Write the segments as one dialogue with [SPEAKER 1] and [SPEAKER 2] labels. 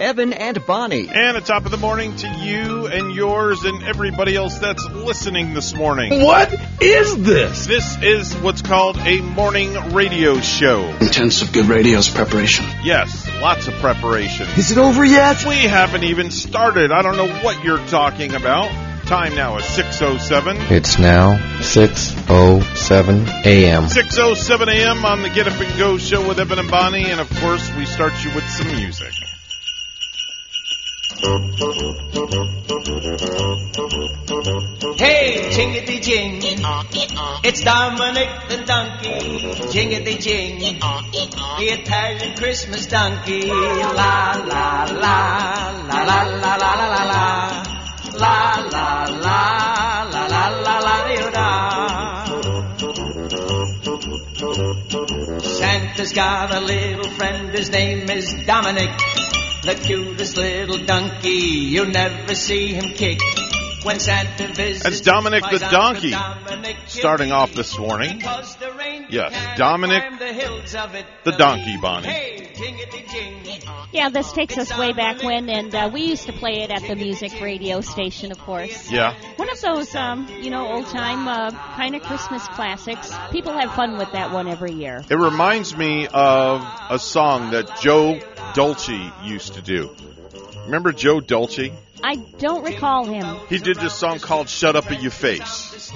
[SPEAKER 1] Evan and Bonnie.
[SPEAKER 2] And a top of the morning to you and yours and everybody else that's listening this morning.
[SPEAKER 3] What is this?
[SPEAKER 2] This is what's called a morning radio show.
[SPEAKER 4] Intensive good radio's preparation.
[SPEAKER 2] Yes, lots of preparation.
[SPEAKER 3] Is it over yet?
[SPEAKER 2] We haven't even started. I don't know what you're talking about. Time now is 607.
[SPEAKER 5] It's now 6:07 a.m.
[SPEAKER 2] 6:07 a.m. on the Get Up and Go show with Evan and Bonnie, and of course we start you with some music.
[SPEAKER 6] Hey, jingity jing. It's Dominic the donkey. Jingity jing. The Italian Christmas donkey. La la la la la la la la la la. La la la la la la la da. Santa's got a little friend, his name is Dominic. The cutest little donkey, you'll never see him kick. When Santa visits,
[SPEAKER 2] That's Dominic the donkey.
[SPEAKER 6] Dominic,
[SPEAKER 2] Starting off this morning.
[SPEAKER 6] because the reindeer
[SPEAKER 2] Yes, Dominic
[SPEAKER 6] the hills of it.
[SPEAKER 2] the donkey, Bonnie.
[SPEAKER 6] Hey.
[SPEAKER 7] Yeah, this takes us way back when, and uh, we used to play it at the music radio station, of course.
[SPEAKER 2] Yeah.
[SPEAKER 7] One of those, um, you know, old time uh, kind of Christmas classics. People have fun with that one every year.
[SPEAKER 2] It reminds me of a song that Joe Dolce used to do. Remember Joe Dolce?
[SPEAKER 7] I don't recall him.
[SPEAKER 2] He did this song called "Shut Up in Your Face."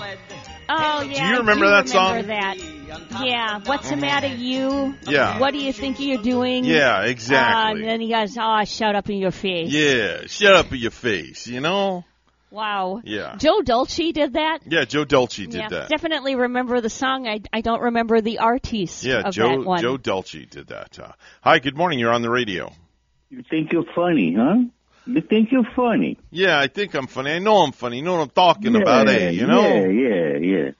[SPEAKER 7] Oh yeah, Do
[SPEAKER 2] you
[SPEAKER 7] I
[SPEAKER 2] remember
[SPEAKER 7] do
[SPEAKER 2] that
[SPEAKER 7] remember
[SPEAKER 2] song?
[SPEAKER 7] That. Yeah. What's the matter, you?
[SPEAKER 2] Yeah.
[SPEAKER 7] What do you think you're doing?
[SPEAKER 2] Yeah,
[SPEAKER 7] Uh,
[SPEAKER 2] exactly.
[SPEAKER 7] and then he goes, "Oh, shut up in your face."
[SPEAKER 2] Yeah, shut up in your face. You know?
[SPEAKER 7] Wow.
[SPEAKER 2] Yeah.
[SPEAKER 7] Joe Dolce did that.
[SPEAKER 2] Yeah, Joe Dolce did
[SPEAKER 7] yeah,
[SPEAKER 2] that.
[SPEAKER 7] definitely remember the song. I, I don't remember the artist
[SPEAKER 2] Yeah,
[SPEAKER 7] of
[SPEAKER 2] Joe
[SPEAKER 7] that one.
[SPEAKER 2] Joe Dolce did that. Uh, hi, good morning. You're on the radio.
[SPEAKER 8] You think you're funny, huh? You think you're funny.
[SPEAKER 2] Yeah, I think I'm funny. I know I'm funny. You know what I'm talking about, eh? You know?
[SPEAKER 8] Yeah, yeah, yeah.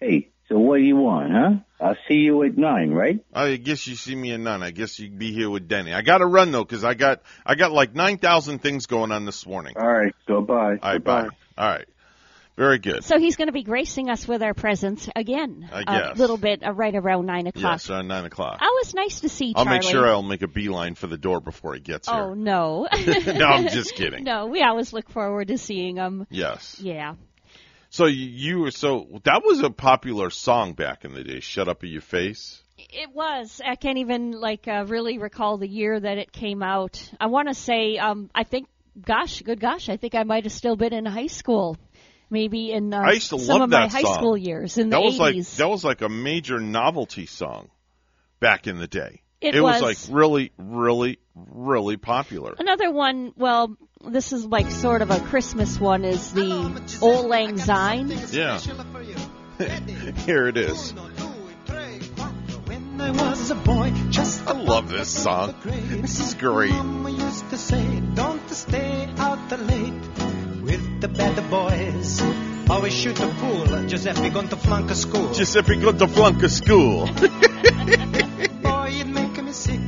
[SPEAKER 8] Hey, so what do you want, huh? I'll see you at nine, right?
[SPEAKER 2] I guess you see me at nine. I guess you'd be here with Denny. I got to run though, 'cause I got I got like nine thousand things going on this morning.
[SPEAKER 8] All right, so bye.
[SPEAKER 2] All right, bye. All right, very good.
[SPEAKER 7] So he's going to be gracing us with our presence again.
[SPEAKER 2] I
[SPEAKER 7] A little bit uh, right around nine o'clock.
[SPEAKER 2] Yes, around nine o'clock.
[SPEAKER 7] Oh, it's nice to see
[SPEAKER 2] I'll
[SPEAKER 7] Charlie.
[SPEAKER 2] make sure I'll make a beeline for the door before he gets
[SPEAKER 7] Oh
[SPEAKER 2] here.
[SPEAKER 7] Oh, no.
[SPEAKER 2] no, I'm just kidding.
[SPEAKER 7] no, we always look forward to seeing him.
[SPEAKER 2] Yes.
[SPEAKER 7] Yeah.
[SPEAKER 2] So you, you were so that was a popular song back in the day. Shut up in your face.
[SPEAKER 7] It was. I can't even like uh, really recall the year that it came out. I want to say, um, I think, gosh, good gosh, I think I might have still been in high school, maybe in uh,
[SPEAKER 2] I used to
[SPEAKER 7] some
[SPEAKER 2] love
[SPEAKER 7] of my high
[SPEAKER 2] song.
[SPEAKER 7] school years in
[SPEAKER 2] that
[SPEAKER 7] the
[SPEAKER 2] was like
[SPEAKER 7] 80s.
[SPEAKER 2] that was like a major novelty song back in the day.
[SPEAKER 7] It
[SPEAKER 2] was.
[SPEAKER 7] was.
[SPEAKER 2] like really, really, really popular.
[SPEAKER 7] Another one, well, this is like sort of a Christmas one, is the Auld Lang Syne.
[SPEAKER 2] Yeah. Here it is.
[SPEAKER 6] I was a boy, just
[SPEAKER 2] I love this song. This is great.
[SPEAKER 6] Mama used to say, don't stay out the late with the bad boys. Always shoot a pool. Giuseppe going to flunk a school.
[SPEAKER 2] Giuseppe go to flunk a school.
[SPEAKER 6] boy, it make me sick.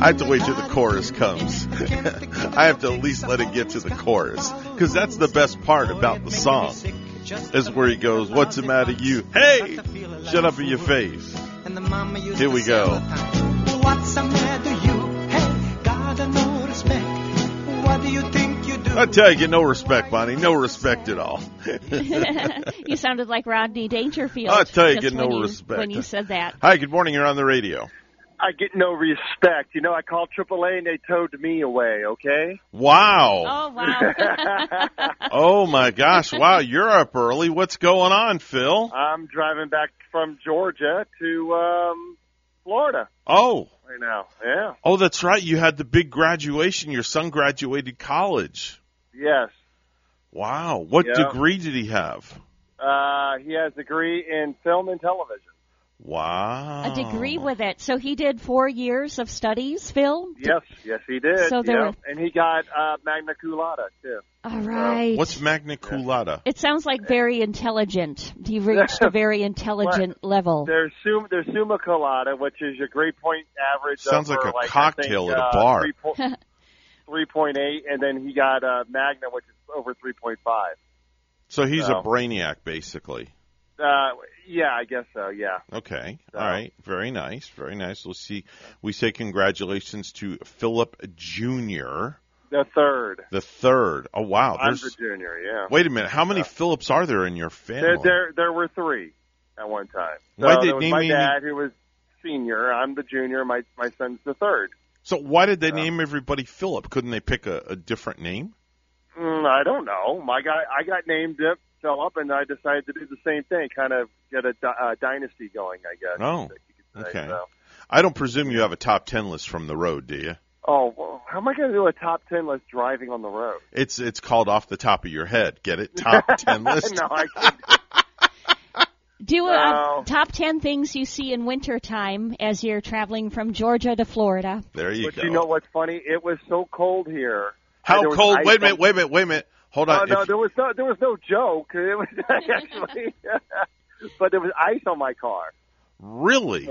[SPEAKER 2] I have to wait till the chorus comes. I have to at least let it get to the chorus because that's the best part about the song. Is where he goes, "What's the matter, you? Hey, shut up in your face."
[SPEAKER 6] And the mama used
[SPEAKER 2] Here we go.
[SPEAKER 6] the What's the matter, you? Hey, gotta no respect. What do you think you do?
[SPEAKER 2] I tell you, get no respect, Bonnie. No respect at all.
[SPEAKER 7] you sounded like Rodney Dangerfield.
[SPEAKER 2] I'll tell you, get no
[SPEAKER 7] you,
[SPEAKER 2] respect.
[SPEAKER 7] when you said that.
[SPEAKER 2] Hi, good morning. You're on the radio.
[SPEAKER 9] I get no respect. You know, I called AAA and they towed me away. Okay.
[SPEAKER 2] Wow.
[SPEAKER 7] Oh wow!
[SPEAKER 2] Oh my gosh. Wow, you're up early. What's going on, Phil?
[SPEAKER 9] I'm driving back from Georgia to um Florida
[SPEAKER 2] Oh.
[SPEAKER 9] Right now. Yeah.
[SPEAKER 2] Oh, that's right. You had the big graduation. Your son graduated college.
[SPEAKER 9] Yes.
[SPEAKER 2] Wow. What degree did he have?
[SPEAKER 9] Uh, he has a degree in film and television.
[SPEAKER 2] Wow.
[SPEAKER 7] a degree with it. So he did four years of studies, Phil.
[SPEAKER 9] Yes, yes, he did.
[SPEAKER 7] So there
[SPEAKER 9] yeah.
[SPEAKER 7] were-
[SPEAKER 9] and he got uh, magna cum laude too.
[SPEAKER 7] All right.
[SPEAKER 2] What's magna cum laude?
[SPEAKER 7] it sounds like very intelligent. He reached a very intelligent level.
[SPEAKER 9] There's sum, there's summa cum laude, which is your grade point average.
[SPEAKER 2] Sounds
[SPEAKER 9] over,
[SPEAKER 2] like a
[SPEAKER 9] like,
[SPEAKER 2] cocktail
[SPEAKER 9] think,
[SPEAKER 2] at a
[SPEAKER 9] uh,
[SPEAKER 2] bar.
[SPEAKER 9] Three po- 3.8, and then he got uh, magna, which is over 3.5.
[SPEAKER 2] So he's
[SPEAKER 9] So.
[SPEAKER 2] a brainiac, basically.
[SPEAKER 9] Uh, yeah, I guess so. Yeah.
[SPEAKER 2] Okay.
[SPEAKER 9] So-
[SPEAKER 2] All right. Very nice. Very nice. We'll see. We say congratulations to Philip Jr.,
[SPEAKER 9] The third.
[SPEAKER 2] the third. Oh, wow.
[SPEAKER 9] I'm
[SPEAKER 2] There's,
[SPEAKER 9] the junior. Yeah.
[SPEAKER 2] wait a minute. How many Phillips are there in your family?
[SPEAKER 9] There, there, there were three at one time. So
[SPEAKER 2] Why did
[SPEAKER 9] there was
[SPEAKER 2] they
[SPEAKER 9] my
[SPEAKER 2] name
[SPEAKER 9] dad, who was senior. I'm the junior. My my son's the third.
[SPEAKER 2] So why did they name everybody Philip? Couldn't they pick a, a different name?
[SPEAKER 9] Mm, I don't know. My guy, I got named it, up, and I decided to do the same thing, kind of get a di- uh, dynasty going. I guess.
[SPEAKER 2] Oh,
[SPEAKER 9] you say,
[SPEAKER 2] okay.
[SPEAKER 9] so.
[SPEAKER 2] I don't presume you have a top ten list from the road, do you?
[SPEAKER 9] Oh, well, how am I going to do a top ten list driving on the road?
[SPEAKER 2] It's it's called off the top of your head. Get it? Top ten list.
[SPEAKER 9] no, I can't.
[SPEAKER 7] Do uh, top 10 things you see in wintertime as you're traveling from Georgia to Florida.
[SPEAKER 2] There you go.
[SPEAKER 9] But
[SPEAKER 2] go.
[SPEAKER 9] you know what's funny? It was so cold here.
[SPEAKER 2] How cold? Wait a minute. Wait a minute. Wait a minute. Hold
[SPEAKER 9] Oh
[SPEAKER 2] on.
[SPEAKER 9] no,
[SPEAKER 2] If-
[SPEAKER 9] there was no there was no joke. It was actually, but there was ice on my car.
[SPEAKER 2] really?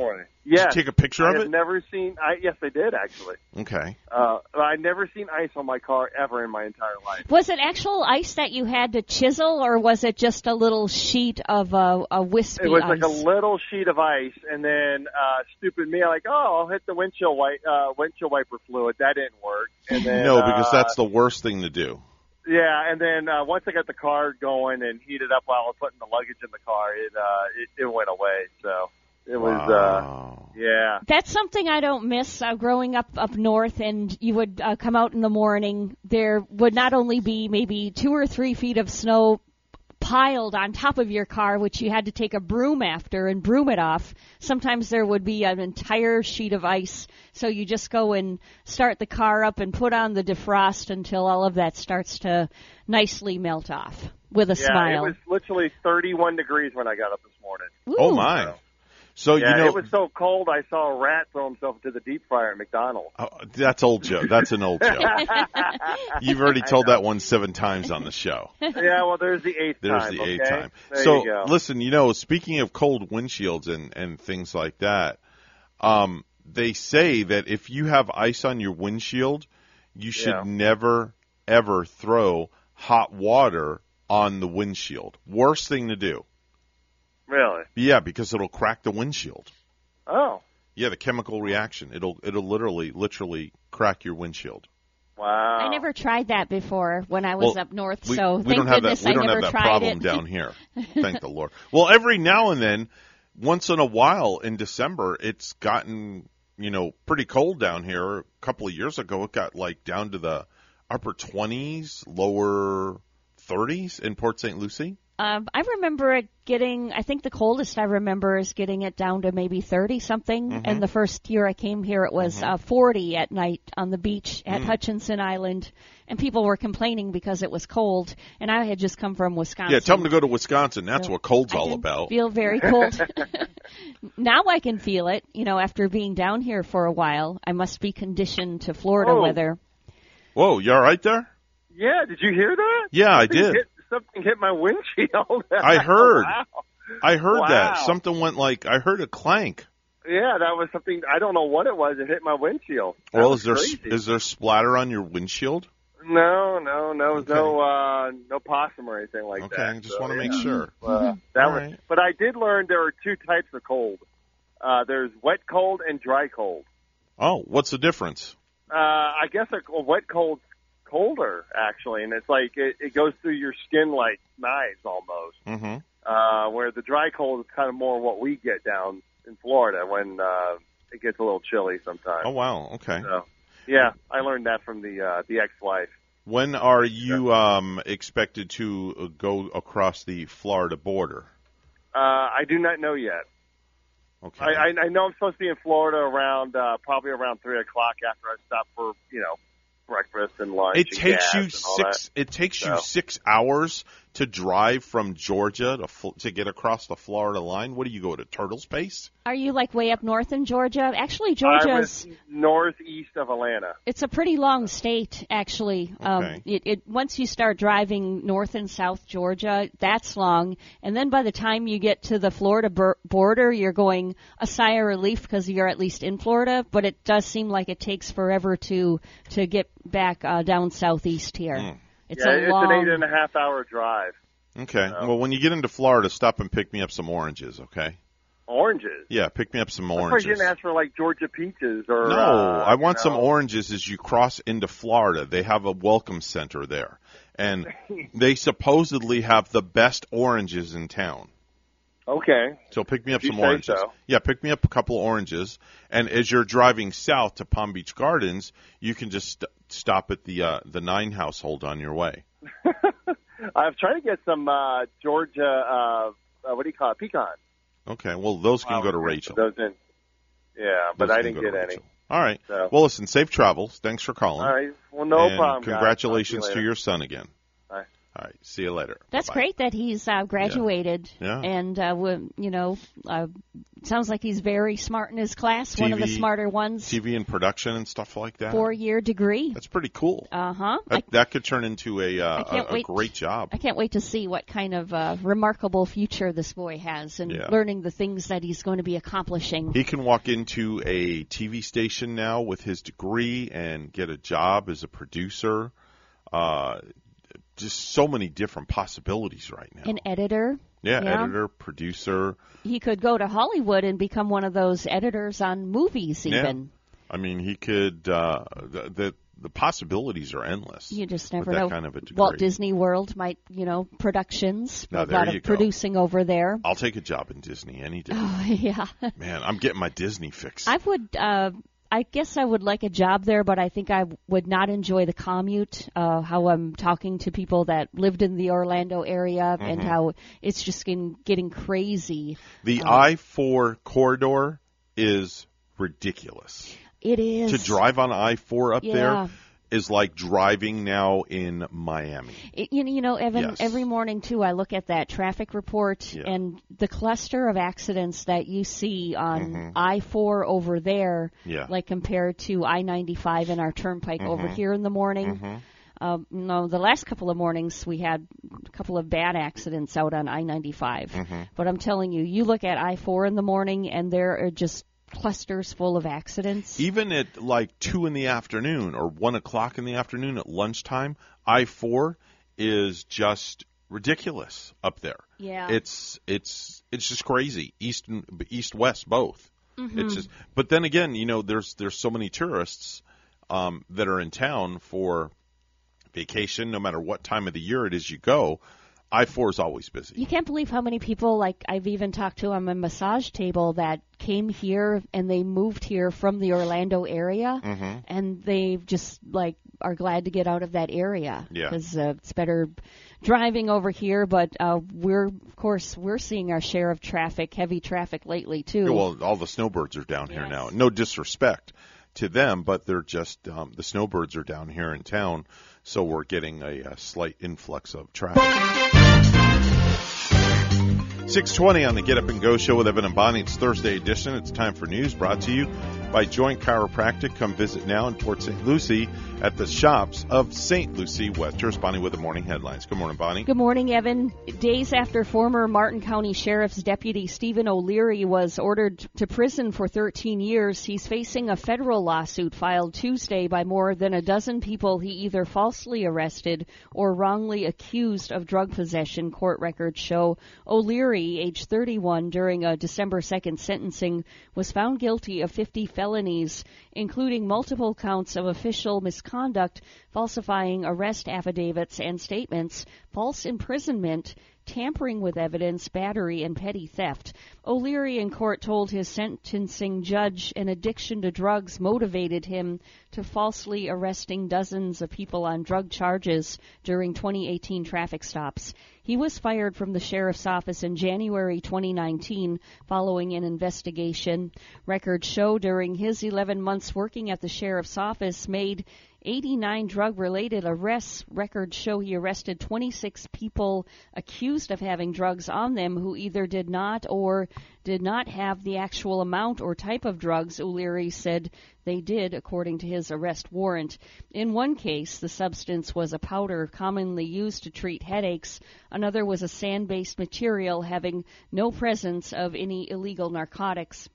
[SPEAKER 9] Yeah.
[SPEAKER 2] Did you take a picture
[SPEAKER 9] I
[SPEAKER 2] of
[SPEAKER 9] have
[SPEAKER 2] it?
[SPEAKER 9] never seen. I yes, I did actually.
[SPEAKER 2] Okay.
[SPEAKER 9] Uh, I've never seen ice on my car ever in my entire life.
[SPEAKER 7] Was it actual ice that you had to chisel, or was it just a little sheet of uh, a wispy
[SPEAKER 9] It was
[SPEAKER 7] ice?
[SPEAKER 9] like a little sheet of ice, and then uh, stupid me, like, oh, I'll hit the windshield wipe, uh, windshield wiper fluid. That didn't work. And then
[SPEAKER 2] no, because
[SPEAKER 9] uh,
[SPEAKER 2] that's the worst thing to do.
[SPEAKER 9] Yeah, and then uh, once I got the car going and heated up while I was putting the luggage in the car, it uh, it, it went away. So it was, uh, yeah.
[SPEAKER 7] That's something I don't miss uh, growing up up north, and you would uh, come out in the morning. There would not only be maybe two or three feet of snow piled on top of your car, which you had to take a broom after and broom it off. Sometimes there would be an entire sheet of ice, so you just go and start the car up and put on the defrost until all of that starts to nicely melt off with a
[SPEAKER 9] yeah,
[SPEAKER 7] smile.
[SPEAKER 9] it was literally 31 degrees when I got up this morning.
[SPEAKER 2] Oh
[SPEAKER 7] Ooh.
[SPEAKER 2] my. So
[SPEAKER 9] yeah,
[SPEAKER 2] you know
[SPEAKER 9] it was so cold I saw a rat throw himself into the deep fryer at McDonald's.
[SPEAKER 2] Oh, that's old Joe. That's an old Joe. You've already told that one seven times on the show.
[SPEAKER 9] yeah, well, there's the eighth
[SPEAKER 2] There's
[SPEAKER 9] time.
[SPEAKER 2] the
[SPEAKER 9] okay?
[SPEAKER 2] eighth time.
[SPEAKER 9] There
[SPEAKER 2] so
[SPEAKER 9] you
[SPEAKER 2] listen, you know, speaking of cold windshields and and things like that, um, they say that if you have ice on your windshield, you should
[SPEAKER 9] Yeah.
[SPEAKER 2] never ever throw hot water on the windshield. Worst thing to do.
[SPEAKER 9] Really?
[SPEAKER 2] Yeah, because it'll crack the windshield.
[SPEAKER 9] Oh,
[SPEAKER 2] Yeah, the chemical reaction. It'll it'll literally literally crack your windshield.
[SPEAKER 9] wow.
[SPEAKER 7] I never tried that before when I was
[SPEAKER 2] Well,
[SPEAKER 7] up north,
[SPEAKER 2] We,
[SPEAKER 7] so
[SPEAKER 2] we
[SPEAKER 7] thank
[SPEAKER 2] don't have
[SPEAKER 7] goodness
[SPEAKER 2] that. We
[SPEAKER 7] I
[SPEAKER 2] don't
[SPEAKER 7] never
[SPEAKER 2] have that
[SPEAKER 7] tried
[SPEAKER 2] problem
[SPEAKER 7] it.
[SPEAKER 2] down here. Thank the Lord. Well, every now and then, once in a while in December, it's gotten you know pretty cold down here. A couple of years ago, it got like down to the upper twenties, lower thirties in Port St. Lucie.
[SPEAKER 7] Um, I remember it getting. I think the coldest I remember is getting it down to maybe thirty something.
[SPEAKER 2] Mm-hmm.
[SPEAKER 7] And the first year I came here, it was uh, forty at night on the beach
[SPEAKER 2] Mm.
[SPEAKER 7] at Hutchinson Island, and people were complaining because it was cold. And I had just come from Wisconsin.
[SPEAKER 2] Yeah, tell them to go to Wisconsin. That's
[SPEAKER 7] So
[SPEAKER 2] what cold's
[SPEAKER 7] I
[SPEAKER 2] all
[SPEAKER 7] can
[SPEAKER 2] about.
[SPEAKER 7] Feel very cold. now I can feel it. You know, after being down here for a while, I must be conditioned to Florida
[SPEAKER 9] Oh.
[SPEAKER 7] weather.
[SPEAKER 2] Whoa, you all right there?
[SPEAKER 9] Yeah, did you hear that?
[SPEAKER 2] Yeah, I
[SPEAKER 9] Something
[SPEAKER 2] did.
[SPEAKER 9] Hit, something hit my windshield.
[SPEAKER 2] I heard.
[SPEAKER 9] wow.
[SPEAKER 2] I heard that something went like I heard a clank.
[SPEAKER 9] Yeah, that was something. I don't know what it was. It hit my windshield. That
[SPEAKER 2] Well, is there
[SPEAKER 9] crazy.
[SPEAKER 2] is there splatter on your windshield?
[SPEAKER 9] No, no, no,
[SPEAKER 2] Okay.
[SPEAKER 9] no, uh, no possum or anything like that.
[SPEAKER 2] Okay,
[SPEAKER 9] that.
[SPEAKER 2] I just
[SPEAKER 9] So,
[SPEAKER 2] want to
[SPEAKER 9] yeah.
[SPEAKER 2] make sure.
[SPEAKER 9] Uh, that
[SPEAKER 2] All
[SPEAKER 9] was,
[SPEAKER 2] right.
[SPEAKER 9] but I did learn there are two types of cold. Uh, there's wet cold and dry cold.
[SPEAKER 2] Oh, what's the difference?
[SPEAKER 9] Uh, I guess a, a wet cold's colder actually, and it's like it, it goes through your skin like knives almost.
[SPEAKER 2] Mm-hmm.
[SPEAKER 9] Uh, where the dry cold is kind of more what we get down in Florida when uh, it gets a little chilly sometimes.
[SPEAKER 2] Oh wow. Okay.
[SPEAKER 9] So, yeah, I learned that from the uh, the ex-wife.
[SPEAKER 2] When are you um, expected to uh, go across the Florida border?
[SPEAKER 9] Uh, I do not know yet.
[SPEAKER 2] Okay.
[SPEAKER 9] I, I, I know I'm supposed to be in Florida around uh, probably around three o'clock after I stop for you know breakfast and lunch.
[SPEAKER 2] it
[SPEAKER 9] and
[SPEAKER 2] takes you six. It takes you six hours to drive from Georgia to fl- to get across the Florida line? What do you go to Turtles Pace?
[SPEAKER 7] Are you like way up north in Georgia? Actually,
[SPEAKER 9] I
[SPEAKER 7] Georgia's
[SPEAKER 9] northeast of Atlanta.
[SPEAKER 7] it's a pretty long state actually. Um,
[SPEAKER 2] Okay.
[SPEAKER 7] it, it once you start driving north and south Georgia, that's long, and then by the time you get to the Florida bor- border, you're going a sigh of relief because you're at least in Florida. But it does seem like it takes forever to to get back uh, down southeast here. It's
[SPEAKER 9] yeah,
[SPEAKER 7] a
[SPEAKER 9] it's
[SPEAKER 7] long.
[SPEAKER 9] an eight and a half hour drive.
[SPEAKER 2] Okay. Well, when you get into Florida, stop and pick me up some oranges. Okay.
[SPEAKER 9] Oranges.
[SPEAKER 2] Yeah, pick me up some
[SPEAKER 9] Of course, you
[SPEAKER 2] oranges.
[SPEAKER 9] didn't ask for like Georgia peaches or.
[SPEAKER 2] No,
[SPEAKER 9] uh,
[SPEAKER 2] I want
[SPEAKER 9] you
[SPEAKER 2] some oranges as you cross into Florida. They have a welcome center there. And they supposedly have the best oranges in town.
[SPEAKER 9] Okay.
[SPEAKER 2] So pick me up
[SPEAKER 9] you
[SPEAKER 2] some oranges.
[SPEAKER 9] so.
[SPEAKER 2] Yeah, pick me up a couple oranges. And as you're driving south to Palm Beach Gardens, you can just st- stop at the uh, the Nine household on your way.
[SPEAKER 9] I've tried to get some uh, Georgia. Uh, uh, what do you call it? Pecan.
[SPEAKER 2] Okay, well those can go to Rachel.
[SPEAKER 9] Those in. Yeah, but
[SPEAKER 2] Those
[SPEAKER 9] I didn't get any.
[SPEAKER 2] All right.
[SPEAKER 9] So.
[SPEAKER 2] Well, listen, safe travels. Thanks for calling.
[SPEAKER 9] All right. Well, no
[SPEAKER 2] and
[SPEAKER 9] problem.
[SPEAKER 2] Congratulations to your son again. All right. See you later.
[SPEAKER 7] That's
[SPEAKER 2] Bye-bye.
[SPEAKER 7] great that he's uh, graduated,
[SPEAKER 2] Yeah.
[SPEAKER 7] and uh, w- you know, uh, sounds like he's very smart in his class. one of the smarter ones.
[SPEAKER 2] TV and production and stuff like that.
[SPEAKER 7] Four-year degree.
[SPEAKER 2] That's pretty cool.
[SPEAKER 7] Uh huh.
[SPEAKER 2] That, that could turn into a uh, a, a great job.
[SPEAKER 7] I can't wait to see what kind of uh, remarkable future this boy has and
[SPEAKER 2] Yeah.
[SPEAKER 7] learning the things that he's going to be accomplishing.
[SPEAKER 2] He can walk into a TV station now with his degree and get a job as a producer. Uh, just so many different possibilities right now.
[SPEAKER 7] An editor.
[SPEAKER 2] yeah,
[SPEAKER 7] yeah.
[SPEAKER 2] editor, producer.
[SPEAKER 7] He could go to Hollywood and become one of those editors on movies, even. Yeah.
[SPEAKER 2] I mean, he could. Uh, the, the the possibilities are endless.
[SPEAKER 7] You just never
[SPEAKER 2] that
[SPEAKER 7] know.
[SPEAKER 2] kind of a degree.
[SPEAKER 7] Walt Disney World might, you know, productions.
[SPEAKER 2] Now,
[SPEAKER 7] a
[SPEAKER 2] there
[SPEAKER 7] lot
[SPEAKER 2] you
[SPEAKER 7] of
[SPEAKER 2] go.
[SPEAKER 7] producing over there.
[SPEAKER 2] I'll take a job in Disney any day.
[SPEAKER 7] Oh, yeah.
[SPEAKER 2] Man, I'm getting my Disney fix.
[SPEAKER 7] I would. Uh, I guess I would like a job there, but I think I would not enjoy the commute. Uh, how I'm talking to people that lived in the Orlando area, and
[SPEAKER 2] Mhm.
[SPEAKER 7] how it's just getting getting crazy.
[SPEAKER 2] The
[SPEAKER 7] Um,
[SPEAKER 2] I four corridor is ridiculous.
[SPEAKER 7] It is
[SPEAKER 2] To drive on I four up
[SPEAKER 7] Yeah.
[SPEAKER 2] there is like driving now in Miami.
[SPEAKER 7] You know, you know, Evan.
[SPEAKER 2] Yes.
[SPEAKER 7] Every morning too, I look at that traffic report
[SPEAKER 2] Yeah.
[SPEAKER 7] and the cluster of accidents that you see on
[SPEAKER 2] Mhm.
[SPEAKER 7] I four over there,
[SPEAKER 2] Yeah.
[SPEAKER 7] like compared to I ninety five and our turnpike over
[SPEAKER 2] Mhm.
[SPEAKER 7] here in the morning.
[SPEAKER 2] Mm-hmm.
[SPEAKER 7] Um, no, the last couple of mornings we had a couple of bad accidents out on I ninety five.
[SPEAKER 2] Mhm.
[SPEAKER 7] But I'm telling you, you look at I four in the morning and there are just clusters full of accidents.
[SPEAKER 2] Even at like two in the afternoon or one o'clock in the afternoon at lunchtime, I four is just ridiculous up there.
[SPEAKER 7] Yeah.
[SPEAKER 2] It's it's it's just crazy. East and east west both.
[SPEAKER 7] Mhm.
[SPEAKER 2] It's just but then again, you know, there's there's so many tourists um, that are in town for vacation, no matter what time of the year it is you go. I four is always busy.
[SPEAKER 7] You can't believe how many people, like I've even talked to on my massage table, that came here and they moved here from the Orlando area,
[SPEAKER 2] Mhm.
[SPEAKER 7] and they just like are glad to get out of that area
[SPEAKER 2] Yeah.
[SPEAKER 7] because uh, it's better driving over here. But uh, we're, of course, we're seeing our share of traffic, heavy traffic lately too.
[SPEAKER 2] Yeah, well, all the snowbirds are down here now. No disrespect to them, but they're just um, the snowbirds are down here in town, so we're getting a, a slight influx of traffic. 620 on the Get Up and Go show with Evan and Bonnie. It's Thursday edition. It's time for news brought to you by Joint Chiropractic. Come visit now in Port St. Lucie at the shops of St. Lucie West. Here's Bonnie with the morning headlines. Good morning, Bonnie.
[SPEAKER 7] Good morning, Evan. Days after former Martin County Sheriff's Deputy Stephen O'Leary was ordered to prison for 13 years, he's facing a federal lawsuit filed Tuesday by more than a dozen people he either falsely arrested or wrongly accused of drug possession, court records show. O'Leary, age 31, during a December 2nd sentencing, was found guilty of 50 felonies, including multiple counts of official misconduct, falsifying arrest affidavits and statements, false imprisonment, tampering with evidence, battery, and petty theft. O'Leary in court told his sentencing judge an addiction to drugs motivated him to falsely arresting dozens of people on drug charges during 2018 traffic stops. He was fired from the sheriff's office in January 2019 following an investigation. Records show during his 11 months working at the sheriff's office made 89 drug related arrests. Records show he arrested 26 people accused of having drugs on them who either did not or did not have the actual amount or type of drugs O'Leary said they did, according to his arrest warrant. In one case, the substance was a powder commonly used to treat headaches. Another was a sand based material having no presence of any illegal narcotics.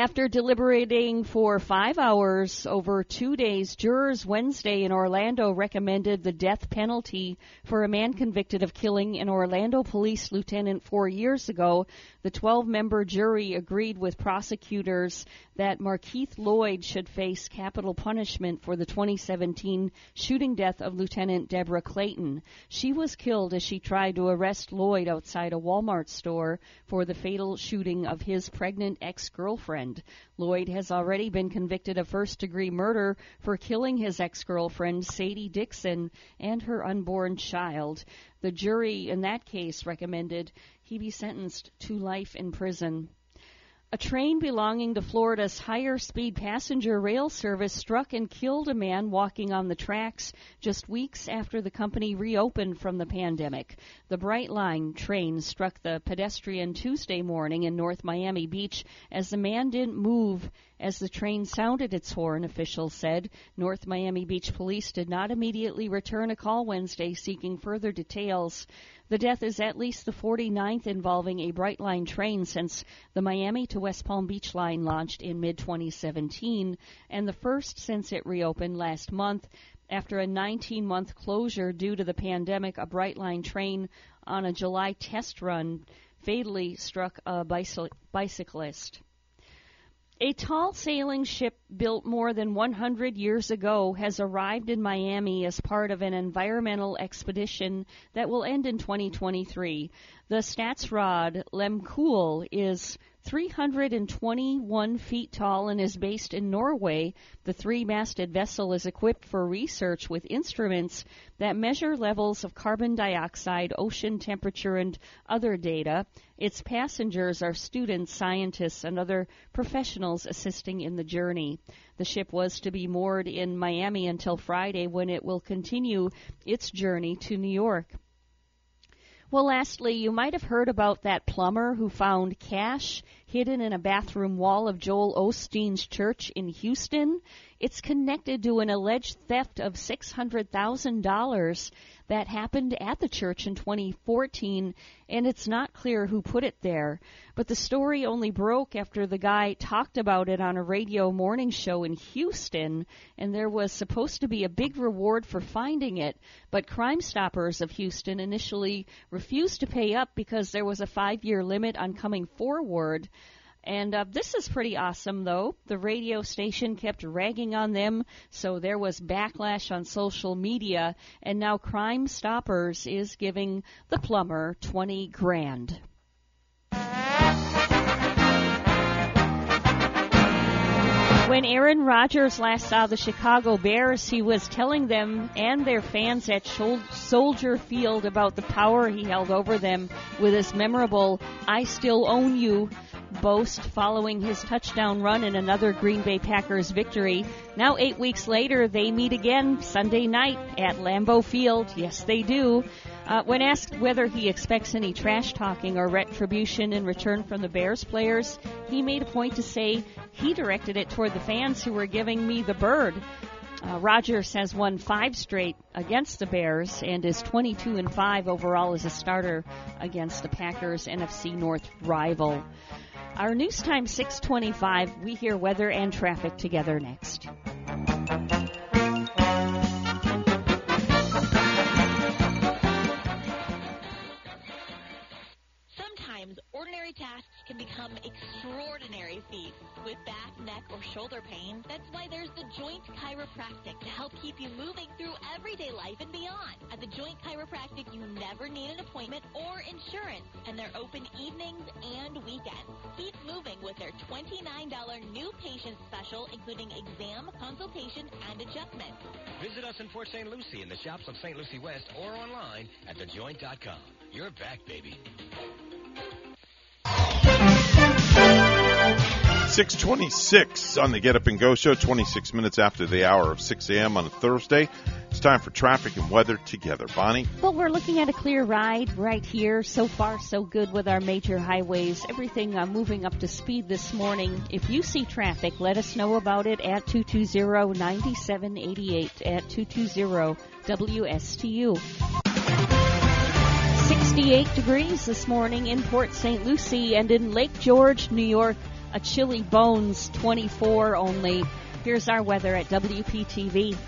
[SPEAKER 7] After deliberating for five hours over two days, jurors Wednesday in Orlando recommended the death penalty for a man convicted of killing an Orlando police lieutenant four years ago. The 12 member jury agreed with prosecutors that Markeith Lloyd should face capital punishment for the 2017 shooting death of Lieutenant Deborah Clayton. She was killed as she tried to arrest Lloyd outside a Walmart store for the fatal shooting of his pregnant ex girlfriend. Lloyd has already been convicted of first degree murder for killing his ex girlfriend, Sadie Dixon, and her unborn child. The jury in that case recommended he be sentenced to life in prison. A train belonging to Florida's higher speed passenger rail service struck and killed a man walking on the tracks just weeks after the company reopened from the pandemic. The Brightline train struck the pedestrian Tuesday morning in North Miami Beach as the man didn't move as the train sounded its horn, officials said. North Miami Beach police did not immediately return a call Wednesday seeking further details. The death is at least the 49th involving a Brightline train since the Miami to West Palm Beach line launched in mid 2017, and the first since it reopened last month. After a 19 month closure due to the pandemic, a Brightline train on a July test run fatally struck a bicyclist. A tall sailing ship built more than 100 years ago has arrived in Miami as part of an environmental expedition that will end in 2023. The Statsraad Lehmkuhl is 321 feet tall and is based in Norway. The three masted vessel is equipped for research with instruments that measure levels of carbon dioxide, ocean temperature, and other data. Its passengers are students, scientists, and other professionals assisting in the journey. The ship was to be moored in Miami until Friday when it will continue its journey to New York. Well, lastly, you might have heard about that plumber who found cash hidden in a bathroom wall of Joel Osteen's church in Houston. It's connected to an alleged theft of $600,000 that happened at the church in 2014, and it's not clear who put it there. But the story only broke after the guy talked about it on a radio morning show in Houston, and there was supposed to be a big reward for finding it. But Crime Stoppers of Houston initially refused to pay up because there was a five year limit on coming forward. And uh, this is pretty awesome, though. The radio station kept ragging on them, so there was backlash on social media, and now Crime Stoppers is giving the plumber 20 grand. When Aaron Rodgers last saw the Chicago Bears, he was telling them and their fans at Soldier Field about the power he held over them with his memorable I Still Own You boast following his touchdown run in another Green Bay Packers victory. Now, eight weeks later, they meet again Sunday night at Lambeau Field. Yes, they do. Uh, when asked whether he expects any trash talking or retribution in return from the Bears players, he made a point to say he directed it toward the fans who were giving me the bird. Uh, Rodgers has won five straight against the Bears and is 22 and 5 overall as a starter against the Packers NFC North rival. Our news time 625. We hear weather and traffic together next.
[SPEAKER 10] Ordinary tasks can become extraordinary feats. With back, neck, or shoulder pain, that's why there's the Joint Chiropractic to help keep you moving through everyday life and beyond. At the Joint Chiropractic, you never need an appointment or insurance, and they're open evenings and weekends. Keep moving with their $29 new patient special, including exam, consultation, and adjustment.
[SPEAKER 11] Visit us in Port St. Lucie in the shops of St. Lucie West or online at thejoint.com. You're back, baby.
[SPEAKER 2] 626 on the Get Up and Go show, 26 minutes after the hour of 6 a.m. on a Thursday. It's time for traffic and weather together. Bonnie?
[SPEAKER 7] Well, we're looking at a clear ride right here. So far, so good with our major highways. Everything uh, moving up to speed this morning. If you see traffic, let us know about it at 220-9788 at 220-WSTU. 68 degrees this morning in Port St. Lucie and in Lake George, New York, a chilly bones 24 only. Here's our weather at WPTV.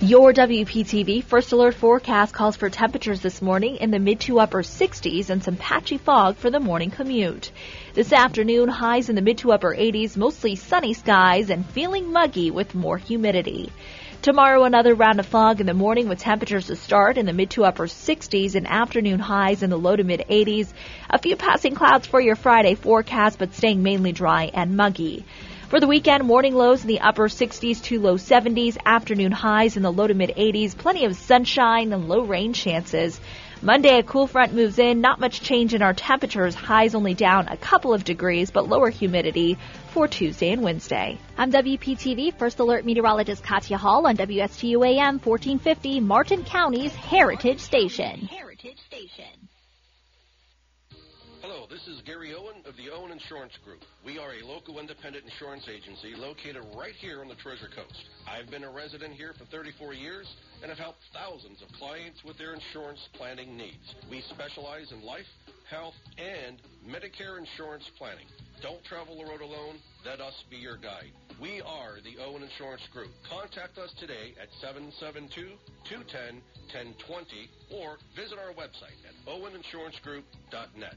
[SPEAKER 12] Your WPTV First Alert forecast calls for temperatures this morning in the mid to upper 60s and some patchy fog for the morning commute. This afternoon, highs in the mid to upper 80s, mostly sunny skies and feeling muggy with more humidity. Tomorrow, another round of fog in the morning with temperatures to start in the mid to upper 60s and afternoon highs in the low to mid 80s. A few passing clouds for your Friday forecast, but staying mainly dry and muggy. For the weekend, morning lows in the upper 60s to low 70s, afternoon highs in the low to mid 80s, plenty of sunshine and low rain chances. Monday, a cool front moves in, not much change in our temperatures, highs only down a couple of degrees, but lower humidity for Tuesday and Wednesday.
[SPEAKER 13] I'm WPTV First Alert Meteorologist Katya Hall on WSTU AM 1450, Martin County's Heritage Station.
[SPEAKER 14] Heritage Station.
[SPEAKER 15] Hello, this is Gary Owen of the Owen Insurance Group. We are a local independent insurance agency located right here on the Treasure Coast. I've been a resident here for 34 years and have helped thousands of clients with their insurance planning needs. We specialize in life, health, and Medicare insurance planning. Don't travel the road alone. Let us be your guide. We are the Owen Insurance Group. Contact us today at 772-210-1020 or visit our website at oweninsurancegroup.net.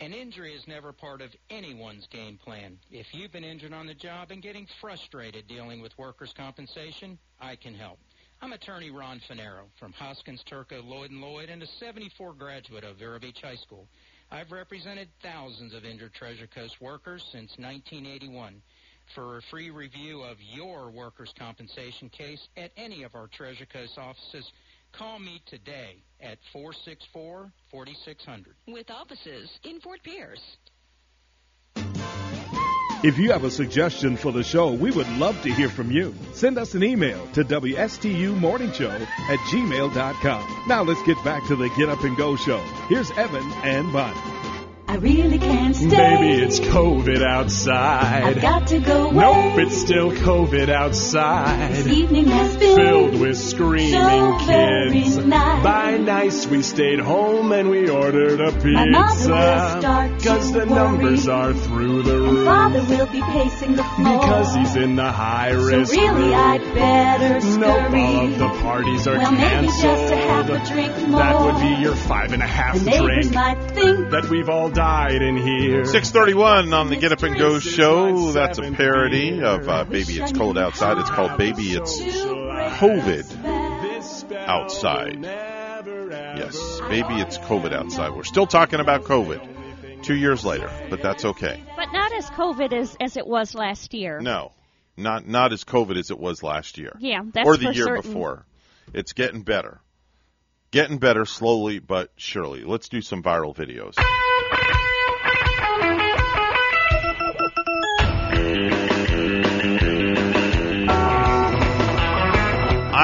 [SPEAKER 16] An injury is never part of anyone's game plan. If you've been injured on the job and getting frustrated dealing with workers' compensation, I can help. I'm attorney Ron Finero from Hoskins, Turco, Lloyd & Lloyd, and a 74 graduate of Vero Beach High School. I've represented thousands of injured Treasure Coast workers since 1981. For a free review of your workers' compensation case at any of our Treasure Coast offices, Call me today at 464-4600.
[SPEAKER 17] With offices in Fort Pierce.
[SPEAKER 18] If you have a suggestion for the show, we would love to hear from you. Send us an email to WSTUmorningshow at gmail.com. Now let's get back to the Get Up and Go show. Here's Evan and Bonnie.
[SPEAKER 19] I really can't stay.
[SPEAKER 20] Baby, it's COVID outside.
[SPEAKER 19] I've got to go away.
[SPEAKER 20] Nope, it's still COVID outside.
[SPEAKER 19] This evening has been
[SPEAKER 20] filled with screaming
[SPEAKER 19] so
[SPEAKER 20] kids.
[SPEAKER 19] Nice.
[SPEAKER 20] By nice, we stayed home and we ordered a
[SPEAKER 19] My mother will start
[SPEAKER 20] pizza. Cause the numbers are through the
[SPEAKER 19] And
[SPEAKER 20] roof.
[SPEAKER 19] father will be pacing the floor.
[SPEAKER 20] Because he's in the high risk
[SPEAKER 19] so really,
[SPEAKER 20] group.
[SPEAKER 19] I'd better scurry.
[SPEAKER 20] Nope, all of the parties are
[SPEAKER 19] well, maybe just
[SPEAKER 20] canceled.
[SPEAKER 19] a half a drink more.
[SPEAKER 20] That would be your five and a half
[SPEAKER 19] the
[SPEAKER 20] drink.
[SPEAKER 19] might think
[SPEAKER 20] That we've all died in here.
[SPEAKER 2] 631 on the Get Up and Go show. That's a parody of uh, Baby It's Cold Outside. It's called Baby It's COVID Outside. Yes, Baby It's COVID Outside. We're still talking about COVID. Two years later, but that's okay.
[SPEAKER 7] But not as COVID as as it was last year.
[SPEAKER 2] No, not not as COVID as it was last year.
[SPEAKER 7] Yeah, that's
[SPEAKER 2] or the
[SPEAKER 7] for
[SPEAKER 2] year
[SPEAKER 7] certain.
[SPEAKER 2] before. It's getting better, getting better slowly but surely. Let's do some viral videos.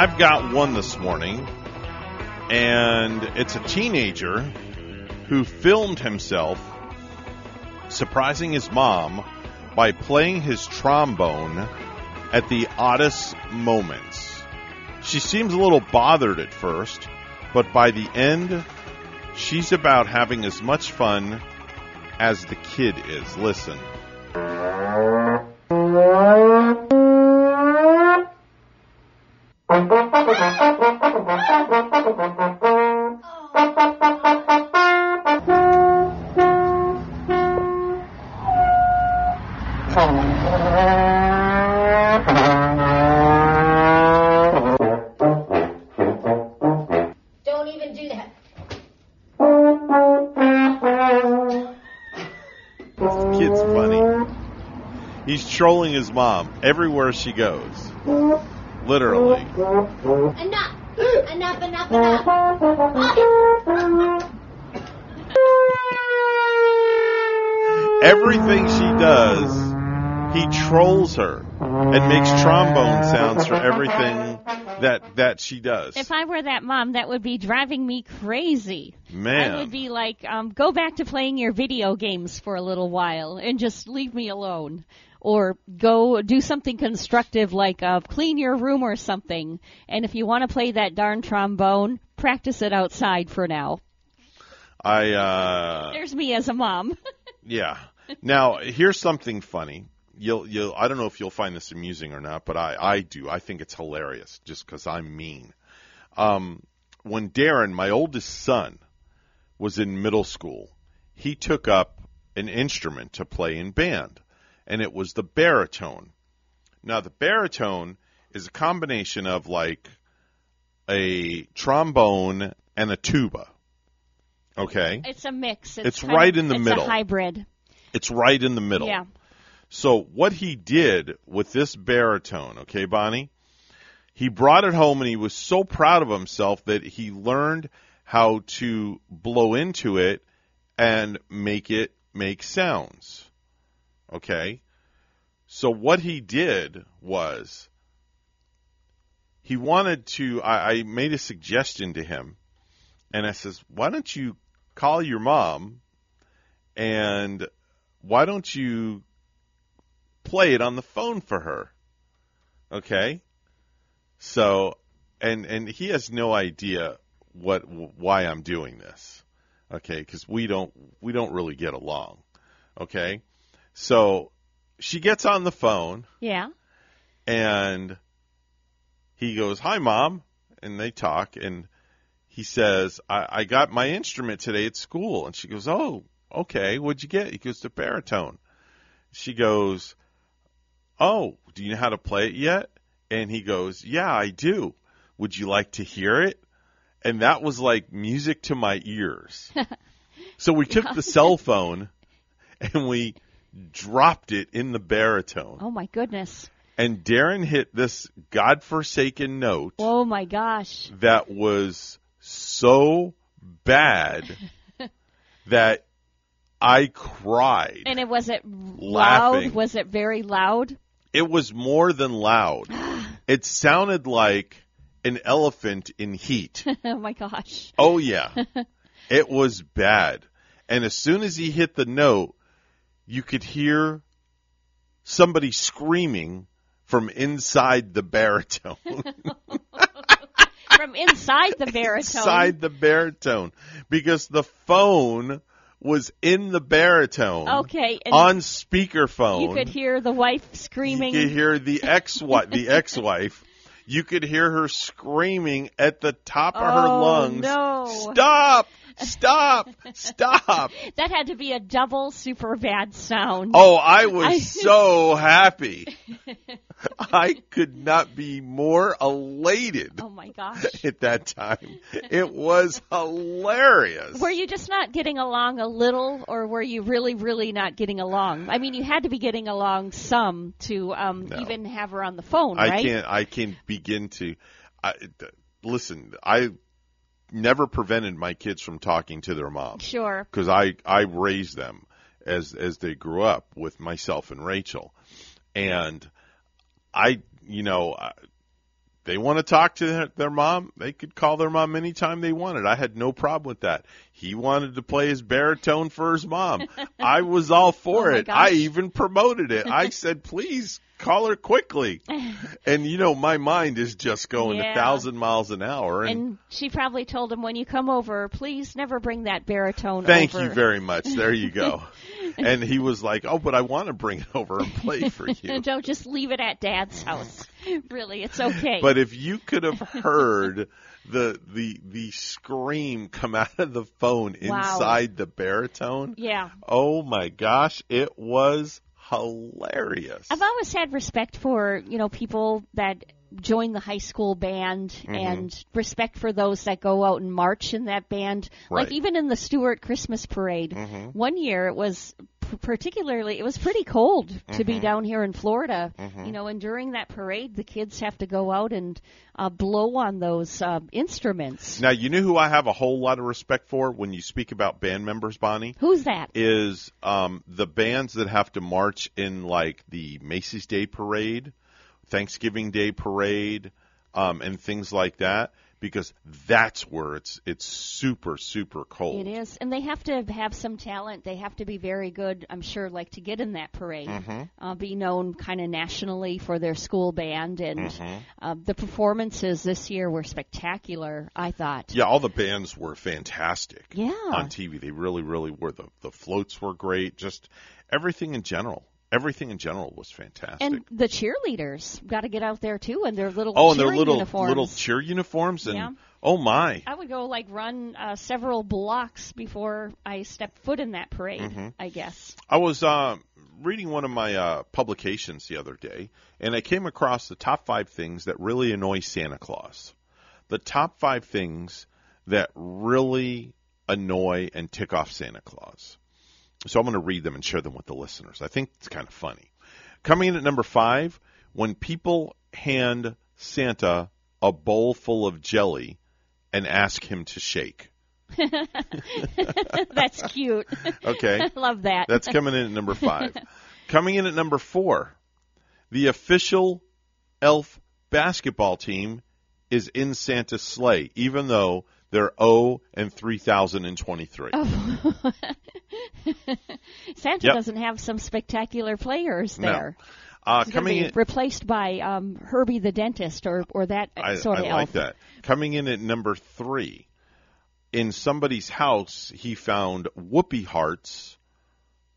[SPEAKER 2] I've got one this morning, and it's a teenager who filmed himself surprising his mom by playing his trombone at the oddest moments. She seems a little bothered at first, but by the end, she's about having as much fun as the kid is. Listen. This kid's funny. He's trolling his mom everywhere she goes. Literally.
[SPEAKER 21] Enough! Enough, enough, enough!
[SPEAKER 2] Everything she does, he trolls her and makes trombone sounds for everything that that she does.
[SPEAKER 7] If I were that mom, that would be driving me crazy.
[SPEAKER 2] Man.
[SPEAKER 7] I would be like, um, go back to playing your video games for a little while and just leave me alone. Or go do something constructive like uh, clean your room or something. And if you want to play that darn trombone, practice it outside for now.
[SPEAKER 2] I uh
[SPEAKER 7] There's me as a mom.
[SPEAKER 2] Yeah. Now, here's something funny. You'll, you'll, I don't know if you'll find this amusing or not, but I, I do. I think it's hilarious just because I'm mean. Um, when Darren, my oldest son, was in middle school, he took up an instrument to play in band, and it was the baritone. Now, the baritone is a combination of like a trombone and a tuba. Okay?
[SPEAKER 7] It's a mix. It's,
[SPEAKER 2] It's
[SPEAKER 7] kind
[SPEAKER 2] right in the
[SPEAKER 7] it's
[SPEAKER 2] middle.
[SPEAKER 7] a hybrid.
[SPEAKER 2] It's right in the middle.
[SPEAKER 7] Yeah.
[SPEAKER 2] So what he did with this baritone, okay, Bonnie? He brought it home and he was so proud of himself that he learned how to blow into it and make it make sounds. Okay? So what he did was he wanted to I, I made a suggestion to him and I says, Why don't you call your mom and why don't you play it on the phone for her? Okay? So, and and he has no idea what why I'm doing this. Okay? Cuz we don't we don't really get along. Okay? So, she gets on the phone
[SPEAKER 7] Yeah.
[SPEAKER 2] and he goes, "Hi, mom," and they talk, and he says, I, "I got my instrument today at school," and she goes, "Oh, okay. What'd you get?" He goes, "The baritone." She goes, "Oh, do you know how to play it yet?" And he goes, "Yeah, I do. Would you like to hear it?" And that was like music to my ears. so we took the cell phone and we dropped it in the baritone.
[SPEAKER 7] Oh my goodness.
[SPEAKER 2] And Darren hit this godforsaken note
[SPEAKER 7] Oh my gosh.
[SPEAKER 2] that was so bad that I cried.
[SPEAKER 7] And it was it
[SPEAKER 2] Laughing.
[SPEAKER 7] loud? Was it very loud?
[SPEAKER 2] It was more than loud. it sounded like an elephant in heat.
[SPEAKER 7] oh my gosh.
[SPEAKER 2] Oh yeah. it was bad. And as soon as he hit the note, you could hear somebody screaming from inside the baritone.
[SPEAKER 7] From inside the baritone.
[SPEAKER 2] inside the baritone because the phone was in the baritone.
[SPEAKER 7] Okay,
[SPEAKER 2] on speakerphone.
[SPEAKER 7] You could hear the wife screaming.
[SPEAKER 2] You could hear the ex the ex-wife. You could hear her screaming at the top of her
[SPEAKER 7] Oh,
[SPEAKER 2] lungs.
[SPEAKER 7] no.
[SPEAKER 2] Stop! Stop! Stop!
[SPEAKER 7] that had to be a double super bad sound.
[SPEAKER 2] Oh, I was
[SPEAKER 7] I-
[SPEAKER 2] so happy. I could not be more elated
[SPEAKER 7] Oh my gosh.
[SPEAKER 2] at that time. It was hilarious.
[SPEAKER 7] Were you just not getting along a little, or were you really, really not getting along? I mean, you had to be getting along some to um,
[SPEAKER 2] No.
[SPEAKER 7] even have her on the phone,
[SPEAKER 2] I
[SPEAKER 7] right?
[SPEAKER 2] I can't. I can't begin to. I, listen, I never prevented my kids from talking to their mom.
[SPEAKER 7] Sure.
[SPEAKER 2] because I I raised them as as they grew up with myself and Rachel, and I you know I- they want to talk to their, their mom. They could call their mom anytime they wanted. I had no problem with that. He wanted to play his baritone for his mom. I was all for
[SPEAKER 7] Oh
[SPEAKER 2] it. I even promoted it. I said, please call her quickly. And you know, my mind is just going
[SPEAKER 7] Yeah.
[SPEAKER 2] a thousand miles an hour. And,
[SPEAKER 7] And she probably told him, when you come over, please never bring that baritone
[SPEAKER 2] Thank
[SPEAKER 7] over.
[SPEAKER 2] you very much. There you go. and he was like, "Oh, but I want to bring it over and play for you."
[SPEAKER 7] Don't just leave it at Dad's house. really, it's okay.
[SPEAKER 2] But if you could have heard the the the scream come out of the phone
[SPEAKER 7] Wow.
[SPEAKER 2] inside the baritone,
[SPEAKER 7] yeah.
[SPEAKER 2] oh my gosh, it was hilarious.
[SPEAKER 7] I've always had respect for, you know, people that join the high school band
[SPEAKER 2] Mhm.
[SPEAKER 7] and respect for those that go out and march in that band. Like even in the Stuart Christmas parade,
[SPEAKER 2] Mhm.
[SPEAKER 7] one year it was particularly it was pretty cold to be
[SPEAKER 2] Mhm.
[SPEAKER 7] down here in Florida.
[SPEAKER 2] Mhm.
[SPEAKER 7] You know, and during that parade the kids have to go out and uh, blow on those uh, instruments.
[SPEAKER 2] Now, you know who I have a whole lot of respect for when you speak about band members, Bonnie?
[SPEAKER 7] Who's that?
[SPEAKER 2] is um, the bands that have to march in like the Macy's Day Parade, Thanksgiving Day Parade, um, and things like that, because that's where it's it's super super cold.
[SPEAKER 7] It is, and they have to have some talent. They have to be very good, I'm sure, like to get in that parade,
[SPEAKER 2] Mhm.
[SPEAKER 7] uh, be known kind of nationally for their school band, and
[SPEAKER 2] Mhm.
[SPEAKER 7] uh, the performances this year were spectacular. I thought.
[SPEAKER 2] Yeah, all the bands were fantastic.
[SPEAKER 7] Yeah.
[SPEAKER 2] on TV, they really really were. The the floats were great. Just everything in general, everything in general was fantastic.
[SPEAKER 7] And the cheerleaders got to get out there too and their little
[SPEAKER 2] oh, and their little
[SPEAKER 7] uniforms.
[SPEAKER 2] little cheer uniforms, and
[SPEAKER 7] Yeah.
[SPEAKER 2] oh my,
[SPEAKER 7] I would go like run uh, several blocks before I stepped foot in that parade.
[SPEAKER 2] Mhm.
[SPEAKER 7] I guess.
[SPEAKER 2] I was uh, reading one of my uh, publications the other day, and I came across the top five things that really annoy Santa Claus. The top five things that really annoy and tick off Santa Claus. So I'm going to read them and share them with the listeners. I think it's kind of funny. Coming in at number five, when people hand Santa a bowl full of jelly and ask him to shake.
[SPEAKER 7] That's cute.
[SPEAKER 2] Okay.
[SPEAKER 7] Love that.
[SPEAKER 2] That's coming in at number five. coming in at number four, the official elf basketball team is in Santa's sleigh, even though they're 0 and 3023.
[SPEAKER 7] Oh. Santa
[SPEAKER 2] Yep.
[SPEAKER 7] doesn't have some spectacular players
[SPEAKER 2] No.
[SPEAKER 7] there.
[SPEAKER 2] Uh,
[SPEAKER 7] He's
[SPEAKER 2] coming in,
[SPEAKER 7] replaced by um, Herbie the dentist or or that
[SPEAKER 2] I,
[SPEAKER 7] sort
[SPEAKER 2] I
[SPEAKER 7] of
[SPEAKER 2] like
[SPEAKER 7] elf.
[SPEAKER 2] that. Coming in at number three, in somebody's house, he found whoopee hearts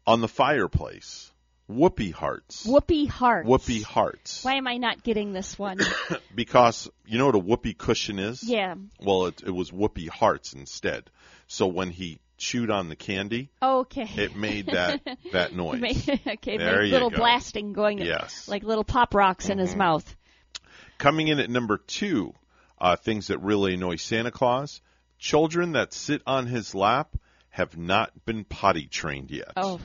[SPEAKER 2] on the fireplace. Whoopee hearts.
[SPEAKER 7] Whoopee hearts.
[SPEAKER 2] Whoopee hearts.
[SPEAKER 7] Why am I not getting this one?
[SPEAKER 2] because you know what a whoopee cushion is?
[SPEAKER 7] Yeah.
[SPEAKER 2] Well, it, it was whoopee hearts instead. So when he chewed on the candy,
[SPEAKER 7] Okay.
[SPEAKER 2] it made that that noise.
[SPEAKER 7] Okay,
[SPEAKER 2] There
[SPEAKER 7] made little
[SPEAKER 2] go.
[SPEAKER 7] blasting going,
[SPEAKER 2] Yes.
[SPEAKER 7] like little pop rocks in his
[SPEAKER 2] Mhm.
[SPEAKER 7] mouth.
[SPEAKER 2] Coming in at number two, uh, things that really annoy Santa Claus: children that sit on his lap have not been potty trained yet.
[SPEAKER 7] Oh,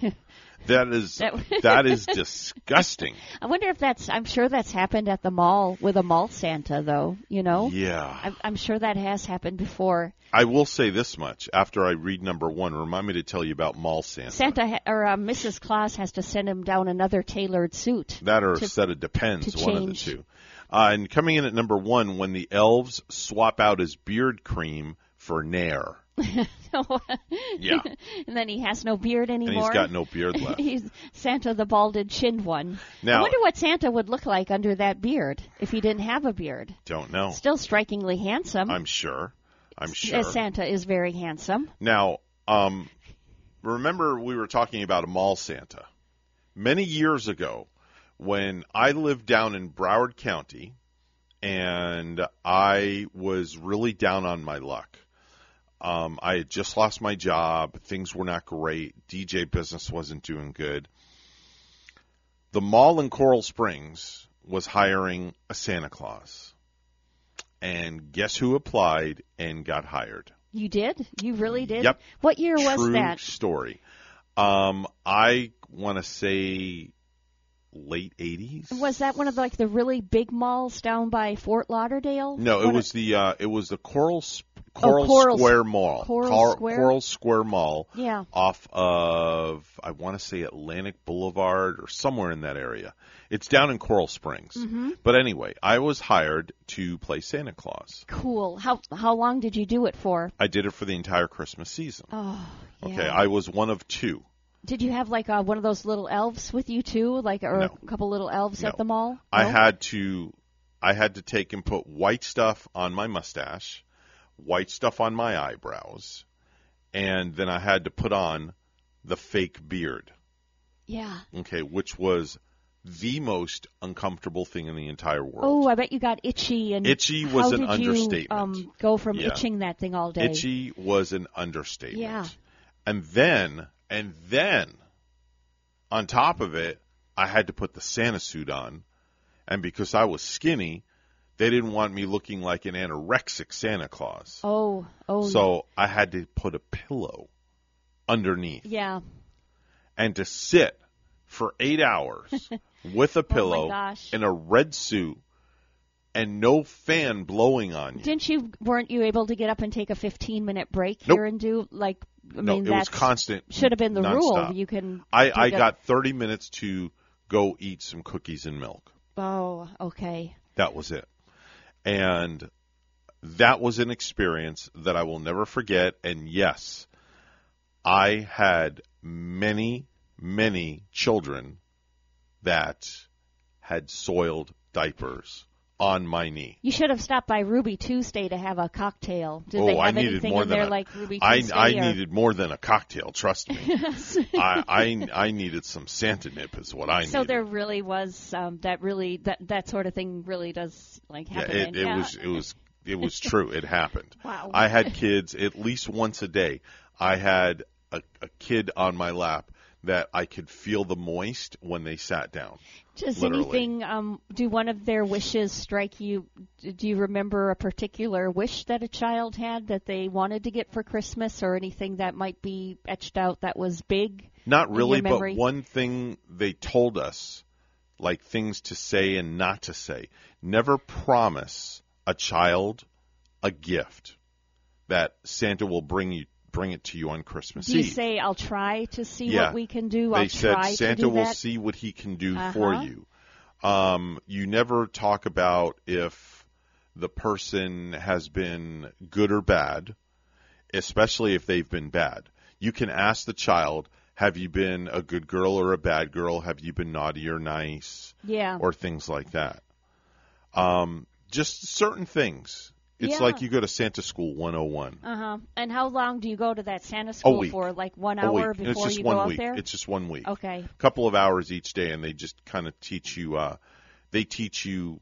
[SPEAKER 2] That is
[SPEAKER 7] That-
[SPEAKER 2] is disgusting.
[SPEAKER 7] I wonder if that's. I'm sure that's happened at the mall with a mall Santa, though. You know.
[SPEAKER 2] Yeah.
[SPEAKER 7] I'm, I'm sure that has happened before.
[SPEAKER 2] I will say this much: after I read number one, remind me to tell you about Mall Santa.
[SPEAKER 7] Santa ha- or uh, Mrs. Claus has to send him down another tailored suit.
[SPEAKER 2] That or
[SPEAKER 7] to-
[SPEAKER 2] a set of depends, one of the two. Uh, and coming in at number one, when the elves swap out his beard cream for Nair. Yeah.
[SPEAKER 7] and then he has no beard anymore.
[SPEAKER 2] And he's got no beard left.
[SPEAKER 7] He's Santa the balded chinned one. I wonder what Santa would look like under that beard if he didn't have a beard.
[SPEAKER 2] Don't know.
[SPEAKER 7] Still strikingly handsome.
[SPEAKER 2] I'm sure. I'm sure.
[SPEAKER 7] As Santa is very handsome.
[SPEAKER 2] Now, um, remember we were talking about a mall Santa many years ago when I lived down in Broward County and I was really down on my luck. Um, I had just lost my job. Things were not great. DJ business wasn't doing good. The mall in Coral Springs was hiring a Santa Claus. And guess who applied and got hired?
[SPEAKER 7] You did? You really did?
[SPEAKER 2] Yep.
[SPEAKER 7] What year was
[SPEAKER 2] True
[SPEAKER 7] that?
[SPEAKER 2] story. Um, I want to say late 80s.
[SPEAKER 7] Was that one of the, like the really big malls down by Fort Lauderdale?
[SPEAKER 2] No, it
[SPEAKER 7] What-
[SPEAKER 2] was the uh, it was the Coral Sp-
[SPEAKER 7] Oh,
[SPEAKER 2] Coral,
[SPEAKER 7] Coral-
[SPEAKER 2] Square Mall.
[SPEAKER 7] Coral
[SPEAKER 2] Cor-
[SPEAKER 7] Square?
[SPEAKER 2] Coral Square Mall.
[SPEAKER 7] Yeah.
[SPEAKER 2] Off of I want to say Atlantic Boulevard or somewhere in that area. It's down in Coral Springs.
[SPEAKER 7] Mhm.
[SPEAKER 2] But anyway, I was hired to play Santa Claus.
[SPEAKER 7] Cool. How how long did you do it for?
[SPEAKER 2] I did it for the entire Christmas season.
[SPEAKER 7] Oh,
[SPEAKER 2] Okay,
[SPEAKER 7] yeah.
[SPEAKER 2] I was one of two.
[SPEAKER 7] Did you have like uh, one of those little elves with you too, like or a couple little elves at the mall?
[SPEAKER 2] I had to I had to take and put white stuff on my mustache, white stuff on my eyebrows, and then I had to put on the fake beard.
[SPEAKER 7] Yeah.
[SPEAKER 2] Okay, which was the most uncomfortable thing in the entire world.
[SPEAKER 7] Oh, I bet you got itchy and
[SPEAKER 2] Itchy was an understatement.
[SPEAKER 7] You, um, go from
[SPEAKER 2] Yeah.
[SPEAKER 7] itching that thing all day.
[SPEAKER 2] Itchy was an understatement.
[SPEAKER 7] Yeah.
[SPEAKER 2] And then, and then, on top of it, I had to put the Santa suit on. And because I was skinny, they didn't want me looking like an anorexic Santa Claus.
[SPEAKER 7] Oh, oh.
[SPEAKER 2] So I had to put a pillow underneath
[SPEAKER 7] Yeah.
[SPEAKER 2] and to sit for eight hours with a oh pillow
[SPEAKER 7] Oh
[SPEAKER 2] in a red suit and no fan blowing on you.
[SPEAKER 7] Didn't you? Weren't you able to get up and take a 15 minute break
[SPEAKER 2] Nope.
[SPEAKER 7] here and do like? I
[SPEAKER 2] no,
[SPEAKER 7] mean,
[SPEAKER 2] it was constant.
[SPEAKER 7] Should have been the
[SPEAKER 2] nonstop.
[SPEAKER 7] rule. You can.
[SPEAKER 2] I, I
[SPEAKER 7] a-
[SPEAKER 2] got 30 minutes to go eat some cookies and milk.
[SPEAKER 7] Oh, okay.
[SPEAKER 2] That was it. And that was an experience that I will never forget. And yes, I had many, many children that had soiled diapers on my knee.
[SPEAKER 7] You should have stopped by Ruby Tuesday to have a cocktail. Did
[SPEAKER 2] oh,
[SPEAKER 7] they have
[SPEAKER 2] I needed
[SPEAKER 7] anything
[SPEAKER 2] more than
[SPEAKER 7] there
[SPEAKER 2] a,
[SPEAKER 7] like Ruby Tuesday?
[SPEAKER 2] I
[SPEAKER 7] or-
[SPEAKER 2] needed more than a cocktail. Trust me.
[SPEAKER 7] Yes.
[SPEAKER 2] I, I I needed some Santa nip is what I needed.
[SPEAKER 7] so there really was um, that really that that sort of thing really does like
[SPEAKER 2] Yeah,
[SPEAKER 7] happen.
[SPEAKER 2] it, it
[SPEAKER 7] yeah.
[SPEAKER 2] was it was it was true. It happened.
[SPEAKER 7] Wow.
[SPEAKER 2] I had kids at least once a day. I had a, a kid on my lap that I could feel the moist when they sat down.
[SPEAKER 7] Does
[SPEAKER 2] literally.
[SPEAKER 7] anything um, do one of their wishes strike you? Do you remember a particular wish that a child had that they wanted to get for Christmas, or anything that might be etched out that was big?
[SPEAKER 2] Not really, but one thing they told us, like things to say and not to say. Never promise a child a gift that Santa will bring you bring it to you on Christmas
[SPEAKER 7] Do you
[SPEAKER 2] Eve.
[SPEAKER 7] say I'll try to see
[SPEAKER 2] yeah.
[SPEAKER 7] what we can do?
[SPEAKER 2] They
[SPEAKER 7] I'll
[SPEAKER 2] said Santa will
[SPEAKER 7] that.
[SPEAKER 2] see what he can do for
[SPEAKER 7] Uh-huh.
[SPEAKER 2] you. Um, you never talk about if the person has been good or bad, especially if they've been bad. You can ask the child, have you been a good girl or a bad girl? Have you been naughty or nice?
[SPEAKER 7] Yeah.
[SPEAKER 2] Or things like that. Um, just certain things. It's
[SPEAKER 7] Yeah.
[SPEAKER 2] like you go to Santa School 101.
[SPEAKER 7] Uh huh. And how long do you go to that Santa school for? Like one hour
[SPEAKER 2] week.
[SPEAKER 7] before
[SPEAKER 2] it's just
[SPEAKER 7] you
[SPEAKER 2] one
[SPEAKER 7] go out there?
[SPEAKER 2] It's just one week.
[SPEAKER 7] Okay.
[SPEAKER 2] A couple of hours each day, and they just kind of teach you. Uh, they teach you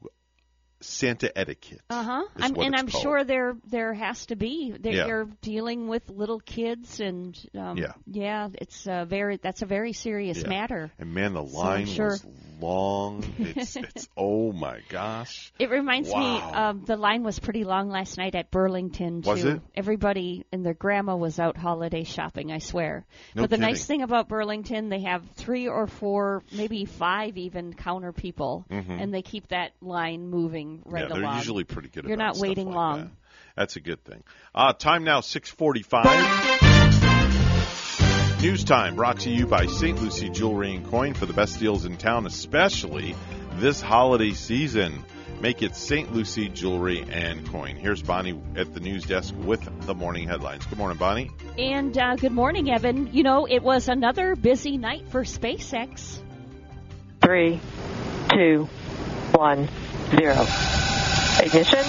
[SPEAKER 2] Santa etiquette.
[SPEAKER 7] Uh huh.
[SPEAKER 2] is
[SPEAKER 7] I'm,
[SPEAKER 2] what
[SPEAKER 7] and I'm
[SPEAKER 2] called.
[SPEAKER 7] sure there there has to be. They're,
[SPEAKER 2] Yeah.
[SPEAKER 7] You're dealing with little kids, and um,
[SPEAKER 2] Yeah.
[SPEAKER 7] yeah, it's a very that's a very serious
[SPEAKER 2] Yeah.
[SPEAKER 7] matter.
[SPEAKER 2] And man, the
[SPEAKER 7] So
[SPEAKER 2] line
[SPEAKER 7] sure-
[SPEAKER 2] was long. It's it's oh my gosh.
[SPEAKER 7] It reminds me, um, the line was pretty long last night at Burlington too.
[SPEAKER 2] Was it?
[SPEAKER 7] Everybody and their grandma was out holiday shopping. I swear.
[SPEAKER 2] No
[SPEAKER 7] but the
[SPEAKER 2] kidding.
[SPEAKER 7] nice thing about Burlington, they have three or four, maybe five even counter people,
[SPEAKER 2] Mhm.
[SPEAKER 7] and they keep that line moving right
[SPEAKER 2] yeah, they're usually pretty good.
[SPEAKER 7] You're
[SPEAKER 2] about
[SPEAKER 7] not
[SPEAKER 2] stuff
[SPEAKER 7] waiting
[SPEAKER 2] like
[SPEAKER 7] long.
[SPEAKER 2] that. That's a good thing. Uh, time now six forty-five. News time brought to you by St. Lucie Jewelry and Coin for the best deals in town, especially this holiday season. Make it St. Lucie Jewelry and Coin. Here's Bonnie at the news desk with the morning headlines. Good morning, Bonnie.
[SPEAKER 7] And uh, good morning, Evan. You know, it was another busy night for SpaceX.
[SPEAKER 22] Three, two, one, zero. Ignition.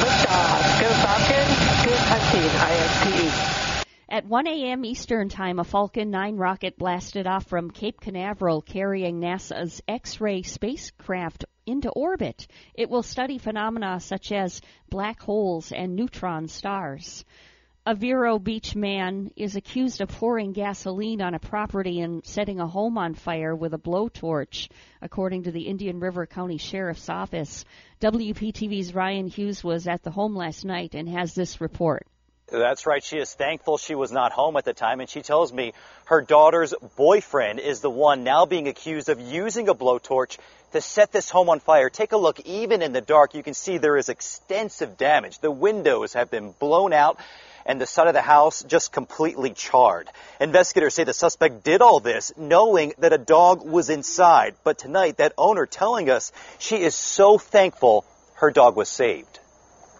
[SPEAKER 22] Liftoff. Go Falcon. Good hunting. IXPE.
[SPEAKER 7] At 1 a.m. Eastern Time, a Falcon 9 rocket blasted off from Cape Canaveral carrying NASA's X-ray spacecraft into orbit. It will study phenomena such as black holes and neutron stars. A Vero Beach man is accused of pouring gasoline on a property and setting a home on fire with a blowtorch, according to the Indian River County Sheriff's Office. WPTV's Ryan Hughes was at the home last night and has this report.
[SPEAKER 23] That's right. She is thankful she was not home at the time, and she tells me her daughter's boyfriend is the one now being accused of using a blowtorch to set this home on fire. Take a look. Even in the dark, you can see there is extensive damage. The windows have been blown out and the side of the house just completely charred. Investigators say the suspect did all this knowing that a dog was inside. But tonight, that owner telling us she is so thankful her dog was saved.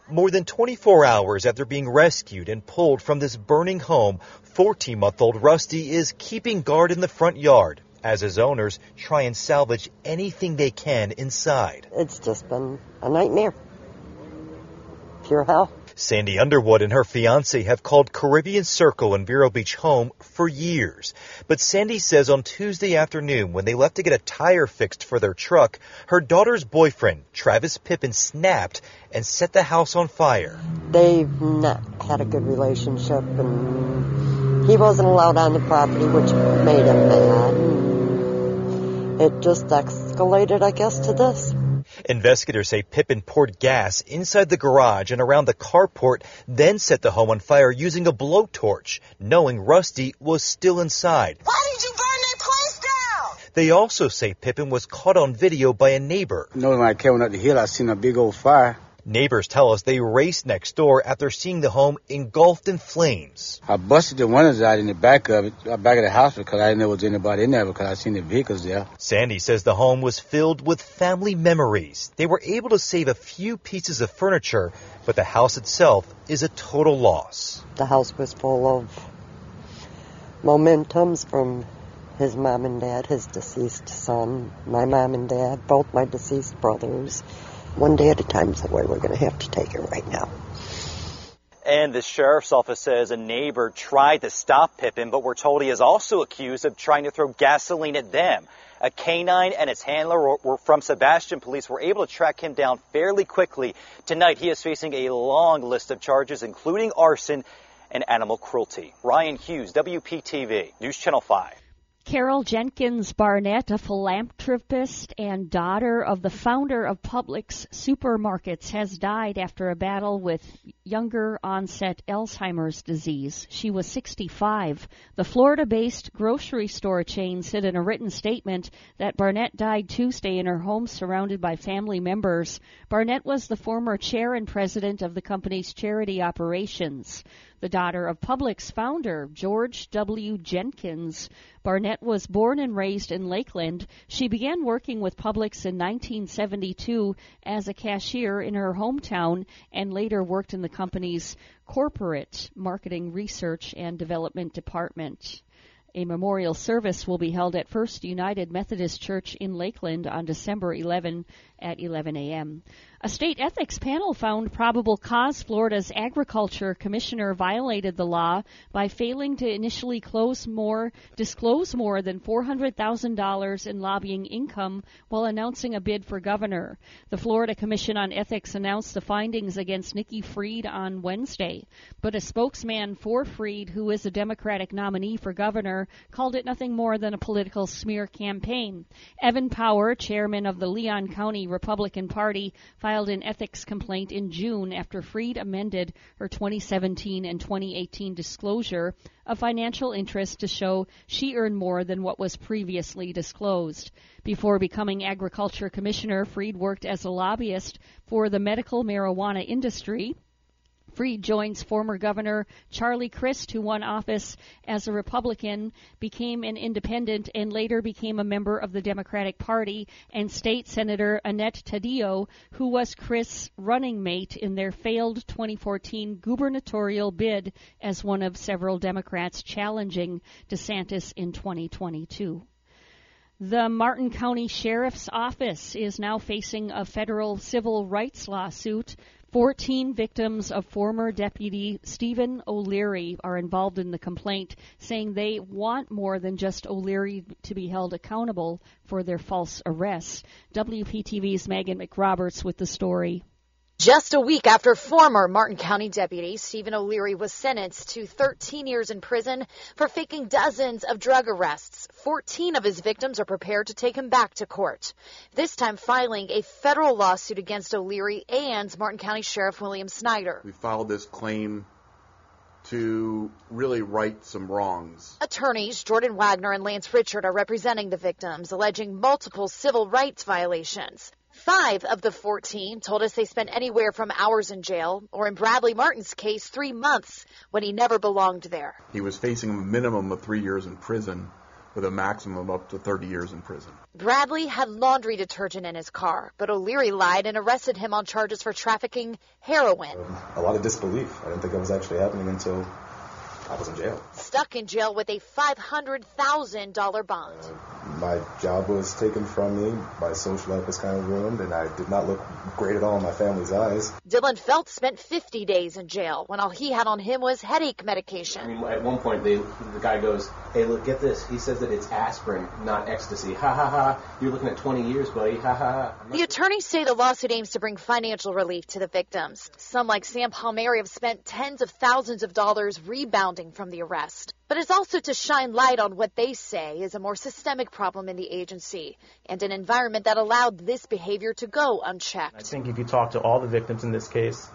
[SPEAKER 23] More than 24 hours after being rescued and pulled from this burning home, 14 month old Rusty is keeping guard in the front yard as his owners try and salvage anything they can inside.
[SPEAKER 24] It's just been a nightmare. Pure hell.
[SPEAKER 23] Sandy Underwood and her fiance have called Caribbean Circle in Vero Beach home for years. But Sandy says on Tuesday afternoon, when they left to get a tire fixed for their truck, her daughter's boyfriend, Travis Pippin, snapped and set the house on fire.
[SPEAKER 24] They've not had a good relationship, and he wasn't allowed on the property, which made him mad. It just escalated, I guess, to this.
[SPEAKER 23] Investigators say Pippin poured gas inside the garage and around the carport, then set the home on fire using a blowtorch, knowing Rusty was still inside.
[SPEAKER 25] Why did you burn that place down?
[SPEAKER 23] They also say Pippin was caught on video by a neighbor.
[SPEAKER 26] You know, when I came up the hill, I seen a big old fire.
[SPEAKER 23] Neighbors tell us they raced next door after seeing the home engulfed in flames.
[SPEAKER 26] I busted the windows out in the back of it, uh, back of the house, because I didn't know there was anybody in there because I seen the vehicles there.
[SPEAKER 23] Sandy says the home was filled with family memories. They were able to save a few pieces of furniture, but the house itself is a total loss.
[SPEAKER 24] The house was full of momentums from his mom and dad, his deceased son, my mom and dad, both my deceased brothers. One day at a time is the way we're going to have to take it right now.
[SPEAKER 23] And the sheriff's office says a neighbor tried to stop Pippin, but we're told he is also accused of trying to throw gasoline at them. A canine and its handler were from Sebastian police were able to track him down fairly quickly. Tonight, he is facing a long list of charges, including arson and animal cruelty. Ryan Hughes, WPTV, News Channel 5.
[SPEAKER 7] Carol Jenkins Barnett, a philanthropist and daughter of the founder of Publix Supermarkets, has died after a battle with younger onset Alzheimer's disease. She was 65. The Florida based grocery store chain said in a written statement that Barnett died Tuesday in her home surrounded by family members. Barnett was the former chair and president of the company's charity operations the daughter of Publix founder George W. Jenkins. Barnett was born and raised in Lakeland. She began working with Publix in 1972 as a cashier in her hometown and later worked in the company's corporate marketing research and development department. A memorial service will be held at First United Methodist Church in Lakeland on December 11 at 11 a.m. A state ethics panel found probable cause Florida's agriculture commissioner violated the law by failing to initially more, disclose more than $400,000 in lobbying income while announcing a bid for governor. The Florida Commission on Ethics announced the findings against Nikki Fried on Wednesday, but a spokesman for Fried, who is a Democratic nominee for governor, called it nothing more than a political smear campaign. Evan Power, chairman of the Leon County Republican Party, filed an ethics complaint in June after Fried amended her 2017 and 2018 disclosure of financial interest to show she earned more than what was previously disclosed. Before becoming agriculture commissioner, Fried worked as a lobbyist for the medical marijuana industry Fried joins former Governor Charlie Crist, who won office as a Republican, became an independent, and later became a member of the Democratic Party, and State Senator Annette Taddeo, who was Crist's running mate in their failed 2014 gubernatorial bid as one of several Democrats challenging DeSantis in 2022. The Martin County Sheriff's Office is now facing a federal civil rights lawsuit 14 victims of former Deputy Stephen O'Leary are involved in the complaint, saying they want more than just O'Leary to be held accountable for their false arrests. WPTV's Megan McRoberts with the story.
[SPEAKER 27] Just a week after former Martin County Deputy Stephen O'Leary was sentenced to 13 years in prison for faking dozens of drug arrests, 14 of his victims are prepared to take him back to court. This time filing a federal lawsuit against O'Leary and Martin County Sheriff William Snyder.
[SPEAKER 28] We filed this claim to really right some wrongs.
[SPEAKER 27] Attorneys Jordan Wagner and Lance Richard are representing the victims, alleging multiple civil rights violations. Five of the 14 told us they spent anywhere from hours in jail, or in Bradley Martin's case, three months when he never belonged there.
[SPEAKER 28] He was facing a minimum of three years in prison with a maximum of up to 30 years in prison.
[SPEAKER 27] Bradley had laundry detergent in his car, but O'Leary lied and arrested him on charges for trafficking heroin.
[SPEAKER 29] A lot of disbelief. I didn't think it was actually happening until I was in jail.
[SPEAKER 27] Stuck in jail with a $500,000 bond.
[SPEAKER 29] Uh, my job was taken from me. My social life was kind of ruined, and I did not look great at all in my family's eyes.
[SPEAKER 27] Dylan Felt spent 50 days in jail when all he had on him was headache medication.
[SPEAKER 30] I mean, at one point, they, the guy goes, "Hey, look, get this." He says that it's aspirin, not ecstasy. Ha ha ha! You're looking at 20 years, buddy. Ha ha ha!
[SPEAKER 27] The attorneys say the lawsuit aims to bring financial relief to the victims. Some, like Sam Palmieri, have spent tens of thousands of dollars rebounding from the arrest. But it's also to shine light on what they say is a more systemic problem in the agency and an environment that allowed this behavior to go unchecked.
[SPEAKER 31] I think if you talk to all the victims in this case,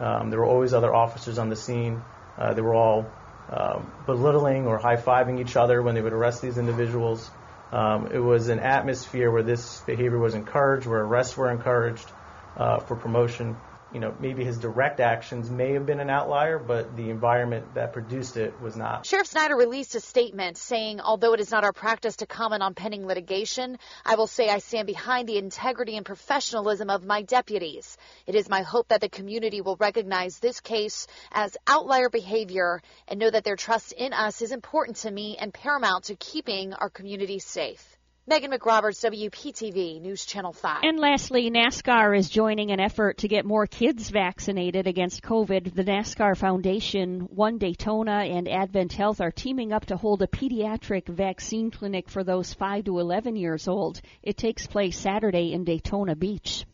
[SPEAKER 31] um, there were always other officers on the scene. Uh, they were all um, belittling or high fiving each other when they would arrest these individuals. Um, it was an atmosphere where this behavior was encouraged, where arrests were encouraged uh, for promotion you know, maybe his direct actions may have been an outlier, but the environment that produced it was not.
[SPEAKER 27] Sheriff Snyder released a statement saying, although it is not our practice to comment on pending litigation, I will say I stand behind the integrity and professionalism of my deputies. It is my hope that the community will recognize this case as outlier behavior and know that their trust in us is important to me and paramount to keeping our community safe. Megan McRoberts, WPTV News Channel 5.
[SPEAKER 7] And lastly, NASCAR is joining an effort to get more kids vaccinated against COVID. The NASCAR Foundation, One Daytona, and Advent Health are teaming up to hold a pediatric vaccine clinic for those 5 to 11 years old. It takes place Saturday in Daytona Beach.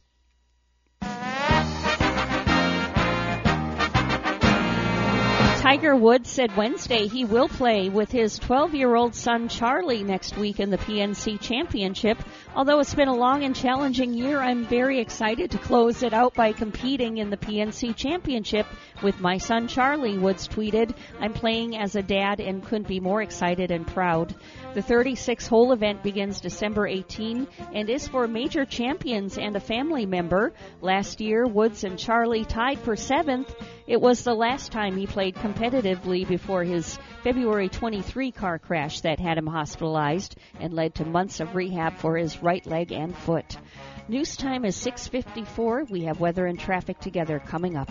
[SPEAKER 7] Tiger Woods said Wednesday he will play with his 12 year old son Charlie next week in the PNC Championship. Although it's been a long and challenging year, I'm very excited to close it out by competing in the PNC Championship with my son Charlie, Woods tweeted. I'm playing as a dad and couldn't be more excited and proud. The 36 hole event begins December 18 and is for major champions and a family member. Last year, Woods and Charlie tied for seventh. It was the last time he played competitively before his February 23 car crash that had him hospitalized and led to months of rehab for his right leg and foot. News time is 6:54. We have weather and traffic together coming up.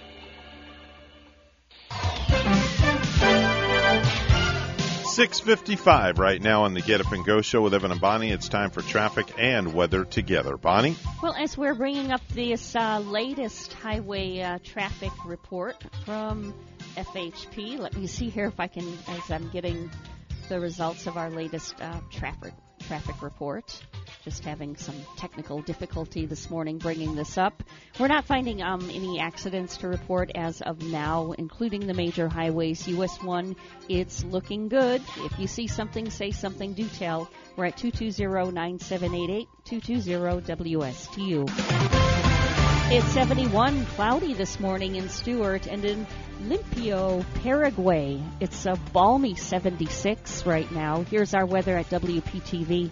[SPEAKER 2] 655 right now on the Get Up and Go show with Evan and Bonnie. It's time for traffic and weather together. Bonnie?
[SPEAKER 7] Well, as we're bringing up this uh, latest highway uh, traffic report from FHP, let me see here if I can, as I'm getting the results of our latest uh, traffic traffic report. Just having some technical difficulty this morning bringing this up. We're not finding um, any accidents to report as of now, including the major highways. US 1, it's looking good. If you see something, say something, do tell. We're at 220-9788, 220-WSTU. It's 71, cloudy this morning in Stuart and in Limpio, Paraguay. It's a balmy 76 right now. Here's our weather at WPTV.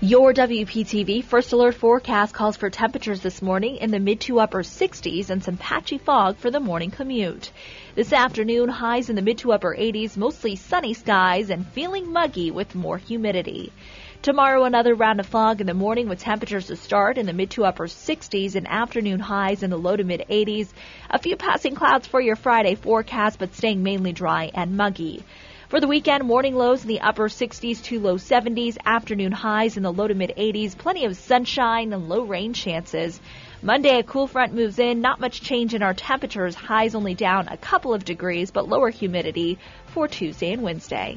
[SPEAKER 12] Your WPTV first alert forecast calls for temperatures this morning in the mid to upper 60s and some patchy fog for the morning commute. This afternoon, highs in the mid to upper 80s, mostly sunny skies and feeling muggy with more humidity. Tomorrow, another round of fog in the morning with temperatures to start in the mid to upper 60s and afternoon highs in the low to mid 80s. A few passing clouds for your Friday forecast, but staying mainly dry and muggy. For the weekend, morning lows in the upper 60s to low 70s, afternoon highs in the low to mid 80s, plenty of sunshine and low rain chances. Monday, a cool front moves in, not much change in our temperatures, highs only down a couple of degrees, but lower humidity for Tuesday and Wednesday.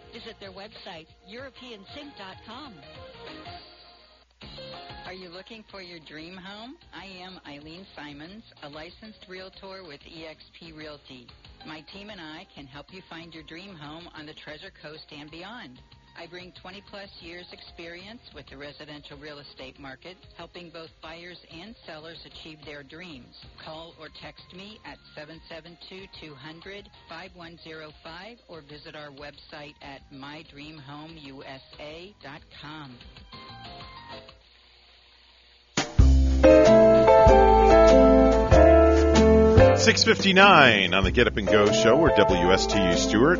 [SPEAKER 13] Visit their website, EuropeanSink.com.
[SPEAKER 32] Are you looking for your dream home? I am Eileen Simons, a licensed realtor with eXp Realty. My team and I can help you find your dream home on the Treasure Coast and beyond. I bring 20 plus years experience with the residential real estate market, helping both buyers and sellers achieve their dreams. Call or text me at 772-200-5105 or visit our website at mydreamhomeusa.com.
[SPEAKER 2] Six fifty nine on the Get Up and Go show. We're WSTU Stuart,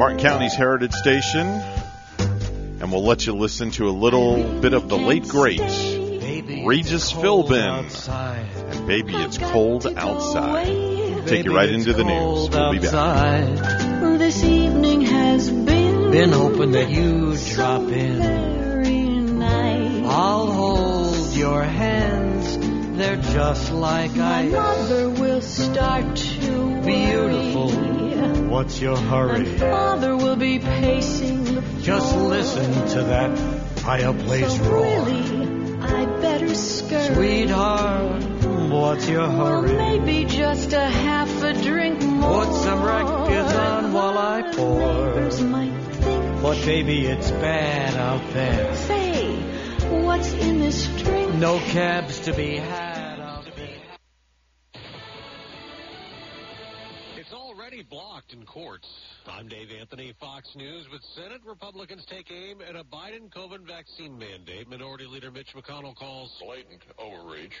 [SPEAKER 2] Martin County's Heritage Station, and we'll let you listen to a little bit of the late great Regis Philbin. And baby, it's cold outside. Take you right into the news. We'll be back.
[SPEAKER 33] This evening has been
[SPEAKER 34] Been hoping that you drop in.
[SPEAKER 33] very nice.
[SPEAKER 34] I'll hold your hands. They're just like
[SPEAKER 33] My
[SPEAKER 34] ice.
[SPEAKER 33] mother will start to
[SPEAKER 34] Beautiful. What's your hurry?
[SPEAKER 33] And father will be pacing the floor.
[SPEAKER 34] Just listen to that fireplace
[SPEAKER 33] so
[SPEAKER 34] roar.
[SPEAKER 33] really, I better scurry.
[SPEAKER 34] Sweetheart, what's your
[SPEAKER 33] Well,
[SPEAKER 34] hurry?
[SPEAKER 33] maybe just a half a drink more.
[SPEAKER 34] Put some records on while I pour.
[SPEAKER 33] Neighbors might think,
[SPEAKER 34] But baby, it's bad out there.
[SPEAKER 33] say, what's in this drink?
[SPEAKER 34] No cabs to be had
[SPEAKER 19] blocked in courts. I'm Dave Anthony, Fox News. With Senate Republicans take aim at a Biden COVID vaccine mandate, Minority Leader Mitch McConnell calls
[SPEAKER 35] blatant overreach.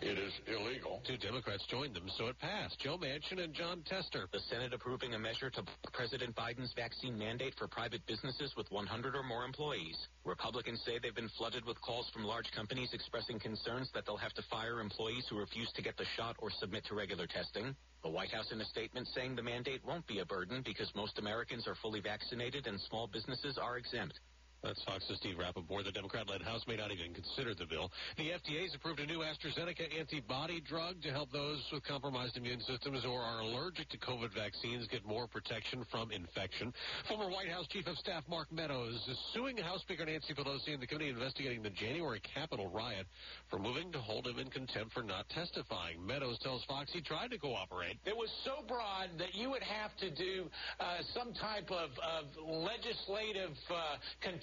[SPEAKER 36] It is illegal.
[SPEAKER 19] Two Democrats joined them, so it passed. Joe Manchin and Jon Tester.
[SPEAKER 37] The Senate approving a measure to block President Biden's vaccine mandate for private businesses with 100 or more employees. Republicans say they've been flooded with calls from large companies expressing concerns that they'll have to fire employees who refuse to get the shot or submit to regular testing. The White House in a statement saying the mandate won't be a burden because most Americans are fully vaccinated and small businesses are exempt.
[SPEAKER 19] That's Fox's Steve Rappaport. The Democrat-led House may not even consider the bill. The FDA's approved a new AstraZeneca antibody drug to help those with compromised immune systems or are allergic to COVID vaccines get more protection from infection. Former White House Chief of Staff Mark Meadows is suing House Speaker Nancy Pelosi and the committee investigating the January Capitol riot for moving to hold him in contempt for not testifying. Meadows tells Fox he tried to cooperate.
[SPEAKER 38] It was so broad that you would have to do uh, some type of, of legislative uh,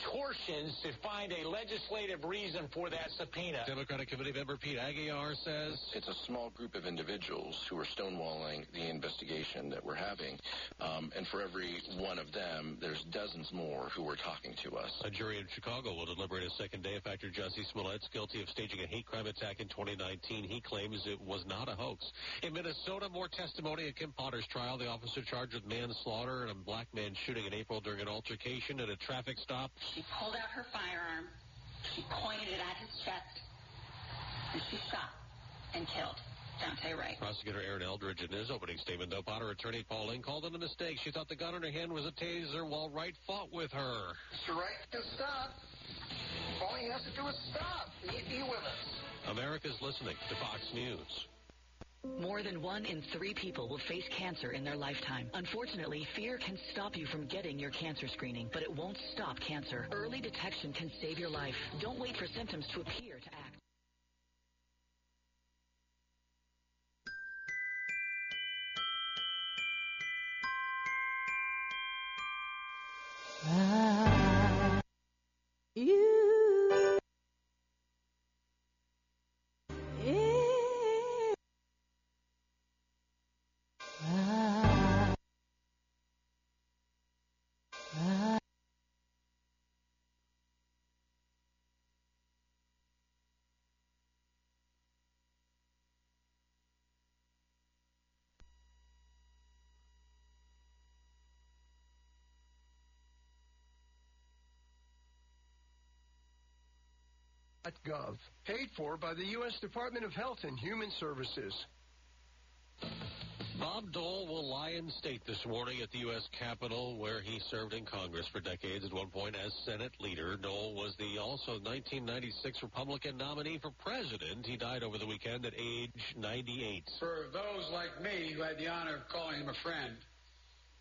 [SPEAKER 38] contortions to find a legislative reason for that subpoena.
[SPEAKER 19] Democratic Committee member Pete Aguilar says
[SPEAKER 30] it's a small group of individuals who are stonewalling the investigation that we're having, um, and for every one of them, there's dozens more who are talking to us.
[SPEAKER 19] A jury in Chicago will deliberate a second day if actor Jussie Smollett's guilty of staging a hate crime attack in 2019. He claims it was not a hoax. In Minnesota, more testimony at Kim Potter's trial. The officer charged with manslaughter and a black man shooting in April during an altercation at a traffic stop.
[SPEAKER 39] She pulled out her firearm, she pointed it at his chest, and she shot and killed Daunte Wright.
[SPEAKER 19] Prosecutor Erin Eldridge in his opening statement, though, Potter attorney Paul Engh called it a mistake. She thought the gun in her hand was a taser while Wright fought with her.
[SPEAKER 40] Mr. Wright can stop. All he has to do is stop. Be, be with us.
[SPEAKER 19] America's listening to Fox News.
[SPEAKER 41] More than one in three people will face cancer in their lifetime. Unfortunately, fear can stop you from getting your cancer screening, but it won't stop cancer. Early detection can save your life. Don't wait for symptoms to appear to act. Ah.
[SPEAKER 33] You.
[SPEAKER 42] Gov, paid for by the U.S. Department of Health and Human Services.
[SPEAKER 19] Bob Dole will lie in state this morning at the U.S. Capitol, where he served in Congress for decades. At one point, as Senate leader, Dole was the also 1996 Republican nominee for president. He died over the weekend at age 98.
[SPEAKER 43] For those like me who had the honor of calling him a friend,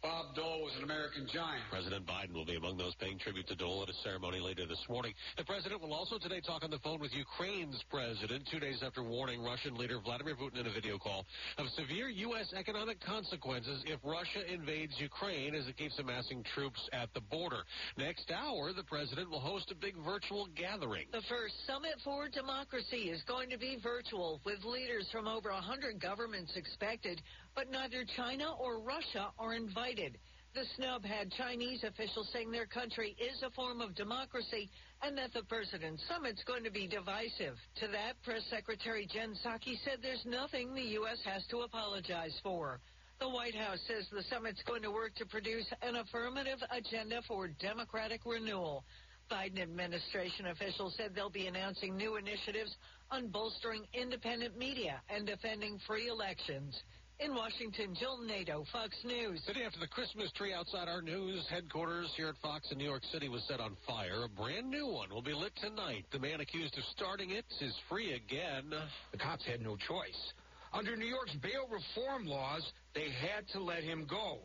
[SPEAKER 43] Bob Dole was an American giant.
[SPEAKER 19] President Biden will be among those paying tribute to Dole at a ceremony later this morning. The president will also today talk on the phone with Ukraine's president, two days after warning Russian leader Vladimir Putin in a video call of severe U.S. economic consequences if Russia invades Ukraine as it keeps amassing troops at the border. Next hour, the president will host a big virtual gathering.
[SPEAKER 44] The first Summit for Democracy is going to be virtual with leaders from over 100 governments expected, but neither China or Russia are invited. The snub had Chinese officials saying their country is a form of democracy and that the President's summit's going to be divisive. To that, Press Secretary Jen Psaki said there's nothing the U.S. has to apologize for. The White House says the summit's going to work to produce an affirmative agenda for democratic renewal. Biden administration officials said they'll be announcing new initiatives on bolstering independent media and defending free elections. In Washington, Jill Nato, Fox News.
[SPEAKER 19] The day after the Christmas tree outside our news headquarters here at Fox in New York City was set on fire, a brand new one will be lit tonight. The man accused of starting it is free again.
[SPEAKER 42] The cops had no choice. Under New York's bail reform laws, they had to let him go.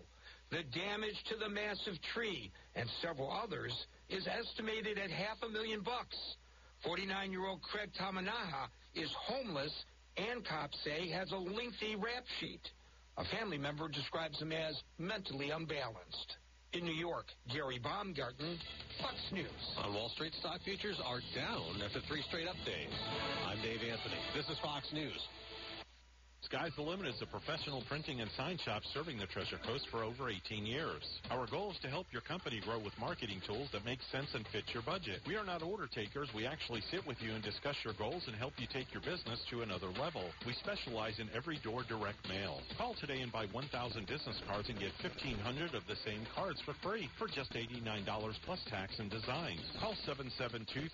[SPEAKER 42] The damage to the massive tree and several others is estimated at half a million bucks. 49-year-old Craig Tamanaha is homeless and cops say has a lengthy rap sheet. A family member describes him as mentally unbalanced. In New York, Gary Baumgarten, Fox News.
[SPEAKER 19] On Wall Street, stock futures are down after three straight up days. I'm Dave Anthony. This is Fox News.
[SPEAKER 45] Sky's the Limit is a professional printing and sign shop serving the Treasure Coast for over 18 years. Our goal is to help your company grow with marketing tools that make sense and fit your budget. We are not order takers. We actually sit with you and discuss your goals and help you take your business to another level. We specialize in every door direct mail. Call today and buy 1,000 business cards and get 1,500 of the same cards for free for just $89 plus tax and design. Call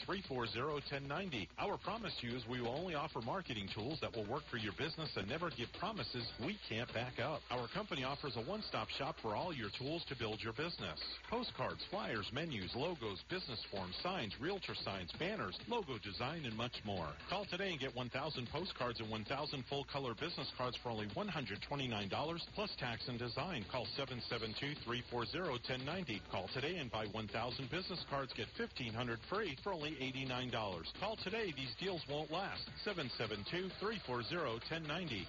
[SPEAKER 45] 772-340-1090. Our promise to you is we will only offer marketing tools that will work for your business and never give promises we can't back up. Our company offers a one-stop shop for all your tools to build your business. Postcards, flyers, menus, logos, business forms, signs, realtor signs, banners, logo design, and much more. Call today and get 1,000 postcards and 1,000 full-color business cards for only $129 plus tax and design. Call 772-340-1090. Call today and buy 1,000 business cards. Get 1,500 free for only $89. Call today. These deals won't last. 772-340-1090.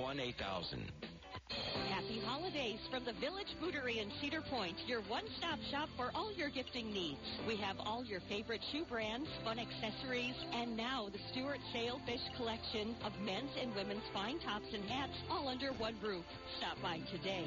[SPEAKER 46] 772-781 8000.
[SPEAKER 13] Happy holidays from the Village Bootery in Cedar Point, your one-stop shop for all your gifting needs. We have all your favorite shoe brands, fun accessories, and now the Stuart Sailfish collection of men's and women's fine tops and hats all under one roof. Stop by today.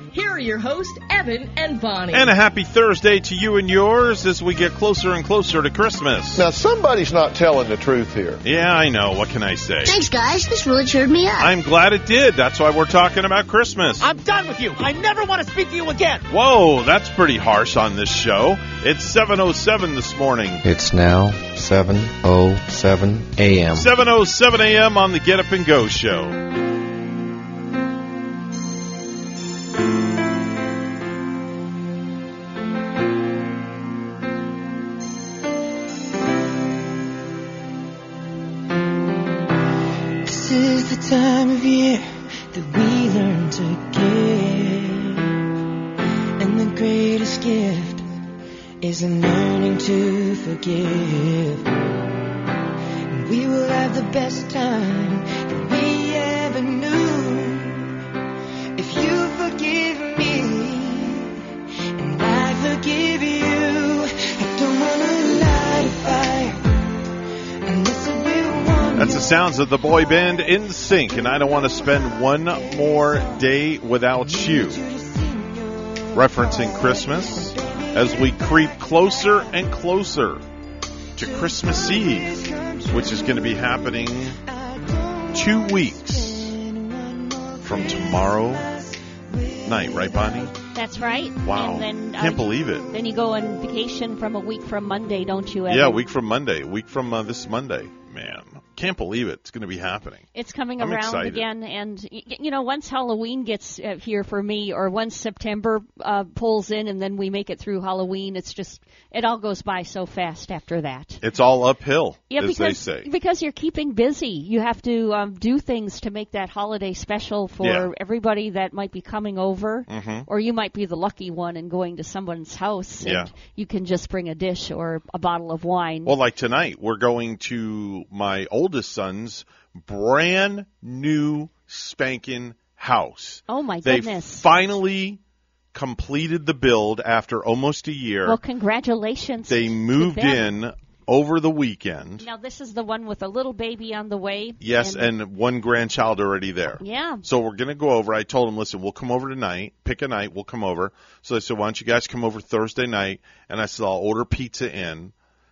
[SPEAKER 47] here are your hosts, Evan and Bonnie.
[SPEAKER 2] And a happy Thursday to you and yours as we get closer and closer to Christmas.
[SPEAKER 48] Now, somebody's not telling the truth here.
[SPEAKER 2] Yeah, I know. What can I say?
[SPEAKER 49] Thanks, guys. This really cheered me up.
[SPEAKER 2] I'm glad it did. That's why we're talking about Christmas.
[SPEAKER 50] I'm done with you. I never want to speak to you again.
[SPEAKER 2] Whoa, that's pretty harsh on this show. It's 7.07 this morning.
[SPEAKER 51] It's now 7.07 a.m.
[SPEAKER 2] 7.07 a.m. on the Get Up and Go show.
[SPEAKER 33] Of the
[SPEAKER 2] boy band NSYNC, and I don't want to spend one more day without you. Referencing Christmas as we creep closer and closer to Christmas Eve, which is going to be happening two weeks from tomorrow night, right, Bonnie?
[SPEAKER 7] That's right.
[SPEAKER 2] Wow.
[SPEAKER 7] And then,
[SPEAKER 2] Can't
[SPEAKER 7] uh,
[SPEAKER 2] believe it.
[SPEAKER 7] Then you go on vacation from a week from Monday, don't you? Evan?
[SPEAKER 2] Yeah, a week from Monday, a week from uh, this Monday. Man, can't believe it. It's going to be happening.
[SPEAKER 7] It's coming
[SPEAKER 2] I'm
[SPEAKER 7] around
[SPEAKER 2] excited.
[SPEAKER 7] again, and you know, once Halloween gets uh, here for me, or once September uh, pulls in, and then we make it through Halloween, it's just it all goes by so fast after that.
[SPEAKER 2] It's all uphill,
[SPEAKER 7] Yeah,
[SPEAKER 2] as
[SPEAKER 7] because
[SPEAKER 2] they say.
[SPEAKER 7] because you're keeping busy, you have to um, do things to make that holiday special for
[SPEAKER 2] Yeah.
[SPEAKER 7] everybody that might be coming over,
[SPEAKER 2] Mhm.
[SPEAKER 7] or you might be the lucky one and going to someone's house, and
[SPEAKER 2] Yeah.
[SPEAKER 7] you can just bring a dish or a bottle of wine.
[SPEAKER 2] Well, like tonight, we're going to my oldest son's brand new spanking house.
[SPEAKER 7] oh my
[SPEAKER 2] They
[SPEAKER 7] goodness!
[SPEAKER 2] finally completed the build after almost a year.
[SPEAKER 7] well, congratulations.
[SPEAKER 2] they moved in over the weekend.
[SPEAKER 7] Now this is the one with a little baby on the way.
[SPEAKER 2] Yes, and one grandchild already there.
[SPEAKER 7] yeah.
[SPEAKER 2] So we're going to go over. I told them, listen, we'll come over tonight. Pick a night. We'll come over. So they said, why don't you guys come over Thursday night? And I said, I'll order pizza in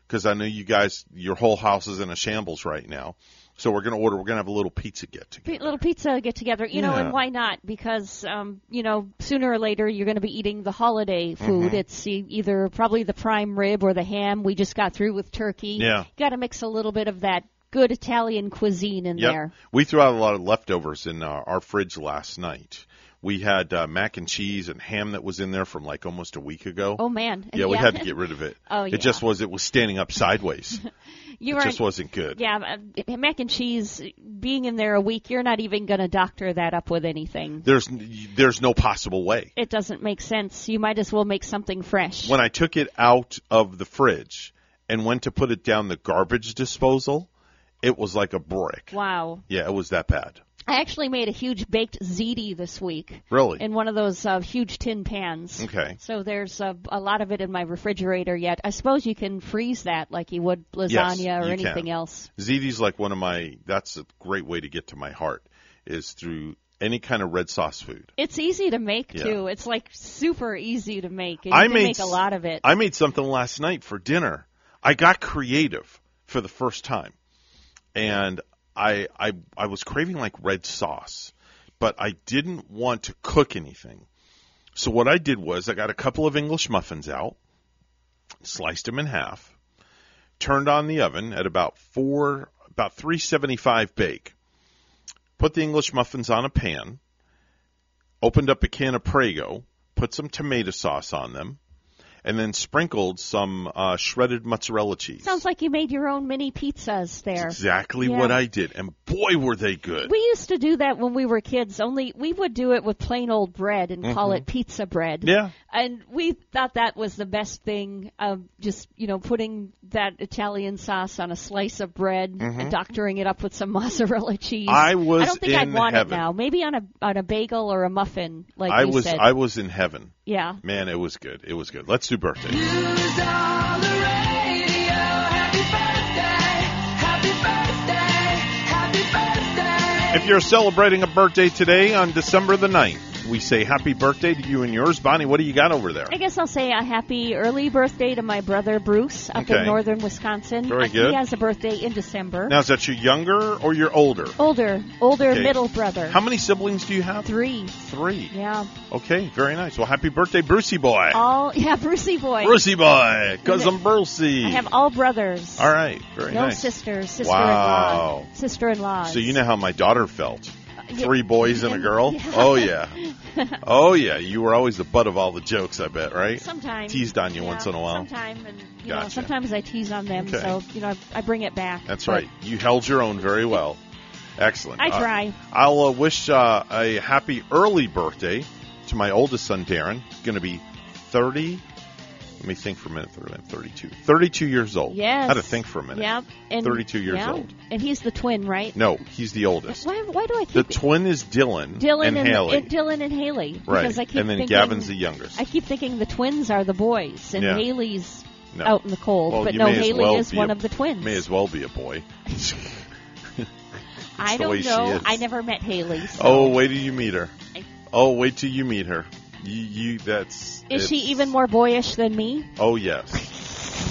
[SPEAKER 2] because I know you guys, your whole house is in a shambles right now. So we're going to order. We're going to have a little pizza get together.
[SPEAKER 7] Little pizza get together, you know, and why not? Because, um, you know, sooner or later you're going to be eating the holiday food.
[SPEAKER 2] Mhm.
[SPEAKER 7] It's either probably the prime rib or the ham. We just got through with turkey.
[SPEAKER 2] Yeah.
[SPEAKER 7] Got to mix a little bit of that good Italian cuisine in
[SPEAKER 2] Yep.
[SPEAKER 7] there.
[SPEAKER 2] We threw out a lot of leftovers in uh, our fridge last night. We had uh, mac and cheese and ham that was in there from like almost a week ago.
[SPEAKER 7] Oh man.
[SPEAKER 2] Yeah, we had to get rid of it.
[SPEAKER 7] Oh, yeah.
[SPEAKER 2] It just was. It was standing up sideways.
[SPEAKER 7] You
[SPEAKER 2] it just wasn't good.
[SPEAKER 7] Yeah, uh, mac and cheese being in there a week, you're not even going to doctor that up with anything.
[SPEAKER 2] There's there's no possible way.
[SPEAKER 7] It doesn't make sense. You might as well make something fresh.
[SPEAKER 2] When I took it out of the fridge and went to put it down the garbage disposal, it was like a brick.
[SPEAKER 7] Wow.
[SPEAKER 2] Yeah, it was that bad.
[SPEAKER 7] I actually made a huge baked ziti this week.
[SPEAKER 2] Really?
[SPEAKER 7] In one of those uh, huge tin pans.
[SPEAKER 2] Okay.
[SPEAKER 7] So there's a, a lot of it in my refrigerator yet. I suppose you can freeze that like you would lasagna
[SPEAKER 2] Yes,
[SPEAKER 7] or
[SPEAKER 2] you
[SPEAKER 7] anything
[SPEAKER 2] can.
[SPEAKER 7] else.
[SPEAKER 2] Ziti's like one of my. That's a great way to get to my heart. Is through any kind of red sauce food.
[SPEAKER 7] It's easy to make
[SPEAKER 2] Yeah.
[SPEAKER 7] too. It's like super easy to make.
[SPEAKER 2] I made
[SPEAKER 7] make a lot of it.
[SPEAKER 2] I made something last night for dinner. I got creative for the first time, and I I I was craving like red sauce, but I didn't want to cook anything. So what I did was I got a couple of English muffins out, sliced them in half, turned on the oven at about four about 375 bake. Put the English muffins on a pan. Opened up a can of Prego, put some tomato sauce on them, and then sprinkled some uh, shredded mozzarella cheese.
[SPEAKER 7] Sounds like you made your own mini pizzas there.
[SPEAKER 2] exactly
[SPEAKER 7] Yeah.
[SPEAKER 2] what I did, and boy were they good.
[SPEAKER 7] We used to do that when we were kids. Only we would do it with plain old bread and call
[SPEAKER 2] Mhm.
[SPEAKER 7] it pizza bread.
[SPEAKER 2] Yeah.
[SPEAKER 7] And we thought that was the best thing. Of just you know putting that Italian sauce on a slice of bread
[SPEAKER 2] Mhm.
[SPEAKER 7] and doctoring it up with some mozzarella cheese.
[SPEAKER 2] I was
[SPEAKER 7] I don't think I'd want
[SPEAKER 2] heaven.
[SPEAKER 7] it now. Maybe on a on a bagel or a muffin, like
[SPEAKER 2] I was
[SPEAKER 7] said.
[SPEAKER 2] I was in heaven.
[SPEAKER 7] Yeah.
[SPEAKER 2] Man, it was good. It was good. Let's do birthdays. If you're celebrating a birthday today on December the 9th, we say happy birthday to you and yours. Bonnie, what do you got over there?
[SPEAKER 7] I guess I'll say a happy early birthday to my brother Bruce up
[SPEAKER 2] Okay.
[SPEAKER 7] in northern Wisconsin.
[SPEAKER 2] Very good.
[SPEAKER 7] He has a birthday in December.
[SPEAKER 2] Now, is that your younger or your older?
[SPEAKER 7] Older, older
[SPEAKER 2] Okay.
[SPEAKER 7] middle brother.
[SPEAKER 2] How many siblings do you have?
[SPEAKER 7] Three.
[SPEAKER 2] Three.
[SPEAKER 7] Yeah.
[SPEAKER 2] Okay, very nice. Well, happy birthday, Brucey boy.
[SPEAKER 7] All yeah, Brucey boy.
[SPEAKER 2] Brucey boy, cousin Brucey.
[SPEAKER 7] I have all brothers.
[SPEAKER 2] All right, very
[SPEAKER 7] no
[SPEAKER 2] nice.
[SPEAKER 7] sisters, sister-in-law.
[SPEAKER 2] Wow.
[SPEAKER 7] Sister-in-law.
[SPEAKER 2] So you know how my daughter felt. Three boys and a girl.
[SPEAKER 7] Yeah.
[SPEAKER 2] Oh yeah. Oh yeah. You were always the butt of all the jokes, I bet, right?
[SPEAKER 7] Sometimes
[SPEAKER 2] Teased on you
[SPEAKER 7] yeah,
[SPEAKER 2] once in a while.
[SPEAKER 7] Sometime, and you know, sometimes I tease on them,
[SPEAKER 2] Okay.
[SPEAKER 7] so you know, I, I bring it back.
[SPEAKER 2] That's
[SPEAKER 7] But
[SPEAKER 2] right. You held your own very well. Excellent.
[SPEAKER 7] I
[SPEAKER 2] Uh,
[SPEAKER 7] try.
[SPEAKER 2] I'll uh, wish uh, a happy early birthday to my oldest son, Darren. Going to be 30. Let me think for a minute. 30, 32. 32 years old.
[SPEAKER 7] Yes.
[SPEAKER 2] Had to think for a minute.
[SPEAKER 7] Yep. And
[SPEAKER 2] 32 years
[SPEAKER 7] yeah.
[SPEAKER 2] old.
[SPEAKER 7] And he's the twin, right?
[SPEAKER 2] No, he's the oldest.
[SPEAKER 7] Why? Why do I
[SPEAKER 2] think
[SPEAKER 7] The
[SPEAKER 2] twin is Dylan,
[SPEAKER 7] Dylan
[SPEAKER 2] and,
[SPEAKER 7] and,
[SPEAKER 2] Haley.
[SPEAKER 7] and Dylan and Haley?
[SPEAKER 2] right.
[SPEAKER 7] Because I keep
[SPEAKER 2] and then
[SPEAKER 7] thinking,
[SPEAKER 2] Gavin's the youngest.
[SPEAKER 7] I keep thinking the twins are the boys and
[SPEAKER 2] Yeah.
[SPEAKER 7] Haley's
[SPEAKER 2] No.
[SPEAKER 7] out in the cold,
[SPEAKER 2] Well,
[SPEAKER 7] but no, Haley
[SPEAKER 2] well
[SPEAKER 7] is one
[SPEAKER 2] a-
[SPEAKER 7] of the twins.
[SPEAKER 2] May as well be a boy.
[SPEAKER 7] I don't know. I never met Haley. So.
[SPEAKER 2] Oh, wait till you meet her.
[SPEAKER 7] I-
[SPEAKER 2] Oh, wait till you meet her. You, you that's.
[SPEAKER 7] Is she even more boyish than me?
[SPEAKER 2] Oh yes.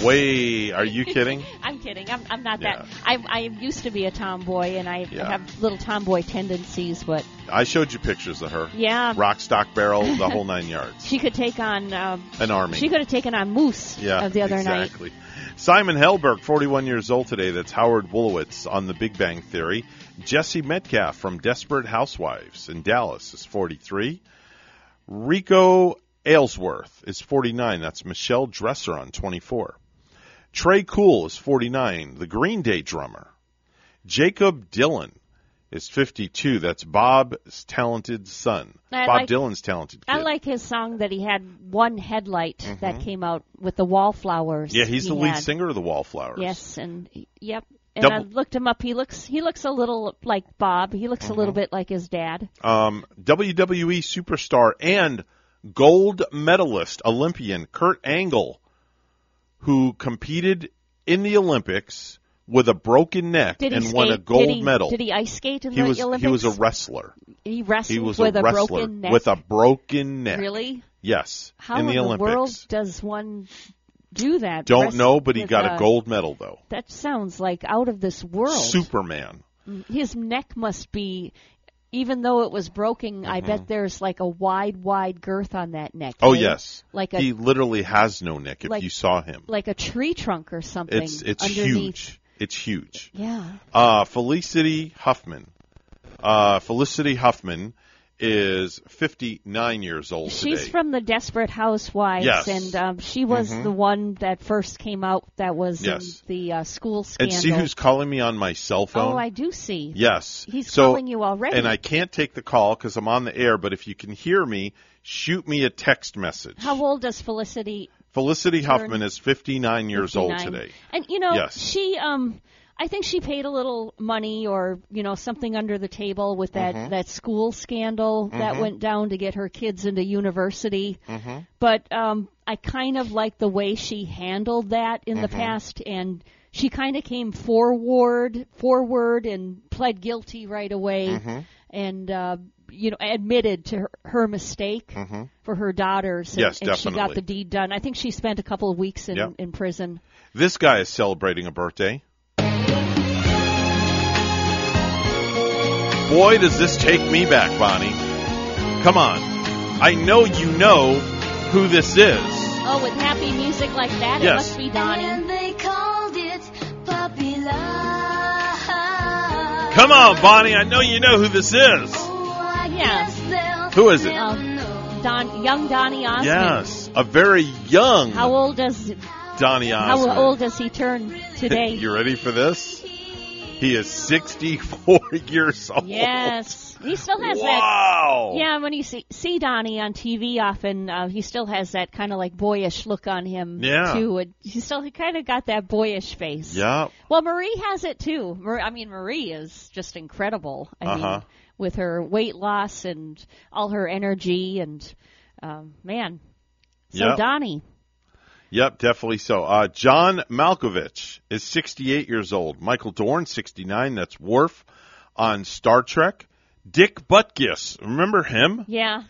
[SPEAKER 2] Way. Are you kidding?
[SPEAKER 7] I'm kidding. I'm, I'm not
[SPEAKER 2] Yeah.
[SPEAKER 7] that. I, I used to be a tomboy, and I
[SPEAKER 2] Yeah.
[SPEAKER 7] have little tomboy tendencies, but
[SPEAKER 2] I showed you pictures of her.
[SPEAKER 7] Yeah.
[SPEAKER 2] Rock, stock, barrel, the whole nine yards.
[SPEAKER 7] she could take on um,
[SPEAKER 2] An army.
[SPEAKER 7] She could have taken on Moose
[SPEAKER 2] Yeah.
[SPEAKER 7] uh, the other night.
[SPEAKER 2] exactly. Simon Helberg, 41 years old today. That's Howard Wolowitz on The Big Bang Theory. Jesse Metcalfe from Desperate Housewives in Dallas is 43. Reiko Aylesworth is 49. That's Michelle Dessler on 24. Tré Cool is 49, the Green Day drummer. Jakob Dylan is 52. That's Bob's talented son.
[SPEAKER 7] I
[SPEAKER 2] Bob
[SPEAKER 7] like-
[SPEAKER 2] Dylan's talented kid.
[SPEAKER 7] I like his song that he had one headlight that
[SPEAKER 2] Mhm.
[SPEAKER 7] came out with the wallflowers.
[SPEAKER 2] yeah, he's
[SPEAKER 7] he
[SPEAKER 2] the lead
[SPEAKER 7] had.
[SPEAKER 2] singer of the Wallflowers.
[SPEAKER 7] Yes, and yep. And I looked him up. He looks he looks a little like Bob. He looks a little
[SPEAKER 2] Mm-hmm.
[SPEAKER 7] bit like his dad.
[SPEAKER 2] um, WWE superstar and gold medalist Olympian Kurt Angle, who competed in the Olympics with a broken neck and
[SPEAKER 7] skate?
[SPEAKER 2] won a gold
[SPEAKER 7] did he,
[SPEAKER 2] medal.
[SPEAKER 7] Did he ice skate in
[SPEAKER 2] he
[SPEAKER 7] the
[SPEAKER 2] was
[SPEAKER 7] Olympics?
[SPEAKER 2] he was a wrestler.
[SPEAKER 7] He wrestled
[SPEAKER 2] He was
[SPEAKER 7] with
[SPEAKER 2] a wrestler
[SPEAKER 7] broken neck.
[SPEAKER 2] with a broken neck.
[SPEAKER 7] Really?
[SPEAKER 2] Yes,
[SPEAKER 7] How
[SPEAKER 2] in the Olympics.
[SPEAKER 7] world does one do that?
[SPEAKER 2] Don't
[SPEAKER 7] Rest
[SPEAKER 2] know, but he got
[SPEAKER 7] uh,
[SPEAKER 2] a gold medal though.
[SPEAKER 7] That sounds like out of this world.
[SPEAKER 2] Superman.
[SPEAKER 7] His neck must be, even though it was broken. I bet there's like a wide, wide girth on that neck.
[SPEAKER 2] Mm-hmm. Oh
[SPEAKER 7] eh?
[SPEAKER 2] yes.
[SPEAKER 7] like a
[SPEAKER 2] he literally has no neck if
[SPEAKER 7] like-
[SPEAKER 2] you saw him.
[SPEAKER 7] like a tree trunk or something.
[SPEAKER 2] It's it's
[SPEAKER 7] underneath.
[SPEAKER 2] huge. It's huge.
[SPEAKER 7] Yeah.
[SPEAKER 2] Uh, Felicity Huffman. Uh, Felicity Huffman is 59 years old
[SPEAKER 7] She's
[SPEAKER 2] today.
[SPEAKER 7] from the Desperate Housewives,
[SPEAKER 2] Yes.
[SPEAKER 7] and um, she was
[SPEAKER 2] Mhm.
[SPEAKER 7] the one that first came out that was
[SPEAKER 2] Yes.
[SPEAKER 7] in the uh, school
[SPEAKER 2] and see who's calling me on my cell phone?
[SPEAKER 7] Oh, I do see.
[SPEAKER 2] Yes.
[SPEAKER 7] He's
[SPEAKER 2] so,
[SPEAKER 7] calling you already.
[SPEAKER 2] And I can't take the call because I'm on the air, but if you can hear me, shoot me a text message.
[SPEAKER 7] How old does Felicity?
[SPEAKER 2] Felicity Huffman is 59 years old today.
[SPEAKER 7] And you know,
[SPEAKER 2] Yes.
[SPEAKER 7] she um I think she paid a little money or, you know, something under the table with that
[SPEAKER 2] Mhm.
[SPEAKER 7] that school scandal that
[SPEAKER 2] Mhm.
[SPEAKER 7] went down to get her kids into university.
[SPEAKER 2] Mhm.
[SPEAKER 7] But um I kind of like the way she handled that in the
[SPEAKER 2] Mhm.
[SPEAKER 7] past and she kind of came forward forward and pled guilty right away
[SPEAKER 2] Mhm.
[SPEAKER 7] and uh you know admitted to her, her mistake
[SPEAKER 2] Mhm.
[SPEAKER 7] for her daughters and,
[SPEAKER 2] Yes,
[SPEAKER 7] and she got the deed done. I think she spent a couple of weeks in
[SPEAKER 2] Yep.
[SPEAKER 7] in prison.
[SPEAKER 2] This guy is celebrating a birthday. Boy, does this take me back, Bonnie. Come on. I know you know who this is.
[SPEAKER 7] Oh, with happy music like that, it must be Donnie.
[SPEAKER 49] They called it puppy love.
[SPEAKER 2] Come on, Bonnie. I know you know who this is.
[SPEAKER 7] Yeah.
[SPEAKER 2] Who is it?
[SPEAKER 7] Um, Don, young Donnie Osmond.
[SPEAKER 2] Yes, a very young
[SPEAKER 7] How old does
[SPEAKER 2] Donnie
[SPEAKER 7] how old does he turn today?
[SPEAKER 2] you ready for this? He is 64 years old.
[SPEAKER 7] yes, he still has that.
[SPEAKER 2] Wow.
[SPEAKER 7] that. Yeah, when you see see Donnie on TV, often uh, he still has that kind of like boyish look on him.
[SPEAKER 2] Yeah.
[SPEAKER 7] too. He still he kind of got that boyish face.
[SPEAKER 2] Yeah.
[SPEAKER 7] Well, Marie has it too. Mar- I mean, Marie is just incredible. I
[SPEAKER 2] Uh-huh.
[SPEAKER 7] mean, with her weight loss and all her energy, and um, man, so
[SPEAKER 2] Yep.
[SPEAKER 7] Donnie.
[SPEAKER 2] Yep, definitely so. Uh, John Malkovich is 68 years old. Michael Dorn, 69. That's Worf on Star Trek. Dick Butkus, remember him?
[SPEAKER 7] Yeah.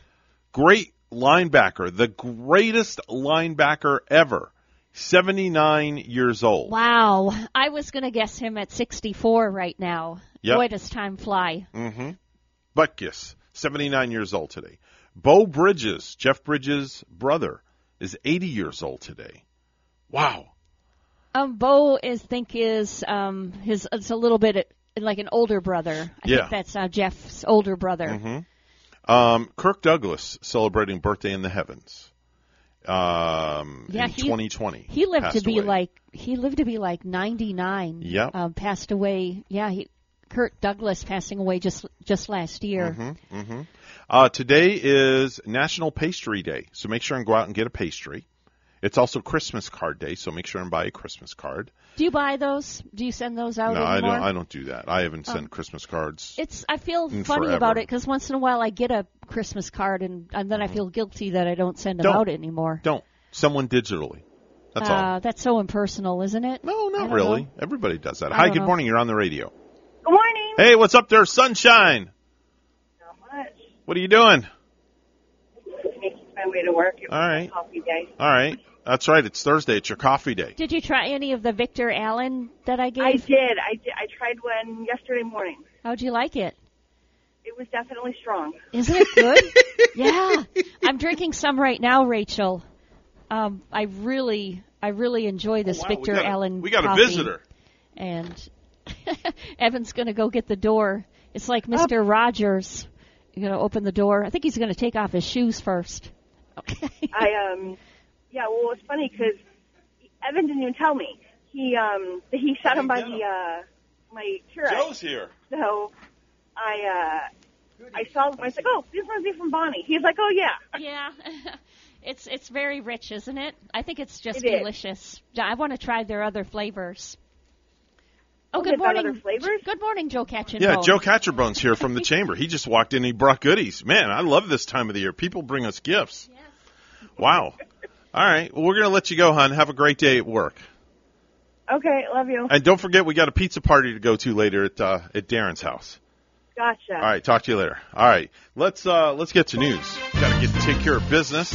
[SPEAKER 2] Great linebacker, the greatest linebacker ever. 79 years old.
[SPEAKER 7] Wow. I was going to guess him at 64 right now.
[SPEAKER 2] Yep.
[SPEAKER 7] Boy, does time fly.
[SPEAKER 2] Mm-hmm. Butkus, 79 years old today. Beau Bridges, Jeff Bridges' brother, is 80 years old today. Wow.
[SPEAKER 7] Um, Beau is think is um his it's a little bit like an older brother. I
[SPEAKER 2] Yeah.
[SPEAKER 7] think that's uh, Jeff's older brother.
[SPEAKER 2] Mm-hmm. Um, Kirk Douglas celebrating birthday in the heavens. Um,
[SPEAKER 7] Yeah,
[SPEAKER 2] in
[SPEAKER 7] he-
[SPEAKER 2] 2020.
[SPEAKER 7] He lived to be
[SPEAKER 2] away.
[SPEAKER 7] like he lived to be like 99.
[SPEAKER 2] Yeah,
[SPEAKER 7] Um, passed away. Yeah, he Kurt Douglas passing away just just last year.
[SPEAKER 2] hmm hmm Uh, today is National Pastry Day, so make sure and go out and get a pastry. It's also Christmas card day, so make sure and buy a Christmas card.
[SPEAKER 7] Do you buy those? Do you send those out
[SPEAKER 2] no, I don't. I don't do that. I haven't sent
[SPEAKER 7] Um,
[SPEAKER 2] Christmas cards.
[SPEAKER 7] It's I feel
[SPEAKER 2] in
[SPEAKER 7] funny
[SPEAKER 2] forever.
[SPEAKER 7] about it because once in a while I get a Christmas card and and then I feel guilty that I don't send them
[SPEAKER 2] Don't.
[SPEAKER 7] out anymore.
[SPEAKER 2] Don't. Someone digitally. That's all.
[SPEAKER 7] uh, That's so impersonal, isn't it?
[SPEAKER 2] No, not really.
[SPEAKER 7] know.
[SPEAKER 2] Everybody does that.
[SPEAKER 7] I
[SPEAKER 2] Hi, good
[SPEAKER 7] know.
[SPEAKER 2] morning. You're on the radio.
[SPEAKER 52] Good morning.
[SPEAKER 2] Hey, what's up there, sunshine?
[SPEAKER 52] Not much.
[SPEAKER 2] What are you doing?
[SPEAKER 52] Making my way to work. It was
[SPEAKER 2] All right.
[SPEAKER 52] coffee day.
[SPEAKER 2] All right. That's right. It's Thursday. It's your coffee day.
[SPEAKER 7] Did you try any of the Victor Allen that I gave?
[SPEAKER 52] I did. I did. I tried one yesterday morning.
[SPEAKER 7] How'd you like it?
[SPEAKER 52] It was definitely strong.
[SPEAKER 7] Isn't it good? yeah. I'm drinking some right now, Rachel. Um, I really, I really enjoy this
[SPEAKER 2] Oh, wow, we
[SPEAKER 7] Victor
[SPEAKER 2] got a-
[SPEAKER 7] Allen.
[SPEAKER 2] we got a
[SPEAKER 7] coffee.
[SPEAKER 2] visitor.
[SPEAKER 7] And Evan's going to go get the door. It's like Mr. Rogers. You're going to open the door. I think he's going to take off his shoes first.
[SPEAKER 52] I um, yeah. Well, it's funny because Evan didn't even tell me. He um, he shot him by the uh, my Keurig.
[SPEAKER 2] Joe's here.
[SPEAKER 52] So I uh, I saw him. I was like, oh, this must be from Bonnie. He's like, oh yeah.
[SPEAKER 7] Yeah. it's it's very rich, isn't it? I think it's just
[SPEAKER 52] It is.
[SPEAKER 7] delicious. I want to try their other flavors. Oh, good morning.
[SPEAKER 52] flavors?
[SPEAKER 7] Good morning, Joe Catchin.
[SPEAKER 2] Yeah, Joe Catrombone's here from the chamber. He just walked in. and He brought goodies. Man, I love this time of the year. People bring us gifts. Wow. All right. Well, we're going to let you go, hon. Have a great day at work.
[SPEAKER 52] Okay, love you.
[SPEAKER 2] And don't forget, we got a pizza party to go to later at uh, at Darren's house.
[SPEAKER 52] Gotcha.
[SPEAKER 2] All right. Talk to you later. All right. Let's uh, let's get to news. Got to get take care of business.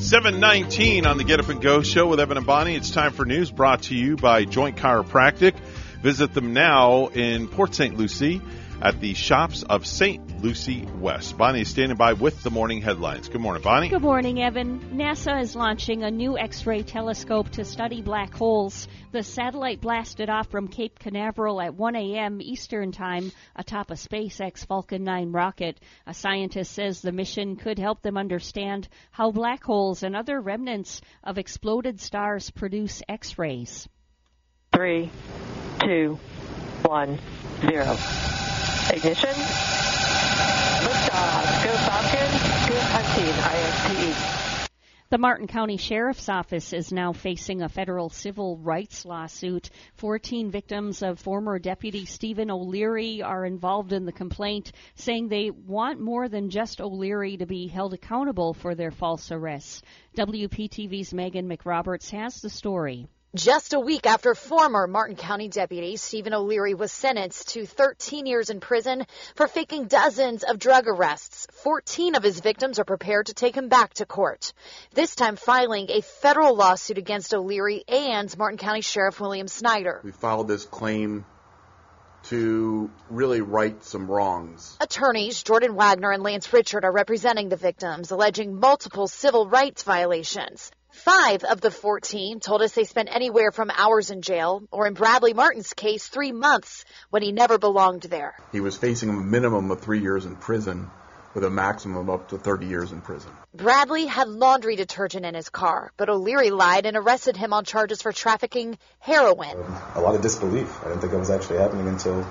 [SPEAKER 2] 719 on the Get Up and Go show with Evan and Bonnie. It's time for news brought to you by Joint Chiropractic. Visit them now in Port St. Lucie at the shops of St. Lucie West. Bonnie is standing by with the morning headlines. Good morning, Bonnie.
[SPEAKER 7] Good morning, Evan. NASA is launching a new X ray telescope to study black holes. The satellite blasted off from Cape Canaveral at 1 a.m. Eastern Time atop a SpaceX Falcon 9 rocket. A scientist says the mission could help them understand how black holes and other remnants of exploded stars produce X rays.
[SPEAKER 53] Three, two, one, zero. Ignition. Liftoff. Go Falcon. Good hunting. IXPE.
[SPEAKER 7] The Martin County Sheriff's Office is now facing a federal civil rights lawsuit. 14 victims of former Deputy Stephen O'Leary are involved in the complaint, saying they want more than just O'Leary to be held accountable for their false arrests. WPTV's Megan McRoberts has the story.
[SPEAKER 27] Just a week after former Martin County Deputy Stephen O'Leary was sentenced to 13 years in prison for faking dozens of drug arrests, 14 of his victims are prepared to take him back to court. This time filing a federal lawsuit against O'Leary and Martin County Sheriff William Snyder.
[SPEAKER 54] We filed this claim to really right some wrongs.
[SPEAKER 27] Attorneys Jordan Wagner and Lance Richard are representing the victims, alleging multiple civil rights violations. Five of the 14 told us they spent anywhere from hours in jail, or in Bradley Martin's case, three months when he never belonged there.
[SPEAKER 54] He was facing a minimum of three years in prison with a maximum of up to 30 years in prison.
[SPEAKER 27] Bradley had laundry detergent in his car, but O'Leary lied and arrested him on charges for trafficking heroin.
[SPEAKER 29] A lot of disbelief. I didn't think it was actually happening until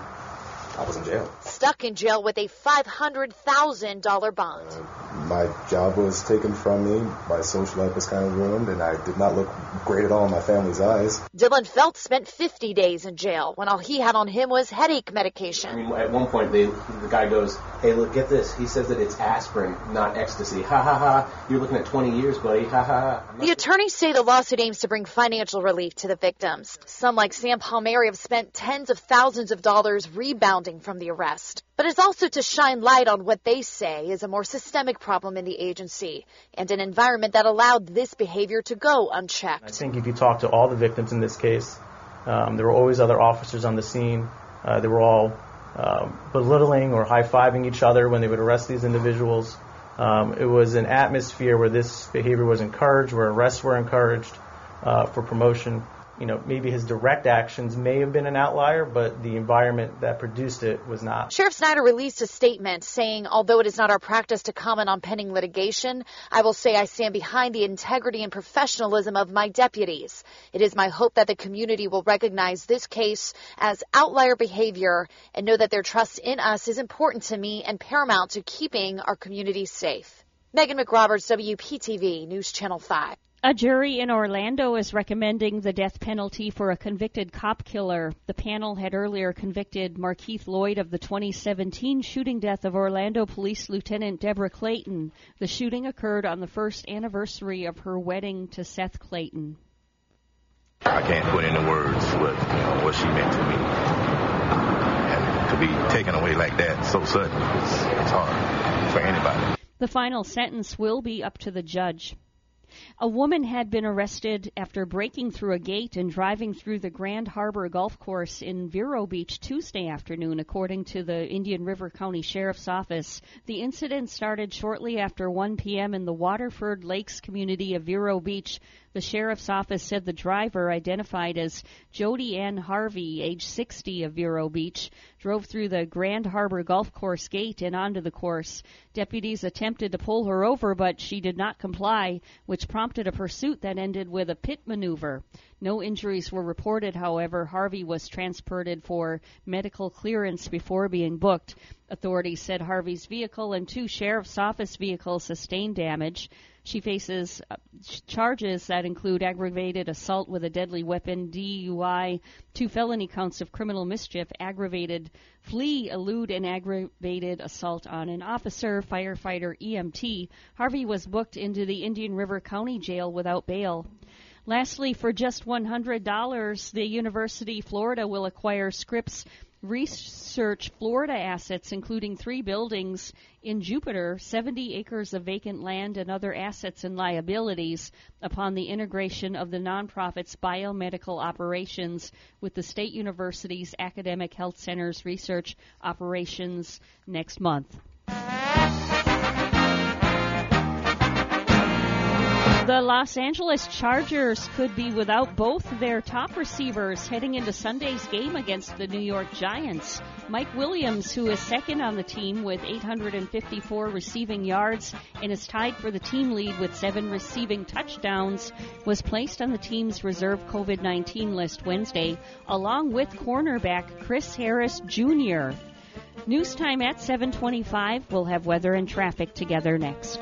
[SPEAKER 29] I was in jail.
[SPEAKER 27] Stuck in jail with a $500,000 bond.
[SPEAKER 29] Uh, my job was taken from me. My social life was kind of ruined, and I did not look great at all in my family's eyes.
[SPEAKER 27] Dylan Felt spent 50 days in jail when all he had on him was headache medication.
[SPEAKER 30] I mean, at one point, they, the guy goes, "Hey, look, get this." He says that it's aspirin, not ecstasy. Ha ha ha! You're looking at 20 years, buddy. Ha ha ha!
[SPEAKER 27] The attorneys say the lawsuit aims to bring financial relief to the victims. Some, like Sam Palmieri, have spent tens of thousands of dollars rebounding from the arrest. But it's also to shine light on what they say is a more systemic problem in the agency and an environment that allowed this behavior to go unchecked.
[SPEAKER 31] I think if you talk to all the victims in this case, um, there were always other officers on the scene. Uh, they were all uh, belittling or high fiving each other when they would arrest these individuals. Um, it was an atmosphere where this behavior was encouraged, where arrests were encouraged uh, for promotion you know, maybe his direct actions may have been an outlier, but the environment that produced it was not.
[SPEAKER 27] Sheriff Snyder released a statement saying, although it is not our practice to comment on pending litigation, I will say I stand behind the integrity and professionalism of my deputies. It is my hope that the community will recognize this case as outlier behavior and know that their trust in us is important to me and paramount to keeping our community safe. Megan McRoberts, WPTV, News Channel 5.
[SPEAKER 7] A jury in Orlando is recommending the death penalty for a convicted cop killer. The panel had earlier convicted Markeith Loyd of the 2017 shooting death of Orlando Police Lieutenant Deborah Clayton. The shooting occurred on the first anniversary of her wedding to Seth Clayton.
[SPEAKER 55] I can't put into words what you know, what she meant to me. And to be taken away like that so sudden, it's, it's hard for anybody.
[SPEAKER 7] The final sentence will be up to the judge. A woman had been arrested after breaking through a gate and driving through the Grand Harbor Golf Course in Vero Beach Tuesday afternoon, according to the Indian River County Sheriff's Office. The incident started shortly after 1 p.m. in the Waterford Lakes community of Vero Beach. The sheriff's office said the driver, identified as Jody Ann Harvey, age 60 of Vero Beach, drove through the Grand Harbor Golf Course gate and onto the course. Deputies attempted to pull her over, but she did not comply, which prompted a pursuit that ended with a pit maneuver. No injuries were reported, however. Harvey was transported for medical clearance before being booked. Authorities said Harvey's vehicle and two sheriff's office vehicles sustained damage. She faces uh, charges that include aggravated assault with a deadly weapon, DUI, two felony counts of criminal mischief, aggravated flee, elude, and aggravated assault on an officer, firefighter, EMT. Harvey was booked into the Indian River County Jail without bail. Lastly, for just $100, the University of Florida will acquire Scripps Research Florida assets, including three buildings in Jupiter, 70 acres of vacant land, and other assets and liabilities upon the integration of the nonprofit's biomedical operations with the State University's Academic Health Center's research operations next month. The Los Angeles Chargers could be without both their top receivers heading into Sunday's game against the New York Giants. Mike Williams, who is second on the team with 854 receiving yards and is tied for the team lead with seven receiving touchdowns, was placed on the team's reserve COVID 19 list Wednesday, along with cornerback Chris Harris Jr. News time at 725. We'll have weather and traffic together next.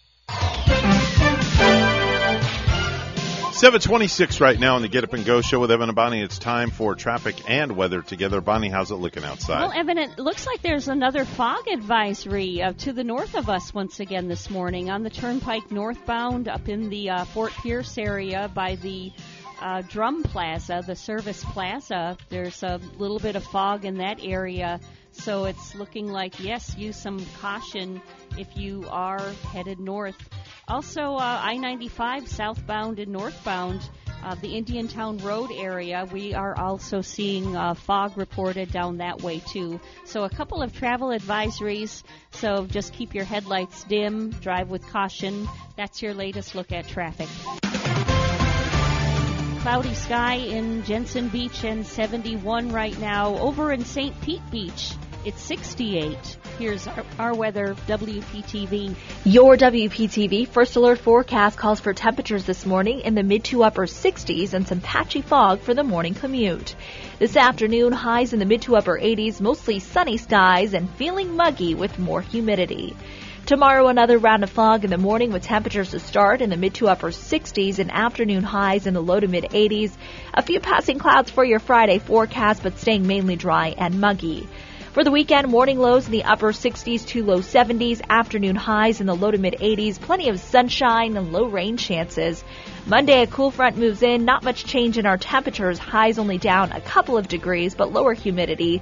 [SPEAKER 2] 726 right now on the Get Up and Go show with Evan and Bonnie. It's time for traffic and weather together. Bonnie, how's it looking outside?
[SPEAKER 7] Well, Evan, it looks like there's another fog advisory uh, to the north of us once again this morning on the Turnpike northbound up in the uh, Fort Pierce area by the uh, Drum Plaza, the Service Plaza. There's a little bit of fog in that area. So it's looking like, yes, use some caution if you are headed north. Also, uh, I 95 southbound and northbound, uh, the Indiantown Road area, we are also seeing uh, fog reported down that way too. So, a couple of travel advisories. So, just keep your headlights dim, drive with caution. That's your latest look at traffic. Cloudy sky in Jensen Beach and 71 right now. Over in St. Pete Beach, it's 68. Here's our, our, weather, WPTV.
[SPEAKER 12] Your WPTV first alert forecast calls for temperatures this morning in the mid to upper 60s and some patchy fog for the morning commute. This afternoon, highs in the mid to upper 80s, mostly sunny skies and feeling muggy with more humidity. Tomorrow, another round of fog in the morning with temperatures to start in the mid to upper 60s and afternoon highs in the low to mid 80s. A few passing clouds for your Friday forecast, but staying mainly dry and muggy. For the weekend, morning lows in the upper 60s to low 70s, afternoon highs in the low to mid 80s, plenty of sunshine and low rain chances. Monday, a cool front moves in, not much change in our temperatures, highs only down a couple of degrees, but lower humidity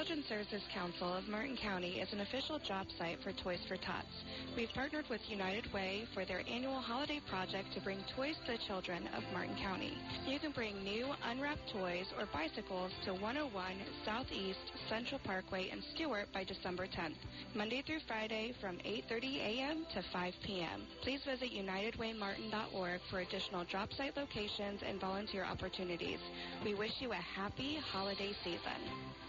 [SPEAKER 56] Children's Services Council of Martin County is an official job site for Toys for Tots. We've partnered with United Way for their annual holiday project to bring toys to the children of Martin County. You can bring new unwrapped toys or bicycles to 101 Southeast Central Parkway in Stuart by December 10th, Monday through Friday from 8.30 a.m. to 5 p.m. Please visit unitedwaymartin.org for additional job site locations and volunteer opportunities. We wish you a happy holiday season.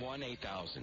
[SPEAKER 46] 8000.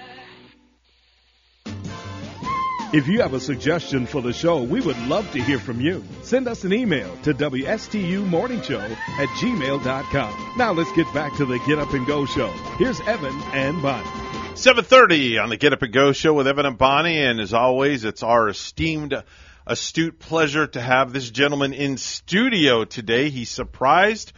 [SPEAKER 18] If you have a suggestion for the show, we would love to hear from you. Send us an email to WSTUmorningshow at gmail.com. Now let's get back to the Get Up and Go show. Here's Evan and Bonnie.
[SPEAKER 2] 7.30 on the Get Up and Go show with Evan and Bonnie. And as always, it's our esteemed, astute pleasure to have this gentleman in studio today. He surprised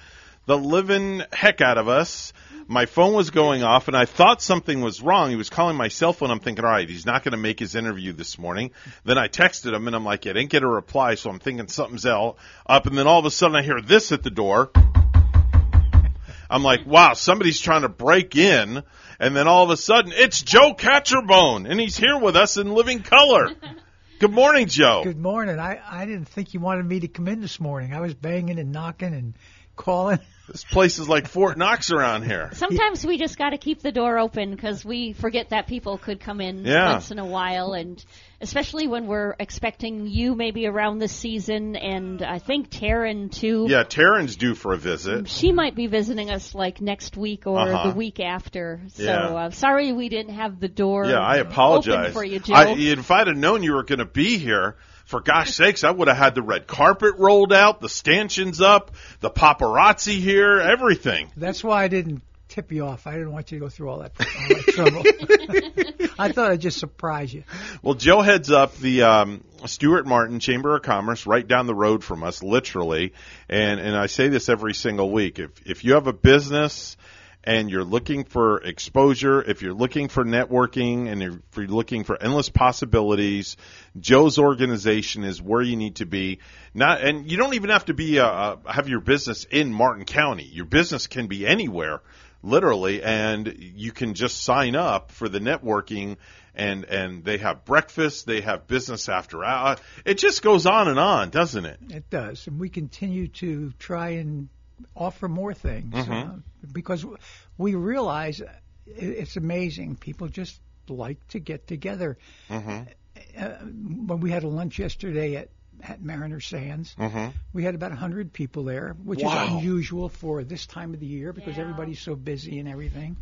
[SPEAKER 2] the living heck out of us. My phone was going off, and I thought something was wrong. He was calling my cell phone. I'm thinking, all right, he's not going to make his interview this morning. Then I texted him, and I'm like, I didn't get a reply, so I'm thinking something's up. And then all of a sudden, I hear this at the door. I'm like, wow, somebody's trying to break in. And then all of a sudden, it's Joe Catrombone, and he's here with us in living color. Good morning, Joe.
[SPEAKER 57] Good morning. I, I didn't think you wanted me to come in this morning. I was banging and knocking and calling.
[SPEAKER 2] This place is like Fort Knox around here.
[SPEAKER 7] Sometimes we just got to keep the door open because we forget that people could come in
[SPEAKER 2] Yeah.
[SPEAKER 7] once in a while, and especially when we're expecting you maybe around this season, and I think Taryn too.
[SPEAKER 2] Yeah, Taryn's due for a visit.
[SPEAKER 7] She might be visiting us like next week or
[SPEAKER 2] Uh-huh.
[SPEAKER 7] the week after. So
[SPEAKER 2] Yeah.
[SPEAKER 7] uh, sorry we didn't have the door.
[SPEAKER 2] Yeah, I apologize.
[SPEAKER 7] Open for you, Joe.
[SPEAKER 2] I, if I'd have known you were going to be here, for gosh sakes, I would have had the red carpet rolled out, the stanchions up, the paparazzi here, everything.
[SPEAKER 57] That's why I didn't tip you off. I didn't want you to go through all that, all that trouble. I thought I'd just surprise you.
[SPEAKER 2] Well, Joe heads up the um, Stuart Martin Chamber of Commerce right down the road from us, literally. And and I say this every single week. If if you have a business and you're looking for exposure, if you're looking for networking, and if you're looking for endless possibilities, Joe's organization is where you need to be. Not, and you don't even have to be uh, uh, have your business in Martin County. Your business can be anywhere, literally, and you can just sign up for the networking. And and they have breakfast, they have business after hour. It just goes on and on, doesn't it?
[SPEAKER 57] It does, and we continue to try and offer more things
[SPEAKER 2] Mhm.
[SPEAKER 57] uh, because we realize it's amazing. People just like to get together.
[SPEAKER 2] Mm-hmm.
[SPEAKER 57] Uh, when we had a lunch yesterday at at Mariner Sands,
[SPEAKER 2] Mm-hmm.
[SPEAKER 57] we had about 100 people there, which
[SPEAKER 2] Wow.
[SPEAKER 57] is unusual for this time of the year because everybody's so busy and everything.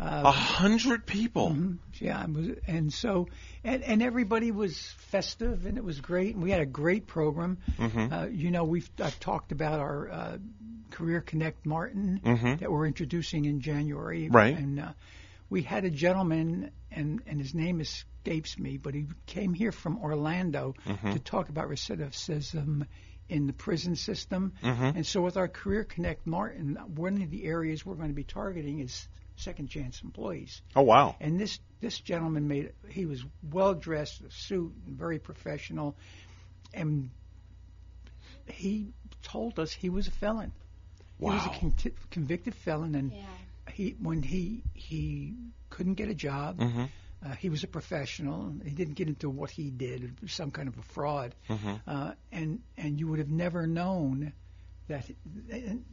[SPEAKER 57] Uh,
[SPEAKER 2] A hundred people.
[SPEAKER 57] Mhm. Yeah, and so and and everybody was festive and it was great and we had a great program.
[SPEAKER 2] Mhm.
[SPEAKER 57] Uh, you know, we've I've talked about our uh, Career Connect Martin
[SPEAKER 2] Mhm.
[SPEAKER 57] that we're introducing in January.
[SPEAKER 2] Right.
[SPEAKER 57] And uh, we had a gentleman and and his name escapes me, but he came here from Orlando
[SPEAKER 2] Mhm.
[SPEAKER 57] to talk about recidivism in the prison system.
[SPEAKER 2] Mhm.
[SPEAKER 57] And so with our Career Connect Martin, one of the areas we're going to be targeting is second chance employees.
[SPEAKER 2] Oh wow.
[SPEAKER 57] And this this gentleman made he was well dressed, a suit, very professional, and he told us he was a felon. Wow. He was a con- convicted felon, and he when he he couldn't get a job.
[SPEAKER 2] Mhm.
[SPEAKER 57] Uh, he was a professional. He didn't get into what he did, was some kind of a fraud,
[SPEAKER 2] Mhm.
[SPEAKER 57] uh, and and you would have never known that. And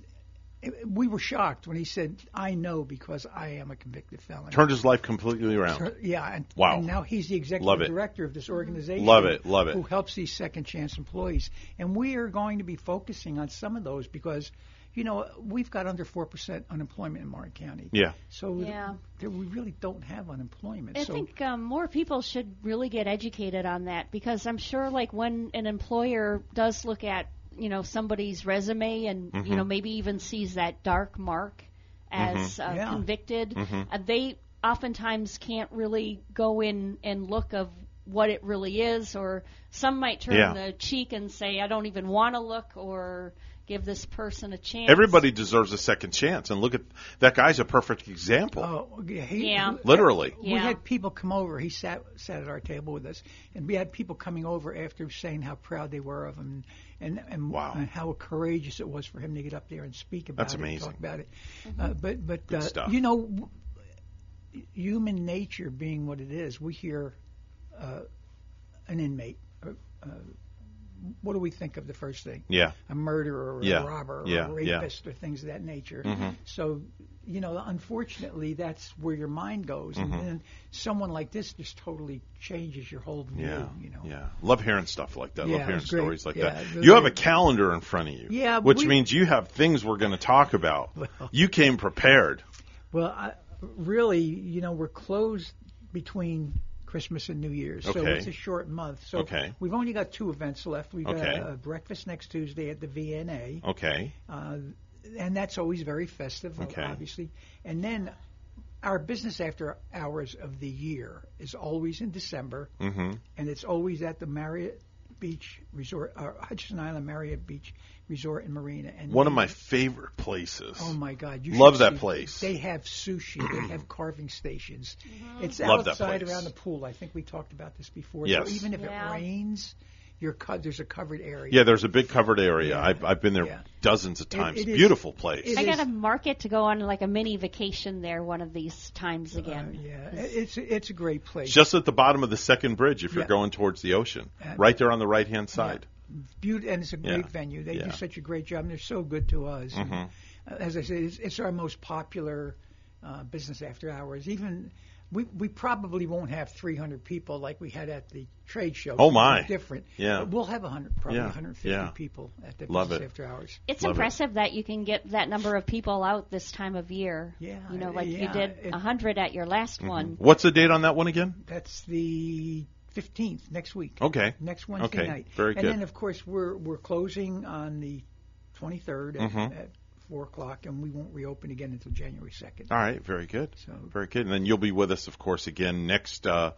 [SPEAKER 57] we were shocked when he said, "I know because I am a convicted felon."
[SPEAKER 2] Turned his life completely around.
[SPEAKER 57] Yeah, and,
[SPEAKER 2] Wow.
[SPEAKER 57] and now he's the executive
[SPEAKER 2] Love it.
[SPEAKER 57] director of this organization.
[SPEAKER 2] Love it, love it.
[SPEAKER 57] Who helps these second chance employees, and we are going to be focusing on some of those because, you know, we've got under four percent unemployment in Martin County.
[SPEAKER 2] Yeah.
[SPEAKER 57] So
[SPEAKER 7] Yeah.
[SPEAKER 57] there, we really don't have unemployment.
[SPEAKER 7] I
[SPEAKER 57] so
[SPEAKER 7] think um, more people should really get educated on that because I'm sure, like, when an employer does look at, you know, somebody's resume and you
[SPEAKER 57] Mhm.
[SPEAKER 7] know maybe even sees that dark mark as
[SPEAKER 57] Mhm.
[SPEAKER 7] uh,
[SPEAKER 57] Yeah.
[SPEAKER 7] convicted,
[SPEAKER 57] Mhm.
[SPEAKER 7] uh, they oftentimes can't really go in and look of what it really is, or some might turn
[SPEAKER 2] Yeah.
[SPEAKER 7] the cheek and say, "I don't even want to look," or give this person a chance.
[SPEAKER 2] Everybody deserves a second chance, and look at that guy's a perfect example.
[SPEAKER 57] Oh, yeah, he,
[SPEAKER 7] Yeah.
[SPEAKER 2] Literally.
[SPEAKER 57] We had people come over. He sat sat at our table with us, and we had people coming over after saying how proud they were of him, and and,
[SPEAKER 2] Wow.
[SPEAKER 57] and how courageous it was for him to get up there and speak about
[SPEAKER 2] That's
[SPEAKER 57] it,
[SPEAKER 2] amazing.
[SPEAKER 57] talk about it. Uh, but but uh, you know, w- human nature being what it is, we hear uh, an inmate. Uh, uh, what do we think of the first thing?
[SPEAKER 2] Yeah.
[SPEAKER 57] a murderer or
[SPEAKER 2] Yeah.
[SPEAKER 57] a robber or
[SPEAKER 2] Yeah,
[SPEAKER 57] a
[SPEAKER 2] yeah.
[SPEAKER 57] rapist or things of that nature.
[SPEAKER 2] Mhm.
[SPEAKER 57] So, you know, unfortunately, that's where your mind goes,
[SPEAKER 2] Mhm.
[SPEAKER 57] and then someone like this just totally changes your whole view.
[SPEAKER 2] Yeah,
[SPEAKER 57] You know.
[SPEAKER 2] yeah. Love hearing stuff like that.
[SPEAKER 57] Yeah,
[SPEAKER 2] Love hearing stories like
[SPEAKER 57] Yeah,
[SPEAKER 2] that.
[SPEAKER 57] was
[SPEAKER 2] You have a calendar in front of you.
[SPEAKER 57] Yeah,
[SPEAKER 2] which
[SPEAKER 57] we-
[SPEAKER 2] means you have things we're going to talk about. you came prepared.
[SPEAKER 57] Well, I, really, you know, we're closed between Christmas and New Year's, so
[SPEAKER 2] Okay.
[SPEAKER 57] it's a short month. So
[SPEAKER 2] Okay.
[SPEAKER 57] we've only got two events left. We've
[SPEAKER 2] Okay.
[SPEAKER 57] got a, a breakfast next Tuesday at the VNA.
[SPEAKER 2] Okay.
[SPEAKER 57] Uh, and that's always very festive,
[SPEAKER 2] Okay.
[SPEAKER 57] obviously. And then our business after hours of the year is always in December,
[SPEAKER 2] Mm-hmm.
[SPEAKER 57] and it's always at the Marriott Beach Resort, uh, Hutchinson Island Marriott Beach Resort and Marina. And
[SPEAKER 2] One of my favorite places.
[SPEAKER 57] Oh my God! You
[SPEAKER 2] Love that
[SPEAKER 57] see-
[SPEAKER 2] place.
[SPEAKER 57] They have sushi. they have carving stations. It's
[SPEAKER 2] Love that
[SPEAKER 57] outside around the pool. I think we talked about this before.
[SPEAKER 2] Yes.
[SPEAKER 57] So even if
[SPEAKER 7] Yeah.
[SPEAKER 57] it rains, you're co- there's a covered area.
[SPEAKER 2] Yeah, there's a big covered area.
[SPEAKER 57] Yeah.
[SPEAKER 2] I've, I've been there
[SPEAKER 57] Yeah.
[SPEAKER 2] dozens of
[SPEAKER 57] It-
[SPEAKER 2] times.
[SPEAKER 57] it is-
[SPEAKER 2] Beautiful place.
[SPEAKER 7] I got a market to go on like a mini vacation there one of these times again.
[SPEAKER 57] Uh, yeah, it's it's a great place.
[SPEAKER 2] Just at the bottom of the second bridge if you're going towards the ocean.
[SPEAKER 57] Uh,
[SPEAKER 2] right there on the right hand side.
[SPEAKER 57] Beaut- and it's a great
[SPEAKER 2] Yeah.
[SPEAKER 57] venue. They
[SPEAKER 2] Yeah.
[SPEAKER 57] do such a great job, and they're so good to us. And,
[SPEAKER 2] Mhm.
[SPEAKER 57] uh, as I said, it's, it's our most popular uh, business after hours. Even we we probably won't have 300 people like we had at the trade show.
[SPEAKER 2] Oh, my.
[SPEAKER 57] Different.
[SPEAKER 2] Yeah.
[SPEAKER 57] But we'll have 100, probably
[SPEAKER 2] Yeah.
[SPEAKER 57] 150
[SPEAKER 2] Yeah.
[SPEAKER 57] people at the
[SPEAKER 2] Love
[SPEAKER 57] business
[SPEAKER 2] it.
[SPEAKER 57] after hours.
[SPEAKER 7] It's
[SPEAKER 2] Love it.
[SPEAKER 7] impressive that you can get that number of people out this time of year.
[SPEAKER 57] Yeah,
[SPEAKER 7] You know, like you did
[SPEAKER 57] it-
[SPEAKER 7] a 100 at your last
[SPEAKER 2] Mhm.
[SPEAKER 7] one.
[SPEAKER 2] What's the date on that one again?
[SPEAKER 57] That's the 15th next week.
[SPEAKER 2] Okay.
[SPEAKER 57] Next Wednesday
[SPEAKER 2] Okay.
[SPEAKER 57] night.
[SPEAKER 2] Very
[SPEAKER 57] and
[SPEAKER 2] good.
[SPEAKER 57] And then of course we're we're closing on the 23rd at,
[SPEAKER 2] Mhm.
[SPEAKER 57] at four o'clock, and we won't reopen again until January 2nd.
[SPEAKER 2] All right, very good.
[SPEAKER 57] So-
[SPEAKER 2] very good. And then you'll be with us, of course, again next uh,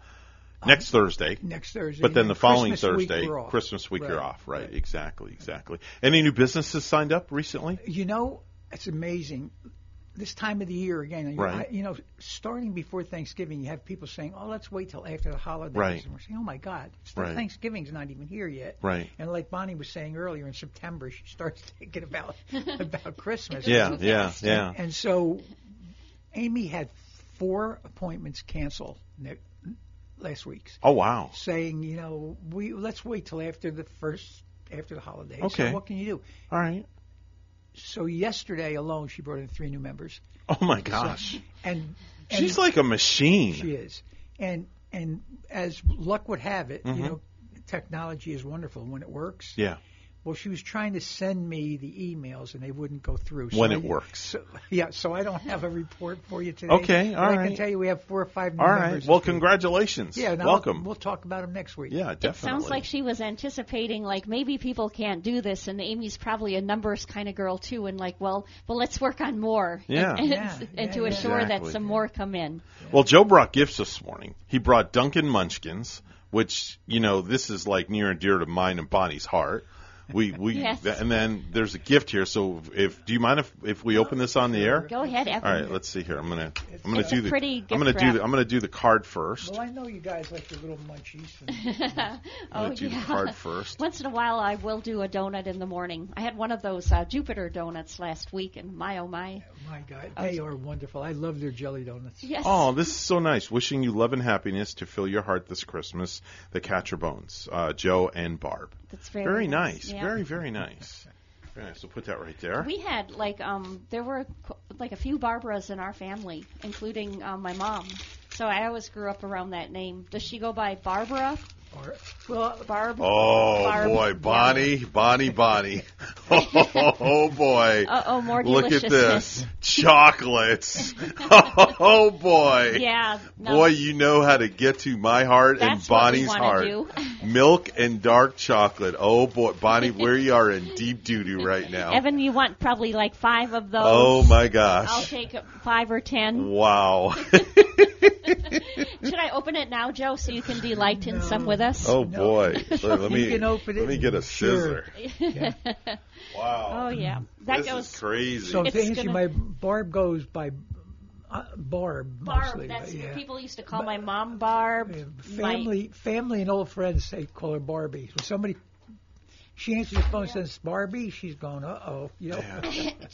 [SPEAKER 2] next Thursday.
[SPEAKER 57] Next Thursday.
[SPEAKER 2] But then the following
[SPEAKER 57] Christmas
[SPEAKER 2] Thursday,
[SPEAKER 57] we're.
[SPEAKER 2] Christmas week, you're off. Right,
[SPEAKER 57] right.
[SPEAKER 2] exactly, exactly. Any new businesses signed up recently?
[SPEAKER 57] You know, it's amazing. This time of the year again, you,
[SPEAKER 2] Right.
[SPEAKER 57] I, you know, starting before Thanksgiving, you have people saying, "Oh, let's wait till after the holidays."
[SPEAKER 2] Right.
[SPEAKER 57] And we're saying, "Oh my God,
[SPEAKER 2] Right.
[SPEAKER 57] Thanksgiving's not even here yet."
[SPEAKER 2] Right.
[SPEAKER 57] And like Bonnie was saying earlier, in September she starts thinking about about Christmas.
[SPEAKER 2] Yeah, yeah, yeah.
[SPEAKER 57] And, and so, Amy had four appointments canceled ne- last week,
[SPEAKER 2] Oh wow.
[SPEAKER 57] saying, you know, we let's wait till after the first after the holidays.
[SPEAKER 2] Okay.
[SPEAKER 57] So what can you do?
[SPEAKER 2] All right.
[SPEAKER 57] So yesterday alone, she brought in three new members.
[SPEAKER 2] Oh my
[SPEAKER 57] So-
[SPEAKER 2] gosh.
[SPEAKER 57] and, and
[SPEAKER 2] She's like a machine.
[SPEAKER 57] she is, and and as luck would have it,
[SPEAKER 2] Mhm.
[SPEAKER 57] you know, technology is wonderful when it works.
[SPEAKER 2] Yeah.
[SPEAKER 57] Well, she was trying to send me the emails, and they wouldn't go through. So
[SPEAKER 2] When
[SPEAKER 57] I-
[SPEAKER 2] it works.
[SPEAKER 57] So, yeah, so I don't have a report for you today.
[SPEAKER 2] Okay,
[SPEAKER 57] But
[SPEAKER 2] all
[SPEAKER 57] I can tell you we have four or five new
[SPEAKER 2] All
[SPEAKER 57] members.
[SPEAKER 2] right. Well, congratulations.
[SPEAKER 57] Yeah,
[SPEAKER 2] Welcome.
[SPEAKER 57] We'll talk about them next week.
[SPEAKER 2] Yeah,
[SPEAKER 7] It
[SPEAKER 2] definitely.
[SPEAKER 7] sounds like she was anticipating like maybe people can't do this, and Amy's probably a numbers kind of girl too, and like, well, well, let's work on more,
[SPEAKER 2] Yeah.
[SPEAKER 7] and, and,
[SPEAKER 57] Yeah,
[SPEAKER 7] and to
[SPEAKER 57] yeah,
[SPEAKER 7] assure
[SPEAKER 2] Exactly.
[SPEAKER 7] that some more come in.
[SPEAKER 2] Well, Joe brought gifts this morning. He brought Dunkin' Munchkins, which you know this is like near and dear to mine and Bonnie's heart. We we
[SPEAKER 7] Yes.
[SPEAKER 2] and then there's a gift here. So if do you mind if if we open this on the air?
[SPEAKER 7] Go ahead, Evan.
[SPEAKER 2] All right, let's see here. I'm gonna I'm gonna
[SPEAKER 7] It's
[SPEAKER 2] do
[SPEAKER 7] a
[SPEAKER 2] the
[SPEAKER 7] pretty
[SPEAKER 2] I'm gonna
[SPEAKER 7] gift
[SPEAKER 2] do the. I'm gonna do the card first.
[SPEAKER 57] Well, I know you guys like your little munchies. And,
[SPEAKER 2] I'm
[SPEAKER 7] oh
[SPEAKER 2] gonna do
[SPEAKER 7] yeah.
[SPEAKER 2] the card first.
[SPEAKER 7] Once in a while, I will do a donut in the morning. I had one of those uh, Jupiter donuts last week, and my oh my.
[SPEAKER 57] my God, they are wonderful. I love their jelly donuts.
[SPEAKER 7] Yes.
[SPEAKER 2] Oh, this is so nice. Wishing you love and happiness to fill your heart this Christmas. The Catrombones, uh, Joe and Barb.
[SPEAKER 7] That's very
[SPEAKER 2] nice.
[SPEAKER 7] nice, yeah.
[SPEAKER 2] Very very nice. Very nice. So put that right there.
[SPEAKER 7] We had like um there were like a few Barbaras in our family, including um, my mom. So I always grew up around that name. Does she go by Barbara?
[SPEAKER 57] Or, well,
[SPEAKER 7] Barb.
[SPEAKER 2] Oh
[SPEAKER 7] Barb.
[SPEAKER 2] boy, Bonnie, Bonnie, Bonnie. Oh, boy.
[SPEAKER 7] Uh oh, more
[SPEAKER 2] Look at this. Chocolates. Oh boy.
[SPEAKER 7] Yeah. No,
[SPEAKER 2] Boy, you know how to get to my heart and
[SPEAKER 7] That's what we
[SPEAKER 2] Bonnie's heart.
[SPEAKER 7] do.
[SPEAKER 2] Milk and dark chocolate. Oh boy, Bonnie, where you are in deep doo doo right now.
[SPEAKER 7] Evan, you want probably like five of those.
[SPEAKER 2] Oh my gosh.
[SPEAKER 7] I'll take five or ten.
[SPEAKER 2] Wow.
[SPEAKER 7] Should I open it now, Joe, so you can delight in some with us?
[SPEAKER 2] Oh boy. Let, let me
[SPEAKER 57] can open
[SPEAKER 2] let me get a
[SPEAKER 57] and- sure.
[SPEAKER 2] scissor. Wow.
[SPEAKER 7] Oh yeah, that
[SPEAKER 2] this
[SPEAKER 7] goes.
[SPEAKER 2] is crazy.
[SPEAKER 57] So
[SPEAKER 7] It's
[SPEAKER 57] to answer
[SPEAKER 7] gonna-
[SPEAKER 57] my Barb goes by uh, Barb
[SPEAKER 7] Barb.
[SPEAKER 57] mostly.
[SPEAKER 7] That's
[SPEAKER 57] yeah.
[SPEAKER 7] people used to call my mom Barb. My-
[SPEAKER 57] family, family, and old friends say call her Barbie. So somebody, she answers the phone and says Barbie. She's going, uh oh, you know.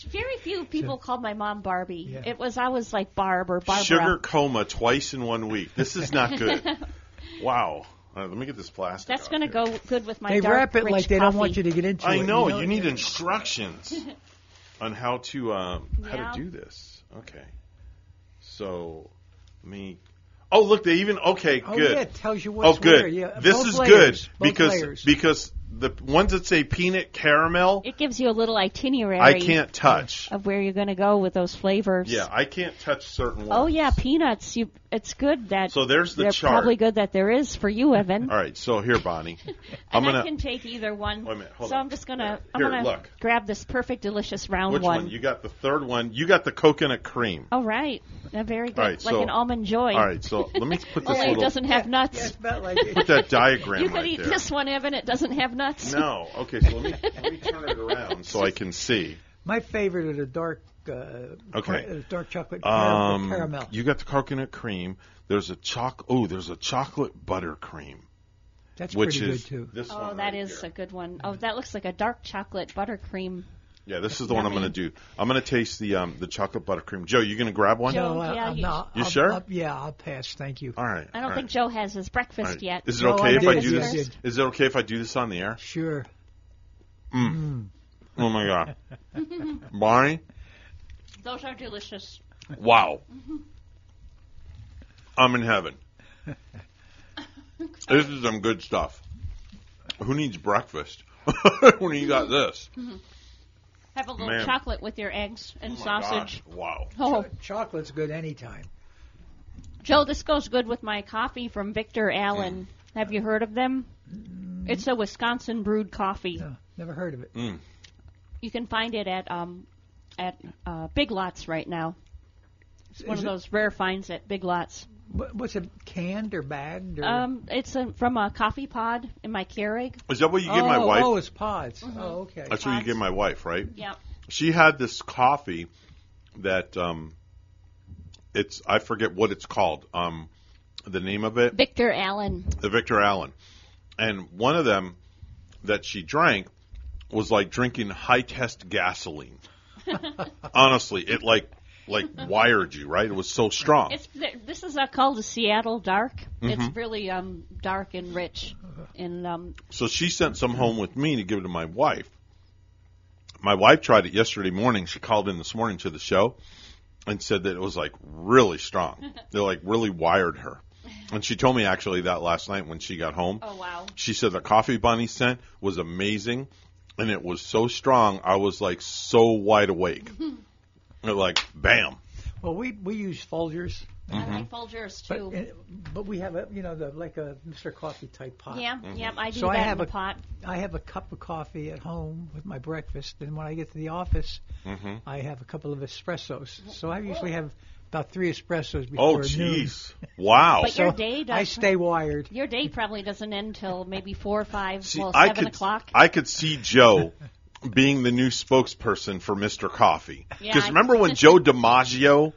[SPEAKER 7] Very few people called my mom Barbie. It was I was like Barb or Barbara.
[SPEAKER 2] Sugar coma twice in one week. This is not good. wow. Uh, let me get this plastic.
[SPEAKER 7] That's going to go good with my
[SPEAKER 57] they
[SPEAKER 7] dark,
[SPEAKER 57] wrap it
[SPEAKER 7] rich
[SPEAKER 57] like they don't want you to get into
[SPEAKER 2] I
[SPEAKER 57] it.
[SPEAKER 2] I know,
[SPEAKER 57] You,
[SPEAKER 2] you need instructions on how to um, how
[SPEAKER 7] Yeah.
[SPEAKER 2] to do this. Okay. So, let me. Oh, look, they even okay,
[SPEAKER 57] Oh,
[SPEAKER 2] good.
[SPEAKER 57] yeah, it tells you what's
[SPEAKER 2] Oh, good.
[SPEAKER 57] where, yeah,
[SPEAKER 2] this is
[SPEAKER 57] layers,
[SPEAKER 2] good because
[SPEAKER 57] layers.
[SPEAKER 2] because the ones that say peanut caramel,
[SPEAKER 7] It gives you a little itinerary.
[SPEAKER 2] I can't touch.
[SPEAKER 7] of where you're going to go with those flavors.
[SPEAKER 2] Yeah, I can't touch certain ones.
[SPEAKER 7] Oh yeah, peanuts. You. It's good that.
[SPEAKER 2] So there's the
[SPEAKER 7] they're
[SPEAKER 2] chart.
[SPEAKER 7] Probably good that there is for you, Evan.
[SPEAKER 2] All right, so here, Bonnie, I'm
[SPEAKER 7] and
[SPEAKER 2] gonna.
[SPEAKER 7] I can take either one.
[SPEAKER 2] Wait a minute, hold
[SPEAKER 7] so
[SPEAKER 2] on.
[SPEAKER 7] I'm just gonna. I'm
[SPEAKER 2] Here,
[SPEAKER 7] gonna
[SPEAKER 2] look.
[SPEAKER 7] grab this perfect, delicious round
[SPEAKER 2] Which one? You got the third one. You got the coconut cream.
[SPEAKER 7] All right. Uh, very good.
[SPEAKER 2] All right,
[SPEAKER 7] like
[SPEAKER 2] so-
[SPEAKER 7] an almond joy.
[SPEAKER 2] All right, so let me put this
[SPEAKER 7] Only it doesn't have nuts.
[SPEAKER 2] Put that diagram
[SPEAKER 7] you could
[SPEAKER 2] right
[SPEAKER 7] eat
[SPEAKER 2] there.
[SPEAKER 7] this one, Evan. It doesn't have nuts.
[SPEAKER 2] No. Okay, so let me let me turn it around so I can see.
[SPEAKER 57] My favorite are the dark, uh,
[SPEAKER 2] Okay.
[SPEAKER 57] uh, dark chocolate
[SPEAKER 2] Um,
[SPEAKER 57] caramel.
[SPEAKER 2] you got the coconut cream. There's a choc. Oh, there's a chocolate buttercream.
[SPEAKER 57] That's
[SPEAKER 2] which
[SPEAKER 57] pretty
[SPEAKER 2] is
[SPEAKER 57] good too.
[SPEAKER 2] This
[SPEAKER 7] oh,
[SPEAKER 2] one.
[SPEAKER 7] that is a good one. Oh, that looks like a dark chocolate buttercream.
[SPEAKER 2] Yeah, this is the one I'm going to do. I'm going to taste the um the chocolate buttercream. Joe, you going to grab one?
[SPEAKER 57] No, I-
[SPEAKER 7] yeah,
[SPEAKER 57] I'm
[SPEAKER 7] you-
[SPEAKER 57] not.
[SPEAKER 2] You
[SPEAKER 57] I'll-
[SPEAKER 2] sure?
[SPEAKER 57] I'll- yeah, I'll pass. Thank you.
[SPEAKER 2] All right.
[SPEAKER 7] I don't
[SPEAKER 2] all
[SPEAKER 7] think
[SPEAKER 2] right.
[SPEAKER 7] Joe has his breakfast
[SPEAKER 2] All right.
[SPEAKER 7] yet.
[SPEAKER 2] Is it okay
[SPEAKER 57] I
[SPEAKER 2] if I
[SPEAKER 57] did,
[SPEAKER 2] do this?
[SPEAKER 57] I.
[SPEAKER 2] Is it okay if I do this on the air?
[SPEAKER 57] Sure.
[SPEAKER 2] Mm. Oh my god, Barney!
[SPEAKER 7] Those are delicious.
[SPEAKER 2] Wow, I'm in heaven. This is some good stuff. Who needs breakfast when you got this?
[SPEAKER 7] Have a little
[SPEAKER 2] Man.
[SPEAKER 7] chocolate with your eggs and
[SPEAKER 2] Oh
[SPEAKER 7] sausage.
[SPEAKER 2] gosh, Wow.
[SPEAKER 7] Oh,
[SPEAKER 57] Cho- chocolate's good anytime.
[SPEAKER 7] Joe, this goes good with my coffee from Victor Allen.
[SPEAKER 2] Mm.
[SPEAKER 7] Have you heard of them? It's a Wisconsin brewed coffee.
[SPEAKER 57] No, never heard of it.
[SPEAKER 2] Mm.
[SPEAKER 7] You can find it at um at uh, Big Lots right now. It's one
[SPEAKER 57] Is
[SPEAKER 7] of
[SPEAKER 57] it-
[SPEAKER 7] those rare finds at Big Lots.
[SPEAKER 57] What, what's it? Canned or bagged? Or?
[SPEAKER 7] Um, it's a, from a coffee pod in my Keurig.
[SPEAKER 2] Is that what you
[SPEAKER 57] oh,
[SPEAKER 2] give my wife?
[SPEAKER 57] Oh, it's pods.
[SPEAKER 7] Mm-hmm.
[SPEAKER 57] Oh, okay.
[SPEAKER 2] That's what you give my wife, right?
[SPEAKER 7] Yeah.
[SPEAKER 2] She had this coffee that um, it's I forget what it's called. Um, the name of it,
[SPEAKER 7] Victor Allen.
[SPEAKER 2] the Victor Allen, and one of them that she drank was like drinking high test gasoline. Honestly, it like like wired you, right? It was so strong.
[SPEAKER 7] It's this is uh, called the Seattle Dark. It's
[SPEAKER 2] Mhm.
[SPEAKER 7] really um dark and rich, and um
[SPEAKER 2] So she sent some home with me to give to my wife. My wife tried it yesterday morning. She called in this morning to the show and said that it was like really strong. They like really wired her. And she told me actually that last night when she got home.
[SPEAKER 7] Oh wow.
[SPEAKER 2] She said the coffee bunny scent was amazing and it was so strong I was like so wide awake. like bam.
[SPEAKER 57] Well, we we use Folgers.
[SPEAKER 7] I like Folgers
[SPEAKER 57] But,
[SPEAKER 7] too.
[SPEAKER 57] uh, but we have a you know the like a Mr. Coffee type pot.
[SPEAKER 7] yeah, yeah, I do
[SPEAKER 57] so
[SPEAKER 7] that
[SPEAKER 57] I have
[SPEAKER 7] in
[SPEAKER 57] a
[SPEAKER 7] pot.
[SPEAKER 57] I have a cup of coffee at home with my breakfast, and when I get to the office,
[SPEAKER 2] Mm-hmm.
[SPEAKER 57] I have a couple of espressos. So I usually have about three espressos
[SPEAKER 2] Oh
[SPEAKER 57] before noon.
[SPEAKER 2] jeez. Wow.
[SPEAKER 7] But your
[SPEAKER 57] So
[SPEAKER 7] day
[SPEAKER 57] I stay wired.
[SPEAKER 7] Your day probably doesn't end till maybe four or five,
[SPEAKER 2] See,
[SPEAKER 7] well,
[SPEAKER 2] I
[SPEAKER 7] seven
[SPEAKER 2] could,
[SPEAKER 7] o'clock.
[SPEAKER 2] I could see Joe being the new spokesperson for Mr. Coffee. Because
[SPEAKER 7] I-
[SPEAKER 2] remember when Joe DiMaggio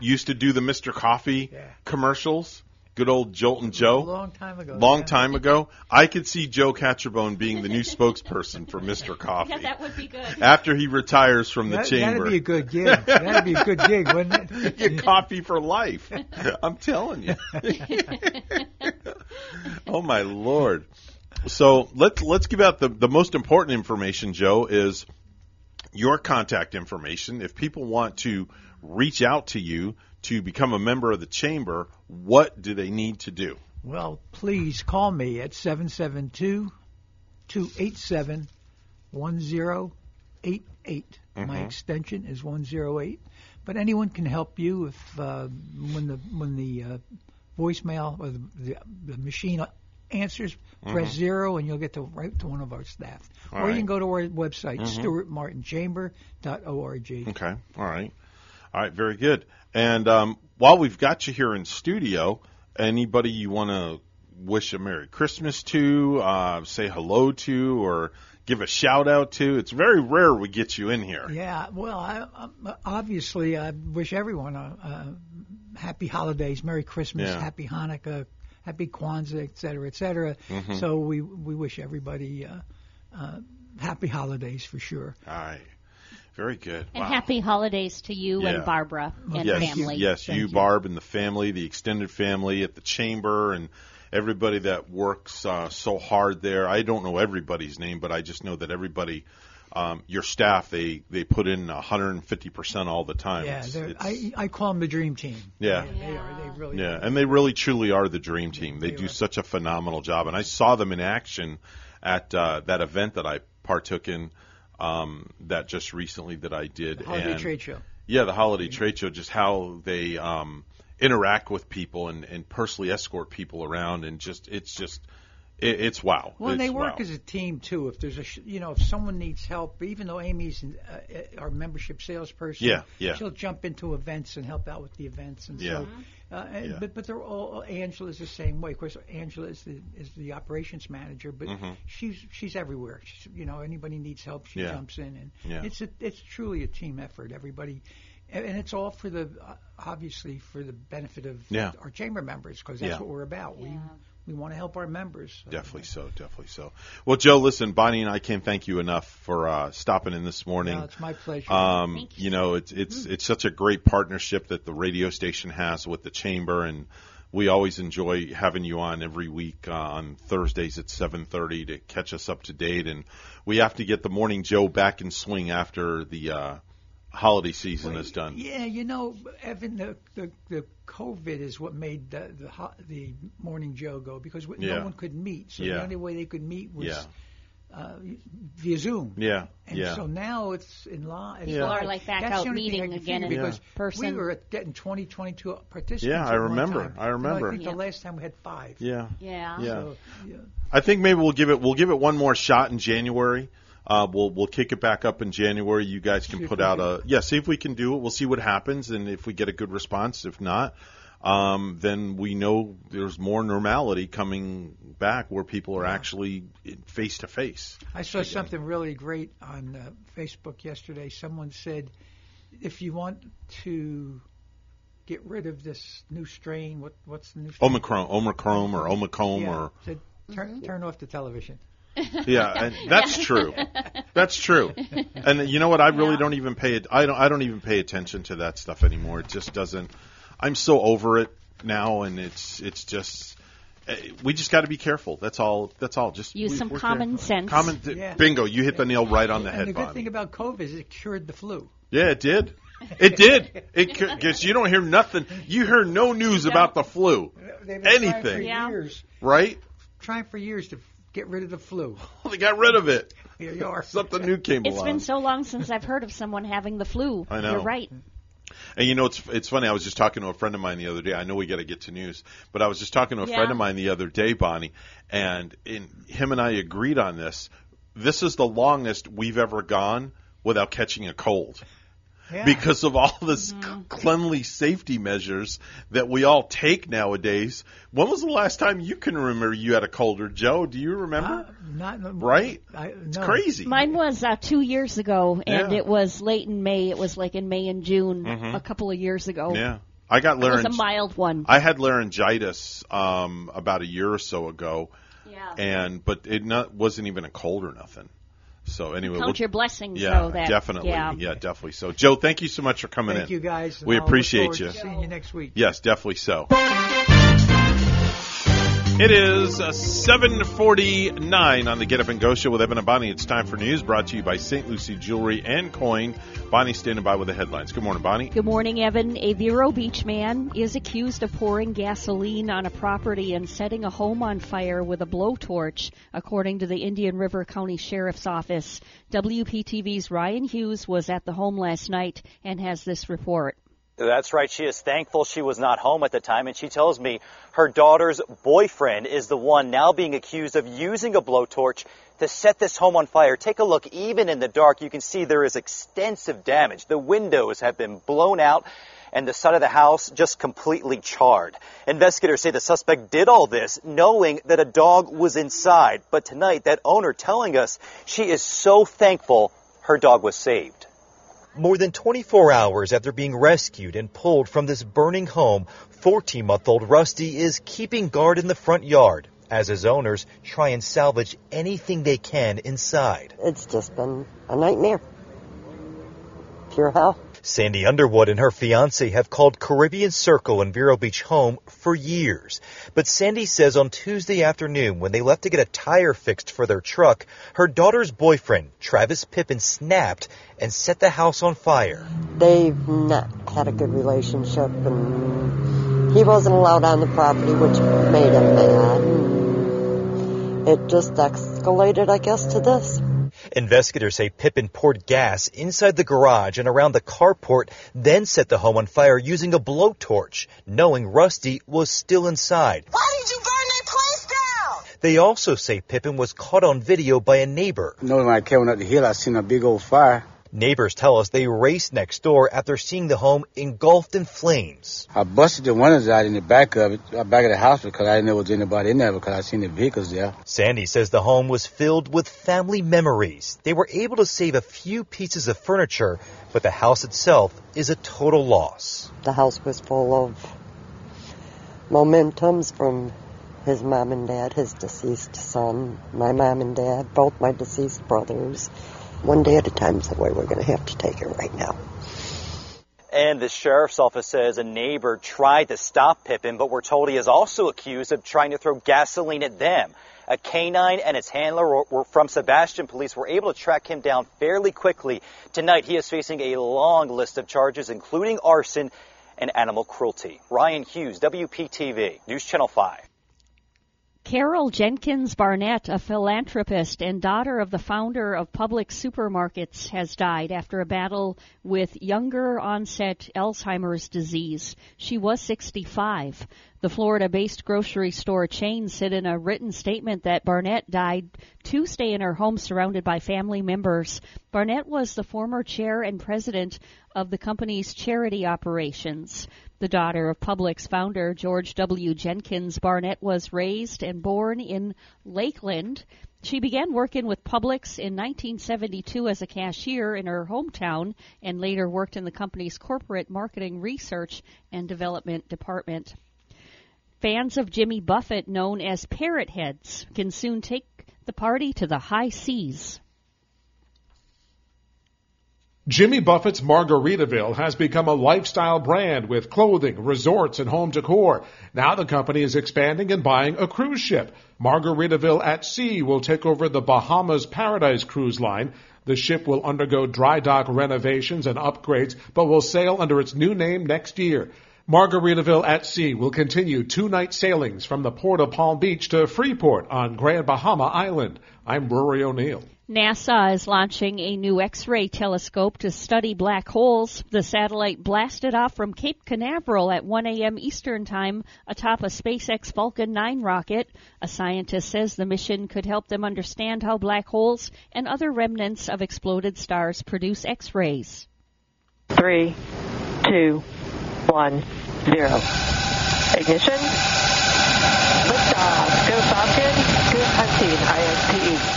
[SPEAKER 2] used to do the Mr. Coffee
[SPEAKER 57] Yeah.
[SPEAKER 2] commercials? Good old Joltin'
[SPEAKER 57] A
[SPEAKER 2] Joe.
[SPEAKER 57] long time ago.
[SPEAKER 2] Long
[SPEAKER 57] yeah.
[SPEAKER 2] time ago. I could see Joe Catrombone being the new spokesperson for Mr. Coffee.
[SPEAKER 7] Yeah, that would be good.
[SPEAKER 2] After he retires from the
[SPEAKER 57] That,
[SPEAKER 2] chamber.
[SPEAKER 57] That'd be a good gig. That'd be a good gig, wouldn't it?
[SPEAKER 2] Get coffee for life. I'm telling you. oh my lord. So let's let's give out the the most important information, Joe, is your contact information. If people want to reach out to you to become a member of the chamber, what do they need to do?
[SPEAKER 57] Well, please call me at 772 287 1088. My
[SPEAKER 2] Mhm.
[SPEAKER 57] extension is 108. But anyone can help you if uh, when the when the uh, voicemail or the, the, the machine answers, press
[SPEAKER 2] Mhm.
[SPEAKER 57] zero and you'll get to right to one of our staff.
[SPEAKER 2] All
[SPEAKER 57] or you can go to our website,
[SPEAKER 2] Mhm.
[SPEAKER 57] stuartmartinchamber.org.
[SPEAKER 2] Okay. All right. All right. Very good. And um, while we've got you here in studio, anybody you want to wish a Merry Christmas to, uh, say hello to, or give a shout out to? It's very rare we get you in here.
[SPEAKER 57] Yeah, well, I, I, obviously, I wish everyone a, a happy holidays, Merry Christmas,
[SPEAKER 2] Yeah.
[SPEAKER 57] Happy Hanukkah, Happy Kwanzaa, et cetera, et cetera.
[SPEAKER 2] Mhm.
[SPEAKER 57] So we we wish everybody uh, uh, happy holidays for sure.
[SPEAKER 2] All right. Very good.
[SPEAKER 58] And
[SPEAKER 2] Wow.
[SPEAKER 58] happy holidays to you
[SPEAKER 2] Yeah.
[SPEAKER 58] and Barbara and
[SPEAKER 2] yes,
[SPEAKER 58] family.
[SPEAKER 2] Yes, you, Barb, and the family, the extended family at the chamber, and everybody that works uh, so hard there. I don't know everybody's name, but I just know that everybody, um, your staff, they they put in 150 percent all the time.
[SPEAKER 57] yeah,
[SPEAKER 2] It's-
[SPEAKER 57] they're-
[SPEAKER 2] it's-
[SPEAKER 57] I I call them the dream team.
[SPEAKER 2] Yeah.
[SPEAKER 57] they, they are. They really
[SPEAKER 2] Yeah,
[SPEAKER 57] are.
[SPEAKER 2] and they really truly are the dream team. They,
[SPEAKER 57] They
[SPEAKER 2] do
[SPEAKER 57] are.
[SPEAKER 2] such a phenomenal job, and I saw them in action at uh, that event that I partook in. Um, that just recently that I did.
[SPEAKER 57] Holiday
[SPEAKER 2] and,
[SPEAKER 57] trade show.
[SPEAKER 2] Yeah, the holiday trade show. Just how they um, interact with people and, and personally escort people around, and just it's just it, it's wow.
[SPEAKER 57] Well, and they work
[SPEAKER 2] wow.
[SPEAKER 57] as a team too. If there's a, sh- you know, if someone needs help, even though Amy's uh, our membership salesperson,
[SPEAKER 2] Yeah, yeah.
[SPEAKER 57] she'll jump into events and help out with the events. And
[SPEAKER 2] Yeah.
[SPEAKER 57] so, uh, and,
[SPEAKER 2] Yeah.
[SPEAKER 57] but but they're all Angela's the same way. Of course, Angela is the is the operations manager, but
[SPEAKER 2] Mhm.
[SPEAKER 57] she's she's everywhere. She's, you know, anybody needs help, she
[SPEAKER 2] Yeah.
[SPEAKER 57] jumps in, and
[SPEAKER 2] Yeah.
[SPEAKER 57] it's a, it's truly a team effort. Everybody. And and it's all for the uh, obviously for the benefit of
[SPEAKER 2] Yeah.
[SPEAKER 57] our chamber members because that's
[SPEAKER 2] Yeah.
[SPEAKER 57] what we're about. We we want to help our members. So.
[SPEAKER 2] Definitely so, definitely so. Well, Joe, listen, Bonnie and I can't thank you enough for uh, stopping in this morning.
[SPEAKER 57] No, it's my pleasure.
[SPEAKER 2] Um,
[SPEAKER 57] Thank
[SPEAKER 2] you know, it's it's it's such a great partnership that the radio station has with the chamber, and we always enjoy having you on every week uh, on Thursdays at 7:30 to catch us up to date. And we have to get the morning Joe back in swing after the uh, holiday season is done.
[SPEAKER 57] Yeah, you know, Evan, the the, the COVID is what made the the, ho- the morning Joe go because we-
[SPEAKER 2] Yeah.
[SPEAKER 57] no one could meet. So
[SPEAKER 2] Yeah.
[SPEAKER 57] the only way they could meet was
[SPEAKER 2] Yeah.
[SPEAKER 57] uh, via Zoom.
[SPEAKER 2] Yeah,
[SPEAKER 57] And
[SPEAKER 2] yeah.
[SPEAKER 57] so now it's in live.
[SPEAKER 58] People are, like, back
[SPEAKER 57] That's
[SPEAKER 58] out
[SPEAKER 57] the only thing
[SPEAKER 58] meeting again in
[SPEAKER 57] because
[SPEAKER 58] person.
[SPEAKER 57] We were getting 20, 22 participants.
[SPEAKER 2] Yeah, I
[SPEAKER 57] at one
[SPEAKER 2] remember.
[SPEAKER 57] time.
[SPEAKER 2] I
[SPEAKER 57] You know,
[SPEAKER 2] remember.
[SPEAKER 57] I think
[SPEAKER 2] Yeah.
[SPEAKER 57] the last time we had five.
[SPEAKER 2] Yeah.
[SPEAKER 58] Yeah.
[SPEAKER 2] Yeah.
[SPEAKER 57] So, yeah.
[SPEAKER 2] I think maybe we'll give it we'll give it one more shot in January. Uh, we'll we'll kick it back up in January. You guys can
[SPEAKER 57] See
[SPEAKER 2] put out
[SPEAKER 57] can-
[SPEAKER 2] a yeah. See if we can do it. We'll see what happens, and if we get a good response. If not, um, then we know there's more normality coming back where people are actually face to face.
[SPEAKER 57] I saw something really great on uh, Facebook yesterday. Someone said, if you want to get rid of this new strain, what what's the new strain?
[SPEAKER 2] Omicron, Omicron, or Omicron,
[SPEAKER 57] Yeah,
[SPEAKER 2] or
[SPEAKER 57] said, turn, turn off the television.
[SPEAKER 2] yeah, and that's true. That's true. And you know what? I really don't even pay it. I don't. I don't even pay attention to that stuff anymore. It just doesn't. I'm so over it now, and it's it's just. eh, We just got to be careful. That's all. That's all. Just
[SPEAKER 58] Use
[SPEAKER 2] we-
[SPEAKER 58] some common
[SPEAKER 2] careful.
[SPEAKER 58] sense.
[SPEAKER 2] Common.
[SPEAKER 57] Yeah.
[SPEAKER 2] Bingo! You hit the nail right on the
[SPEAKER 57] and
[SPEAKER 2] head,
[SPEAKER 57] the good
[SPEAKER 2] Bonnie.
[SPEAKER 57] thing about COVID is it cured the flu.
[SPEAKER 2] Yeah, it did. It did. It because you don't hear nothing. You hear no news about the flu.
[SPEAKER 57] They've been trying for
[SPEAKER 2] Anything.
[SPEAKER 57] years,
[SPEAKER 2] Right?
[SPEAKER 57] trying for years to get rid of the flu.
[SPEAKER 2] They got rid of it.
[SPEAKER 57] Here you are.
[SPEAKER 2] Something new came
[SPEAKER 58] It's
[SPEAKER 2] along.
[SPEAKER 58] been so long since I've heard of someone having the flu.
[SPEAKER 2] I know.
[SPEAKER 58] You're right.
[SPEAKER 2] And you know, it's it's funny. I was just talking to a friend of mine the other day. I know we got to get to news, but I was just talking to a
[SPEAKER 58] Yeah.
[SPEAKER 2] friend of mine the other day, Bonnie, and in, him and I agreed on this. This is the longest we've ever gone without catching a cold.
[SPEAKER 57] Yeah.
[SPEAKER 2] Because of all this
[SPEAKER 58] Mm-hmm.
[SPEAKER 2] cleanly safety measures that we all take nowadays. When was the last time you can remember you had a cold or Joe? Do you remember?
[SPEAKER 57] Uh, not
[SPEAKER 2] right?
[SPEAKER 57] I,
[SPEAKER 2] It's crazy.
[SPEAKER 58] Mine was uh, two years ago, and
[SPEAKER 2] Yeah.
[SPEAKER 58] it was late in May. It was like in May and June
[SPEAKER 2] Mhm.
[SPEAKER 58] a couple of years ago.
[SPEAKER 2] Yeah. I got
[SPEAKER 58] It was a mild one.
[SPEAKER 2] I had laryngitis um, about a year or so ago,
[SPEAKER 58] Yeah.
[SPEAKER 2] and but it not, wasn't even a cold or nothing. So anyway,
[SPEAKER 58] Count
[SPEAKER 2] we'll-
[SPEAKER 58] your blessings,
[SPEAKER 2] yeah,
[SPEAKER 58] though, that-
[SPEAKER 2] definitely,
[SPEAKER 58] yeah.
[SPEAKER 2] definitely. So, Joe, thank you so much for coming
[SPEAKER 57] Thank
[SPEAKER 2] in.
[SPEAKER 57] Thank you guys.
[SPEAKER 2] We
[SPEAKER 57] I'll
[SPEAKER 2] appreciate
[SPEAKER 57] forward
[SPEAKER 2] you.
[SPEAKER 57] to Seeing you next week.
[SPEAKER 2] Yes, definitely so. It is uh, 7:49 on the Get Up and Go show with Evan and Bonnie. It's time for news brought to you by St. Lucie Jewelry and Coin. Bonnie standing by with the headlines. Good morning, Bonnie.
[SPEAKER 58] Good morning, Evan. A Vero Beach man is accused of pouring gasoline on a property and setting a home on fire with a blowtorch, according to the Indian River County Sheriff's Office. WPTV's Ryan Hughes was at the home last night and has this report.
[SPEAKER 59] That's right. She is thankful she was not home at the time, and she tells me her daughter's boyfriend is the one now being accused of using a blowtorch to set this home on fire. Take a look. Even in the dark, you can see there is extensive damage. The windows have been blown out.
[SPEAKER 23] and the side of the house just completely charred. Investigators say the suspect did all this knowing that a dog was inside. But tonight, that owner telling us she is so thankful her dog was saved. More than 24 hours after being rescued and pulled from this burning home, 14 month old Rusty is keeping guard in the front yard as his owners try and salvage anything they can inside.
[SPEAKER 24] It's just been a nightmare. Pure hell.
[SPEAKER 23] Sandy Underwood and her fiance have called Caribbean Circle in Vero Beach home for years. But Sandy says on Tuesday afternoon when they left to get a tire fixed for their truck, her daughter's boyfriend, Travis Pippin, snapped and set the house on fire.
[SPEAKER 24] They've not had a good relationship and he wasn't allowed on the property which made him mad. It just escalated, I guess, to this.
[SPEAKER 23] Investigators say Pippin poured gas inside the garage and around the carport, then set the home on fire using a blowtorch, knowing Rusty was still inside.
[SPEAKER 60] Why did you burn that place down?
[SPEAKER 23] They also say Pippin was caught on video by a neighbor.
[SPEAKER 26] No, when I came up the hill, I seen a big old fire.
[SPEAKER 23] Neighbors tell us they raced next door after seeing the home engulfed in flames.
[SPEAKER 26] I busted the windows out in the back of it, uh, back of the house because I didn't know there was anybody in there because I seen the vehicles there.
[SPEAKER 23] Sandy says the home was filled with family memories. They were able to save a few pieces of furniture, but the house itself is a total loss.
[SPEAKER 24] The house was full of momentums from his mom and dad, his deceased son, my mom and dad, both my deceased brothers. One day at a time is the way we're going to have to take it right now.
[SPEAKER 23] And the sheriff's office says a neighbor tried to stop Pippin, but we're told he is also accused of trying to throw gasoline at them. A canine and its handler were, from Sebastian police were able to track him down fairly quickly. Tonight, he is facing a long list of charges, including arson and animal cruelty. Ryan Hughes, WPTV, News Channel 5.
[SPEAKER 7] Carol Jenkins Barnett, a philanthropist and daughter of the founder of Publix Supermarkets, has died after a battle with younger onset Alzheimer's disease. She was 65. The Florida based grocery store chain said in a written statement that Barnett died Tuesday in her home surrounded by family members. Barnett was the former chair and president of the company's charity operations. The daughter of Publix founder George W. Jenkins Barnett was raised and born in Lakeland. She began working with Publix in 1972 as a cashier in her hometown and later worked in the company's corporate marketing research and development department. Fans of Jimmy Buffett, known as Parrot Heads, can soon take the party to the high seas.
[SPEAKER 61] Jimmy Buffett's Margaritaville has become a lifestyle brand with clothing, resorts, and home decor. Now the company is expanding and buying a cruise ship. Margaritaville at Sea will take over the Bahamas Paradise Cruise Line. The ship will undergo dry dock renovations and upgrades, but will sail under its new name next year. Margaritaville at Sea will continue two night sailings from the port of Palm Beach to Freeport on Grand Bahama Island. I'm Rory O'Neill.
[SPEAKER 7] NASA is launching a new X-ray telescope to study black holes. The satellite blasted off from Cape Canaveral at 1 a.m. Eastern Time atop a SpaceX Falcon 9 rocket. A scientist says the mission could help them understand how black holes and other remnants of exploded stars produce X-rays.
[SPEAKER 53] Three, two, one, zero. Ignition. Liftoff. Go Falcon. Good hunting. IXPE.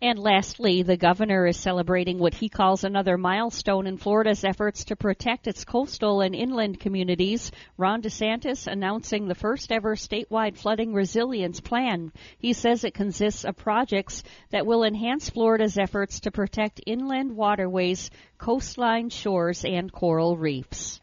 [SPEAKER 7] And lastly, the governor is celebrating what he calls another milestone in Florida's efforts to protect its coastal and inland communities. Ron DeSantis announcing the first ever statewide flooding resilience plan. He says it consists of projects that will enhance Florida's efforts to protect inland waterways, coastline shores, and coral reefs.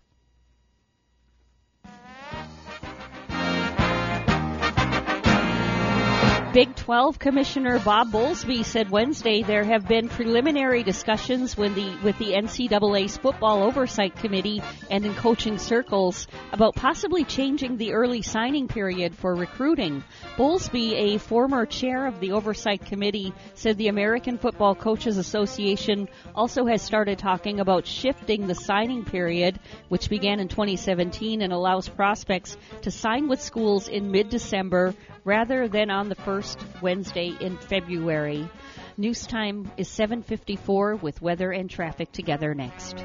[SPEAKER 7] Big 12 Commissioner Bob Bowlsby said Wednesday there have been preliminary discussions with the with the NCAA's football oversight committee and in coaching circles about possibly changing the early signing period for recruiting. Bowlsby, a former chair of the oversight committee, said the American Football Coaches Association also has started talking about shifting the signing period, which began in 2017 and allows prospects to sign with schools in mid-December rather than on the first first Wednesday in February. News time is 7:54 with weather and traffic together next.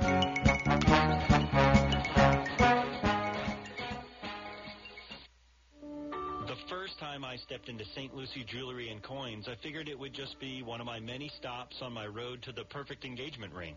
[SPEAKER 62] I stepped into St. Lucie Jewelry and Coins, I figured it would just be one of my many stops on my road to the perfect engagement ring.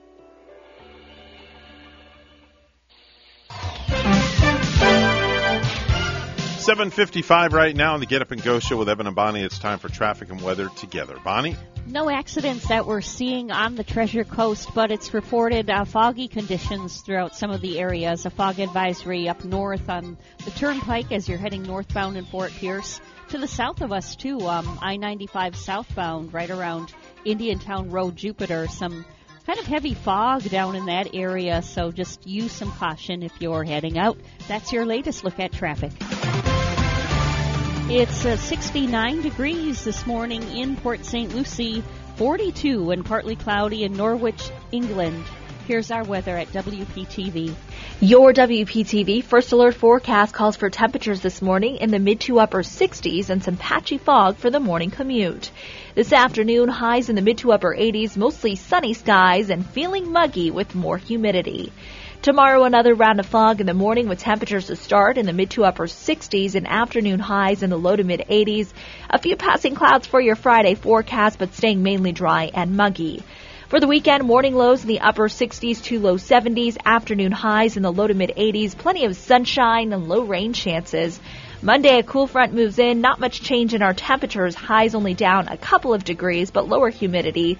[SPEAKER 2] 755 right now on the Get Up and Go show with Evan and Bonnie. It's time for traffic and weather together. Bonnie?
[SPEAKER 7] No accidents that we're seeing on the Treasure Coast, but it's reported uh, foggy conditions throughout some of the areas. A fog advisory up north on the Turnpike as you're heading northbound in Fort Pierce. To the south of us, too, um, I 95 southbound, right around Indiantown Road, Jupiter. Some kind of heavy fog down in that area, so just use some caution if you're heading out. That's your latest look at traffic. It's uh, 69 degrees this morning in Port St. Lucie, 42 and partly cloudy in Norwich, England. Here's our weather at WPTV.
[SPEAKER 12] Your WPTV First Alert forecast calls for temperatures this morning in the mid to upper 60s and some patchy fog for the morning commute. This afternoon, highs in the mid to upper 80s, mostly sunny skies and feeling muggy with more humidity. Tomorrow, another round of fog in the morning with temperatures to start in the mid to upper 60s and afternoon highs in the low to mid 80s. A few passing clouds for your Friday forecast, but staying mainly dry and muggy. For the weekend, morning lows in the upper 60s to low 70s, afternoon highs in the low to mid 80s, plenty of sunshine and low rain chances. Monday, a cool front moves in. Not much change in our temperatures. Highs only down a couple of degrees, but lower humidity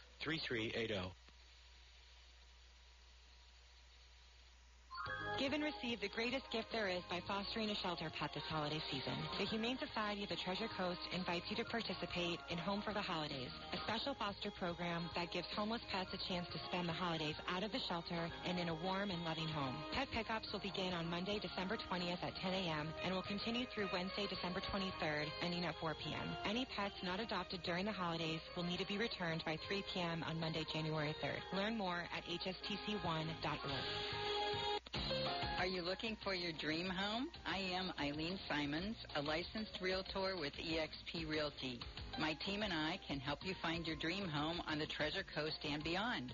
[SPEAKER 63] 3380.
[SPEAKER 64] Give and receive the greatest gift there is by fostering a shelter pet this holiday season. The Humane Society of the Treasure Coast invites you to participate in Home for the Holidays, a special foster program that gives homeless pets a chance to spend the holidays out of the shelter and in a warm and loving home. Pet pickups will begin on Monday, December 20th at 10 a.m. and will continue through Wednesday, December 23rd, ending at 4 p.m. Any pets not adopted during the holidays will need to be returned by 3 p.m. on Monday, January 3rd. Learn more at hstc1.org.
[SPEAKER 65] Are you looking for your dream home? I am Eileen Simons, a licensed realtor with eXp Realty. My team and I can help you find your dream home on the Treasure Coast and beyond.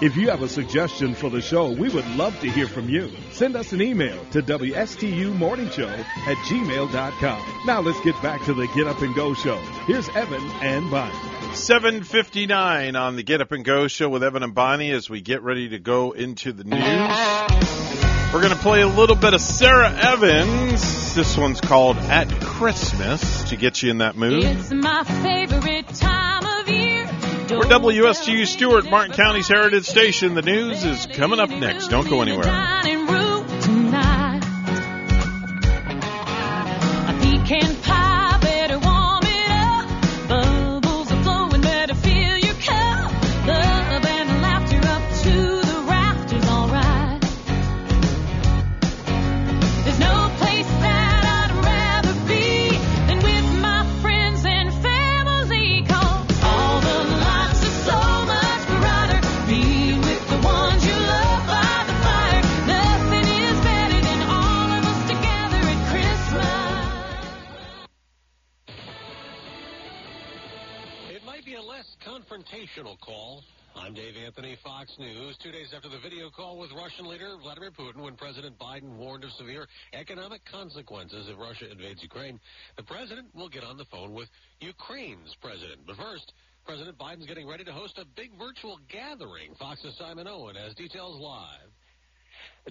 [SPEAKER 18] If you have a suggestion for the show, we would love to hear from you. Send us an email to WSTUmorningshow at gmail.com. Now let's get back to the Get Up and Go show. Here's Evan and Bonnie.
[SPEAKER 2] 759 on the Get Up and Go show with Evan and Bonnie as we get ready to go into the news. We're going to play a little bit of Sara Evans. This one's called At Christmas to get you in that mood.
[SPEAKER 33] It's my favorite time of year.
[SPEAKER 2] We're WSTU Stuart, Martin County's Heritage Station. The news is coming up next. Don't go anywhere.
[SPEAKER 66] Confrontational call. I'm Dave Anthony, Fox News. Two days after the video call with Russian leader Vladimir Putin when President Biden warned of severe economic consequences if Russia invades Ukraine, the president will get on the phone with Ukraine's president. But first, President Biden's getting ready to host a big virtual gathering. Fox's Simon Owen has details live.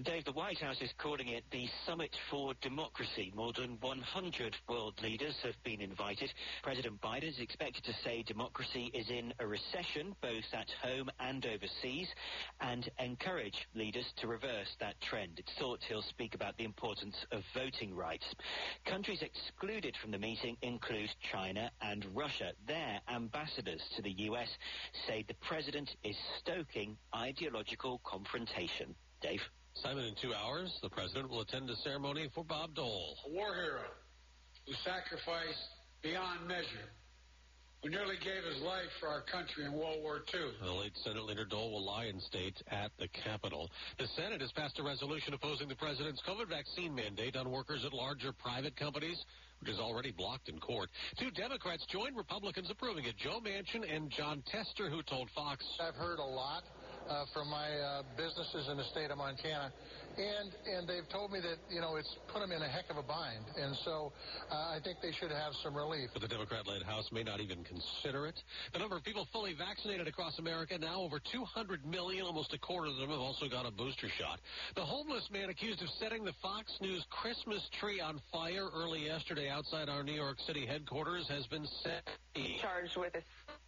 [SPEAKER 67] Dave, the White House is calling it the Summit for Democracy. More than 100 world leaders have been invited. President Biden is expected to say democracy is in a recession, both at home and overseas, and encourage leaders to reverse that trend. It's thought he'll speak about the importance of voting rights. Countries excluded from the meeting include China and Russia. Their ambassadors to the U.S. say the president is stoking ideological confrontation. Dave?
[SPEAKER 66] Simon, in two hours, the president will attend a ceremony for Bob Dole.
[SPEAKER 68] A war hero who sacrificed beyond measure, who nearly gave his life for our country in World War II.
[SPEAKER 66] The late Senate leader Dole will lie in state at the Capitol. The Senate has passed a resolution opposing the president's COVID vaccine mandate on workers at larger private companies which is already blocked in court. Two Democrats joined Republicans approving it. Joe Manchin and Jon Tester, who told Fox.
[SPEAKER 69] I've heard a lot uh, from my uh, businesses in the state of Montana, and and they've told me that you know it's put them in a heck of a bind, and so uh, I think they should have some relief.
[SPEAKER 66] But the Democrat-led House may not even consider it. The number of people fully vaccinated across America now over 200 million. Almost a quarter of them have also got a booster shot. The homeless man accused of setting the Fox News Christmas tree on fire early yesterday outside our New York City headquarters has been set.
[SPEAKER 70] Charged with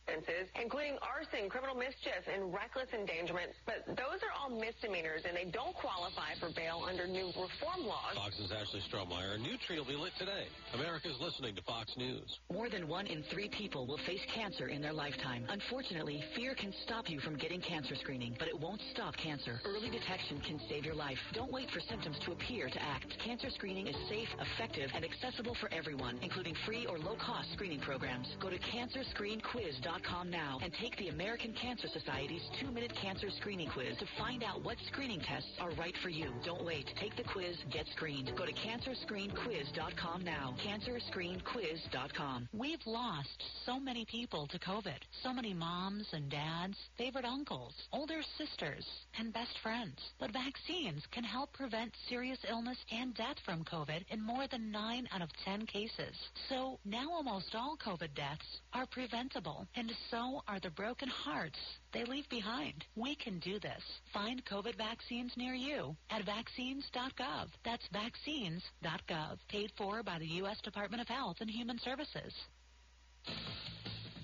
[SPEAKER 70] offenses, including arson, criminal mischief, and reckless endangerment. But those are all misdemeanors, and they don't qualify for bail under new reform laws.
[SPEAKER 66] Fox's Ashley Strohmier. A new tree will be lit today. America's listening to Fox News.
[SPEAKER 64] More than one in three people will face cancer in their lifetime. Unfortunately, fear can stop you from getting cancer screening, but it won't stop cancer. Early detection can save your life. Don't wait for symptoms to appear to act. Cancer screening is safe, effective, and accessible for everyone, including free or low-cost screening programs. Go to cancerscreenquiz.com now and take the American Cancer Society's two-minute cancer screening quiz to find out what screening tests are right for you. Don't wait. Take the quiz. Get screened. Go to cancerscreenquiz.com now. Cancerscreenquiz.com.
[SPEAKER 71] We've lost so many people to COVID. So many moms and dads, favorite uncles, older sisters, and best friends. But vaccines can help prevent serious illness and death from COVID in more than 9 out of 10 cases. So now almost all COVID deaths are preventable, and so are the broken hearts they leave behind. We can do this. Find COVID vaccines near you at vaccines.gov. That's vaccines.gov. Paid for by the U.S. Department of Health and Human Services.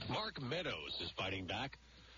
[SPEAKER 66] Mark Meadows is fighting back.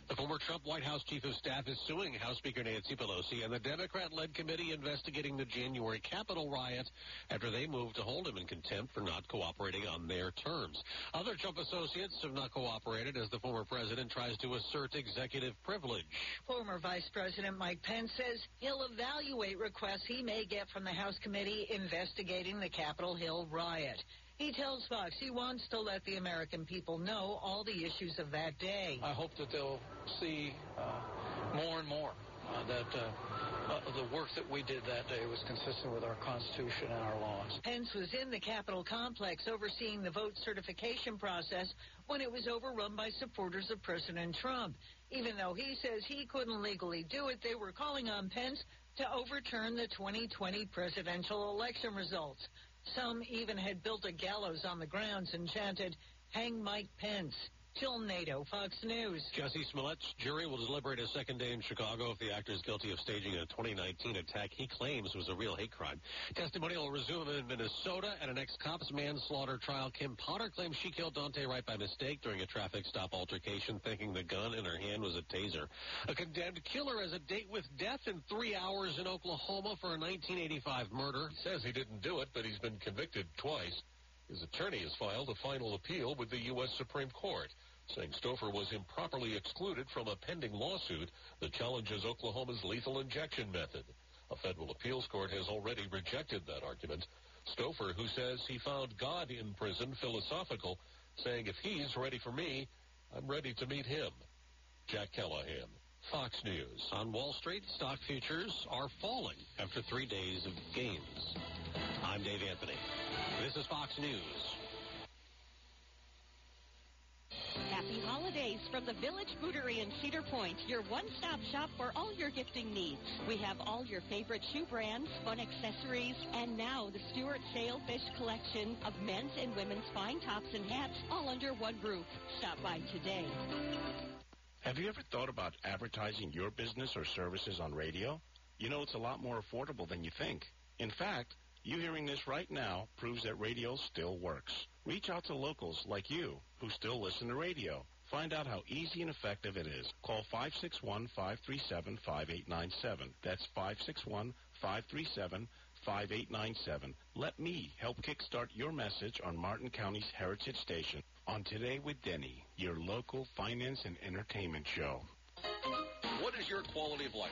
[SPEAKER 66] The former Trump White House chief of staff is suing House Speaker Nancy Pelosi and the Democrat-led committee investigating the January Capitol riot after they moved to hold him in contempt for not cooperating on their terms. Other Trump associates have not cooperated as the former president tries to assert executive privilege.
[SPEAKER 72] Former Vice President Mike Pence says he'll evaluate requests he may get from the House committee investigating the Capitol Hill riot. He tells Fox he wants to let the American people know all the issues of that day.
[SPEAKER 73] I hope that they'll see uh, more and more uh, that uh, uh, the work that we did that day was consistent with our Constitution and our laws.
[SPEAKER 72] Pence was in the Capitol complex overseeing the vote certification process when it was overrun by supporters of President Trump. Even though he says he couldn't legally do it, they were calling on Pence to overturn the 2020 presidential election results. Some even had built a gallows on the grounds and chanted, Hang Mike Pence. Jill Nato, Fox News.
[SPEAKER 66] Jussie Smollett's jury will deliberate a second day in Chicago if the actor is guilty of staging a 2019 attack he claims was a real hate crime. Testimony will resume in Minnesota at an ex-cop's manslaughter trial. Kim Potter claims she killed Daunte Wright by mistake during a traffic stop altercation, thinking the gun in her hand was a taser. A condemned killer has a date with death in three hours in Oklahoma for a 1985 murder.
[SPEAKER 74] He says he didn't do it, but he's been convicted twice. His attorney has filed a final appeal with the U.S. Supreme Court saying Stouffer was improperly excluded from a pending lawsuit that challenges Oklahoma's lethal injection method. A federal appeals court has already rejected that argument. Stouffer, who says he found God in prison philosophical, saying if he's ready for me, I'm ready to meet him. Jack Callahan, Fox News.
[SPEAKER 66] On Wall Street, stock futures are falling after three days of gains. I'm Dave Anthony. This is Fox News.
[SPEAKER 75] Happy holidays.
[SPEAKER 13] from the Village Bootery in Cedar Point, your one-stop shop for all your gifting needs. We have all your favorite shoe brands, fun accessories, and now the Stuart Sailfish collection of men's and women's fine tops and hats all under one roof. Stop by today.
[SPEAKER 63] Have you ever thought about advertising your business or services on radio? You know it's a lot more affordable than you think. In fact, you hearing this right now proves that radio still works. Reach out to locals like you who still listen to radio. Find out how easy and effective it is. Call 561-537-5897. That's 561-537-5897. Let me help kickstart your message on Martin County's Heritage Station on Today with Denny, your local finance and entertainment show.
[SPEAKER 15] What is your quality of life?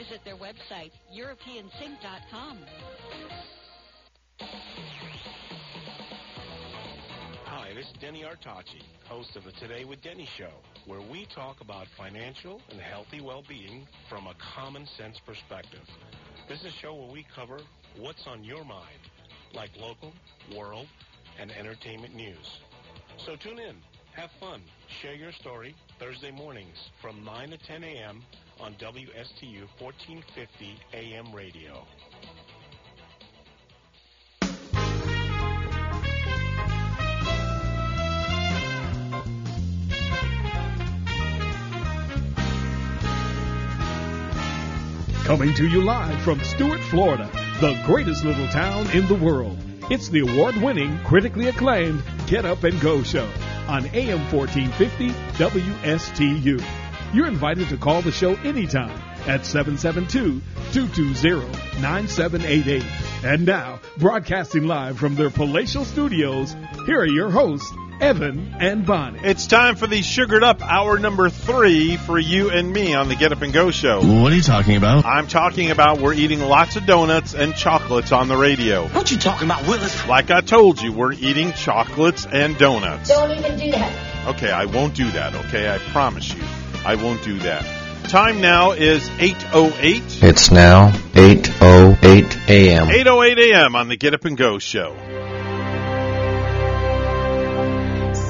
[SPEAKER 13] Visit their website, EuropeanSink.com.
[SPEAKER 63] Hi, this is Denny Artachi, host of the Today with Denny show, where we talk about financial and healthy well-being from a common sense perspective. This is a show where we cover what's on your mind, like local, world, and entertainment news. So tune in, have fun, share your story Thursday mornings from 9 to 10 a.m. on WSTU 1450 AM radio.
[SPEAKER 18] Coming to you live from Stuart, Florida, the greatest little town in the world. It's the award-winning, critically acclaimed Get Up and Go show on AM 1450 WSTU. You're invited to call the show anytime at 772-220-9788. And now, broadcasting live from their palatial studios, here are your hosts, Evan and Bonnie.
[SPEAKER 2] It's time for the sugared up hour number three for you and me on the Get Up and Go show.
[SPEAKER 76] What are you talking about?
[SPEAKER 2] I'm talking about we're eating lots of donuts and chocolates on the radio.
[SPEAKER 76] What you talking about, Willis?
[SPEAKER 2] Like I told you, we're eating chocolates and donuts.
[SPEAKER 77] Don't even do that.
[SPEAKER 2] Okay, I won't do that, okay? I promise you. I won't do that. Time now is 8.08.
[SPEAKER 78] It's now 8.08 a.m.
[SPEAKER 2] 8.08 a.m. on the Get Up and Go show.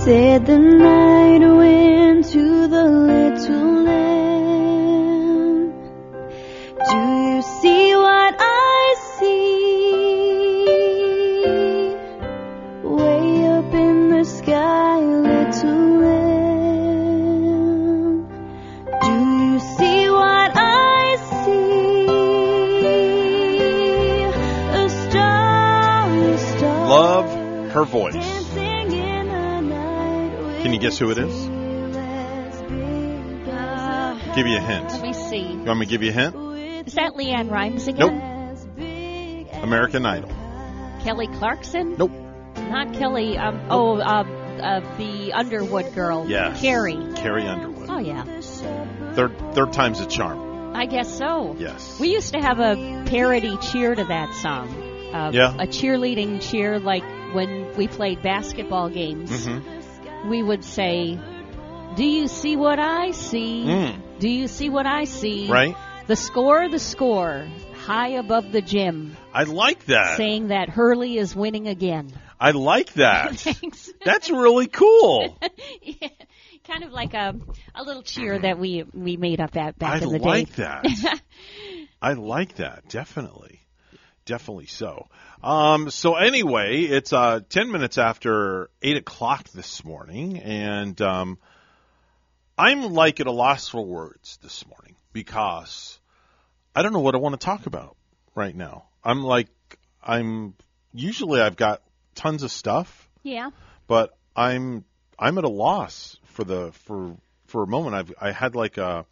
[SPEAKER 19] Said the night went to the little land. Do you see what I
[SPEAKER 2] her voice. Can you guess who it is? Give you a hint.
[SPEAKER 7] Let me see.
[SPEAKER 2] You want me to give you a hint?
[SPEAKER 7] Is that LeAnn Rimes again? Nope.
[SPEAKER 2] American Idol.
[SPEAKER 7] Kelly Clarkson?
[SPEAKER 2] Nope.
[SPEAKER 7] Not Kelly. Um, oh, uh, uh, the Underwood girl.
[SPEAKER 2] Yes.
[SPEAKER 7] Carrie.
[SPEAKER 2] Carrie Underwood.
[SPEAKER 7] Oh, yeah.
[SPEAKER 2] Third, third time's a charm.
[SPEAKER 7] I guess so.
[SPEAKER 2] Yes.
[SPEAKER 7] We used to have a parody cheer to that song. Uh,
[SPEAKER 2] Yeah.
[SPEAKER 7] A cheerleading cheer, like when we played basketball games.
[SPEAKER 2] Mm-hmm.
[SPEAKER 7] We would say, Do you see what I see?
[SPEAKER 2] Mm.
[SPEAKER 7] Do you see what I see?
[SPEAKER 2] Right.
[SPEAKER 7] The score, the score, high above the gym,
[SPEAKER 2] I like that.
[SPEAKER 7] saying that Hurley is winning again.
[SPEAKER 2] I like that.
[SPEAKER 7] Thanks.
[SPEAKER 2] That's really cool.
[SPEAKER 7] yeah, kind of like a a little cheer that we we made up at back
[SPEAKER 2] I
[SPEAKER 7] in the
[SPEAKER 2] like
[SPEAKER 7] day.
[SPEAKER 2] that. I like that. Definitely. Definitely so. Um, so anyway, it's uh, 10 minutes after 8 o'clock this morning, and um, I'm like at a loss for words this morning because I don't know what I want to talk about right now. I'm like, I'm usually I've got tons of stuff,
[SPEAKER 7] Yeah.
[SPEAKER 2] but I'm I'm at a loss for the for for a moment. I've I had like a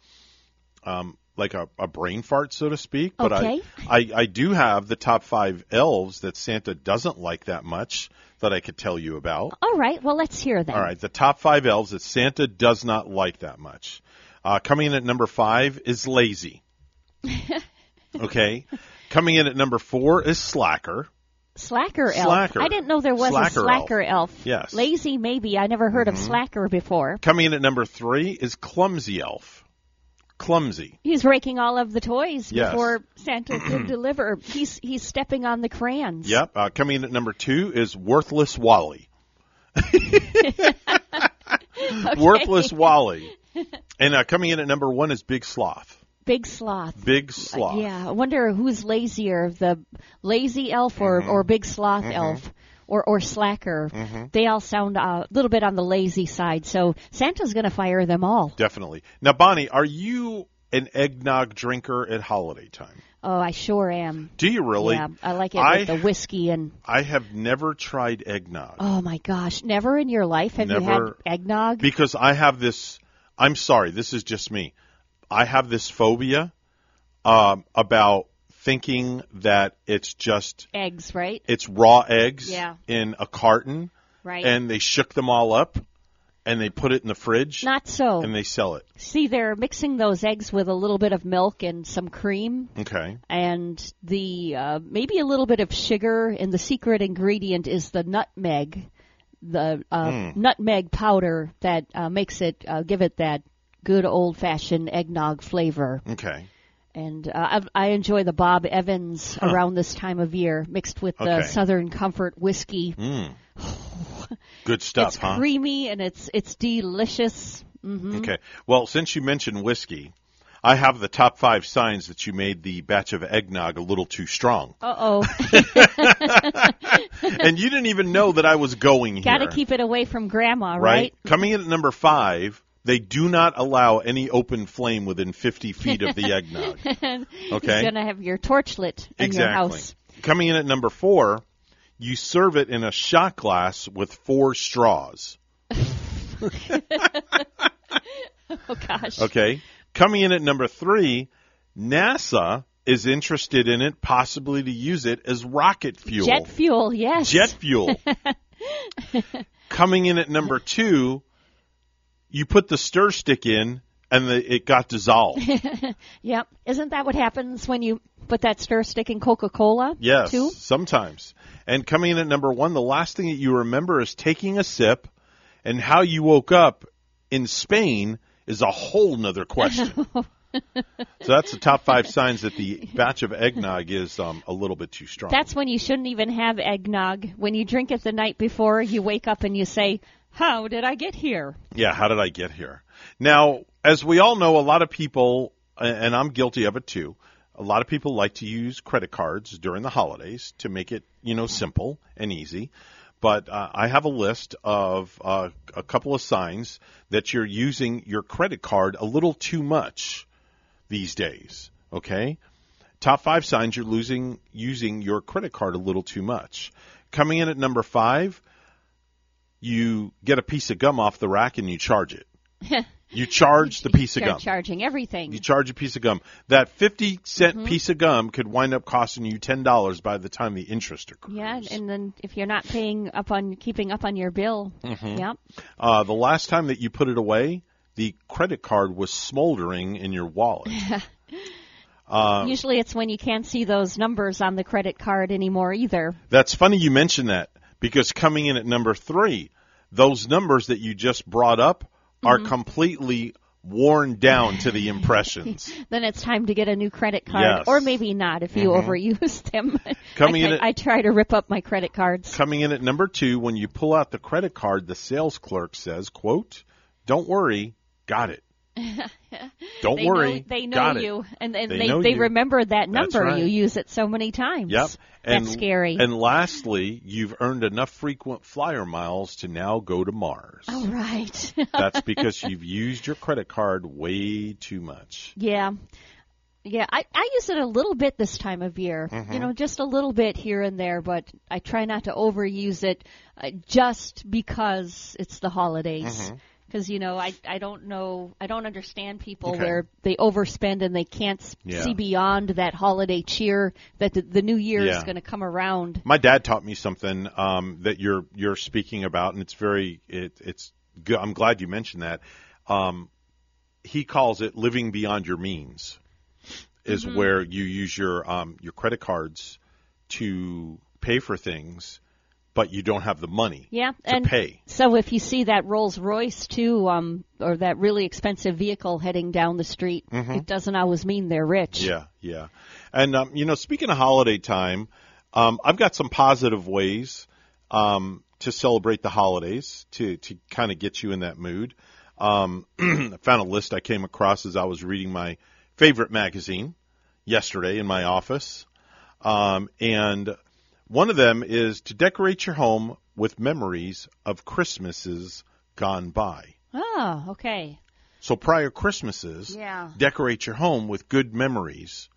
[SPEAKER 2] um like a, a brain fart, so to speak. But
[SPEAKER 7] Okay.
[SPEAKER 2] I, I I do have the top five elves that Santa doesn't like that much that I could tell you about.
[SPEAKER 7] All right. Well, let's hear them.
[SPEAKER 2] All right, the top five elves that Santa does not like that much. Uh, coming in at number five is lazy. okay. Coming in at number four is slacker.
[SPEAKER 7] Slacker elf.
[SPEAKER 2] Slacker.
[SPEAKER 7] I didn't know there was
[SPEAKER 2] Slacker
[SPEAKER 7] a slacker elf.
[SPEAKER 2] Yes.
[SPEAKER 7] Lazy, maybe. I never heard of
[SPEAKER 2] Mhm.
[SPEAKER 7] slacker before.
[SPEAKER 2] Coming in at number three is clumsy elf. Clumsy.
[SPEAKER 7] He's raking all of the toys
[SPEAKER 2] Yes.
[SPEAKER 7] before Santa can deliver. He's he's stepping on the crayons.
[SPEAKER 2] Yep. Uh, coming in at number two is worthless Wally. Worthless Wally. And uh, coming in at number one is Big Sloth.
[SPEAKER 7] Big sloth.
[SPEAKER 2] Big Sloth.
[SPEAKER 7] Yeah, I wonder who's lazier, the lazy elf or, or big sloth
[SPEAKER 2] Mhm.
[SPEAKER 7] elf or or slacker.
[SPEAKER 2] Mhm.
[SPEAKER 7] They all sound a little bit on the lazy side, so Santa's going to fire them all.
[SPEAKER 2] Definitely. Now, Bonnie, are you an eggnog drinker at holiday time?
[SPEAKER 7] Oh, I sure am.
[SPEAKER 2] Do you really?
[SPEAKER 7] Yeah, I like it
[SPEAKER 2] I-
[SPEAKER 7] with the whiskey and.
[SPEAKER 2] I have never tried eggnog.
[SPEAKER 7] Oh my gosh! Never in your life have you had eggnog?
[SPEAKER 2] because I have this. I'm sorry, this is just me. I have this phobia um, about thinking that it's just
[SPEAKER 7] Eggs, right?
[SPEAKER 2] it's raw eggs
[SPEAKER 7] Yeah.
[SPEAKER 2] in a carton,
[SPEAKER 7] Right.
[SPEAKER 2] and they shook them all up, and they put it in the fridge,
[SPEAKER 7] Not so.
[SPEAKER 2] and they sell it.
[SPEAKER 7] See, they're mixing those eggs with a little bit of milk and some cream.
[SPEAKER 2] Okay.
[SPEAKER 7] and the uh, maybe a little bit of sugar and the secret ingredient is the nutmeg the uh,
[SPEAKER 2] Mm.
[SPEAKER 7] nutmeg powder that uh, makes it uh, give it that good old fashioned eggnog flavor
[SPEAKER 2] Okay.
[SPEAKER 7] And uh, I, I enjoy the Bob Evans
[SPEAKER 2] Huh.
[SPEAKER 7] around this time of year mixed with the Southern Comfort whiskey
[SPEAKER 2] Mm. Good stuff,
[SPEAKER 7] it's
[SPEAKER 2] huh?
[SPEAKER 7] creamy and it's it's delicious hmm
[SPEAKER 2] Okay. Well, since you mentioned whiskey, I have the top five signs that you made the batch of eggnog a little too strong.
[SPEAKER 7] uh-oh
[SPEAKER 2] and you didn't even know that I was going here.
[SPEAKER 7] gotta keep it away from grandma
[SPEAKER 2] right?
[SPEAKER 7] right
[SPEAKER 2] Coming in at number five, they do not allow any open flame within 50 feet of the eggnog. Okay.
[SPEAKER 7] You're gonna have your torch lit in
[SPEAKER 2] exactly.
[SPEAKER 7] your house.
[SPEAKER 2] Coming in at number four, you serve it in a shot glass with four straws.
[SPEAKER 7] Oh gosh.
[SPEAKER 2] Okay. Coming in at number three, NASA is interested in it, possibly to use it as rocket fuel.
[SPEAKER 7] Jet fuel, yes.
[SPEAKER 2] Jet fuel. Coming in at number two, you put the stir stick in and the, it got dissolved.
[SPEAKER 7] yep. Isn't that what happens when you put that stir stick in Coca Cola?
[SPEAKER 2] Yes,
[SPEAKER 7] Too?
[SPEAKER 2] sometimes. And coming in at number one, the last thing that you remember is taking a sip, and how you woke up in Spain is a whole nother question. so that's the top five signs that the batch of eggnog is um, a little bit too strong.
[SPEAKER 7] That's when you shouldn't even have eggnog. When you drink it the night before, you wake up and you say, How did I get here?
[SPEAKER 2] Yeah, how did I get here? Now, as we all know, a lot of people, and I'm guilty of it too, a lot of people like to use credit cards during the holidays to make it, you know, simple and easy. But uh, I have a list of uh, a couple of signs that you're using your credit card a little too much these days. Okay? Top five signs you're losing using your credit card a little too much. Coming in at number five, you get a piece of gum off the rack and you charge it. You charge the piece of
[SPEAKER 7] Start
[SPEAKER 2] gum.
[SPEAKER 7] charging everything.
[SPEAKER 2] You charge a piece of gum. That 50 cent
[SPEAKER 7] Mhm.
[SPEAKER 2] piece of gum could wind up costing you $10 by the time the interest accrues.
[SPEAKER 7] yeah, and then if you're not paying up on keeping up on your bill,
[SPEAKER 2] Mhm.
[SPEAKER 7] yep.
[SPEAKER 2] Uh, the last time that you put it away, the credit card was smoldering in your wallet. Uh,
[SPEAKER 7] Usually it's when you can't see those numbers on the credit card anymore either.
[SPEAKER 2] That's funny you mention that because coming in at number three, those numbers that you just brought up are
[SPEAKER 7] Mhm.
[SPEAKER 2] completely worn down to the impressions.
[SPEAKER 7] Then it's time to get a new credit card,
[SPEAKER 2] Yes.
[SPEAKER 7] or maybe not if you
[SPEAKER 2] Mhm.
[SPEAKER 7] overuse them.
[SPEAKER 2] Coming
[SPEAKER 7] I,
[SPEAKER 2] in at-
[SPEAKER 7] I try to rip up my credit cards.
[SPEAKER 2] Coming in at number two, when you pull out the credit card, the sales clerk says, quote, don't worry, got it. Don't
[SPEAKER 7] they
[SPEAKER 2] worry.
[SPEAKER 7] Know, they know
[SPEAKER 2] Got it.
[SPEAKER 7] you, and, and
[SPEAKER 2] They
[SPEAKER 7] they they remember that number.
[SPEAKER 2] right.
[SPEAKER 7] You use it so many times.
[SPEAKER 2] Yep. And,
[SPEAKER 7] That's scary.
[SPEAKER 2] And lastly, you've earned enough frequent flyer miles to now go to Mars.
[SPEAKER 7] All right.
[SPEAKER 2] That's because you've used your credit card way too much.
[SPEAKER 7] Yeah. Yeah, I, I use it a little bit this time of year.
[SPEAKER 2] Mhm.
[SPEAKER 7] You know, just a little bit here and there, but I try not to overuse it uh, just because it's the holidays.
[SPEAKER 2] Mhm.
[SPEAKER 7] Because you know, I I don't know, I don't understand people
[SPEAKER 2] Okay.
[SPEAKER 7] where they overspend and they can't
[SPEAKER 2] Yeah.
[SPEAKER 7] see beyond that holiday cheer that the, the new year is going to come around.
[SPEAKER 2] My dad taught me something um, that you're you're speaking about, and it's very it, it's good. I'm glad you mentioned that. Um, he calls it living beyond your means, is
[SPEAKER 7] Mhm.
[SPEAKER 2] where you use your um, your credit cards to pay for things, but you don't have the money
[SPEAKER 7] Yeah,
[SPEAKER 2] to
[SPEAKER 7] and
[SPEAKER 2] pay.
[SPEAKER 7] so if you see that Rolls Royce too, um, or that really expensive vehicle heading down the street,
[SPEAKER 2] Mhm.
[SPEAKER 7] it doesn't always mean they're rich.
[SPEAKER 2] Yeah, yeah. And um, you know, speaking of holiday time, um, I've got some positive ways um, to celebrate the holidays to to kind of get you in that mood. Um, I found a list I came across as I was reading my favorite magazine yesterday in my office, um, and one of them is to decorate your home with memories of Christmases gone by.
[SPEAKER 7] Oh, okay.
[SPEAKER 2] So prior Christmases,
[SPEAKER 7] Yeah.
[SPEAKER 2] decorate your home with good memories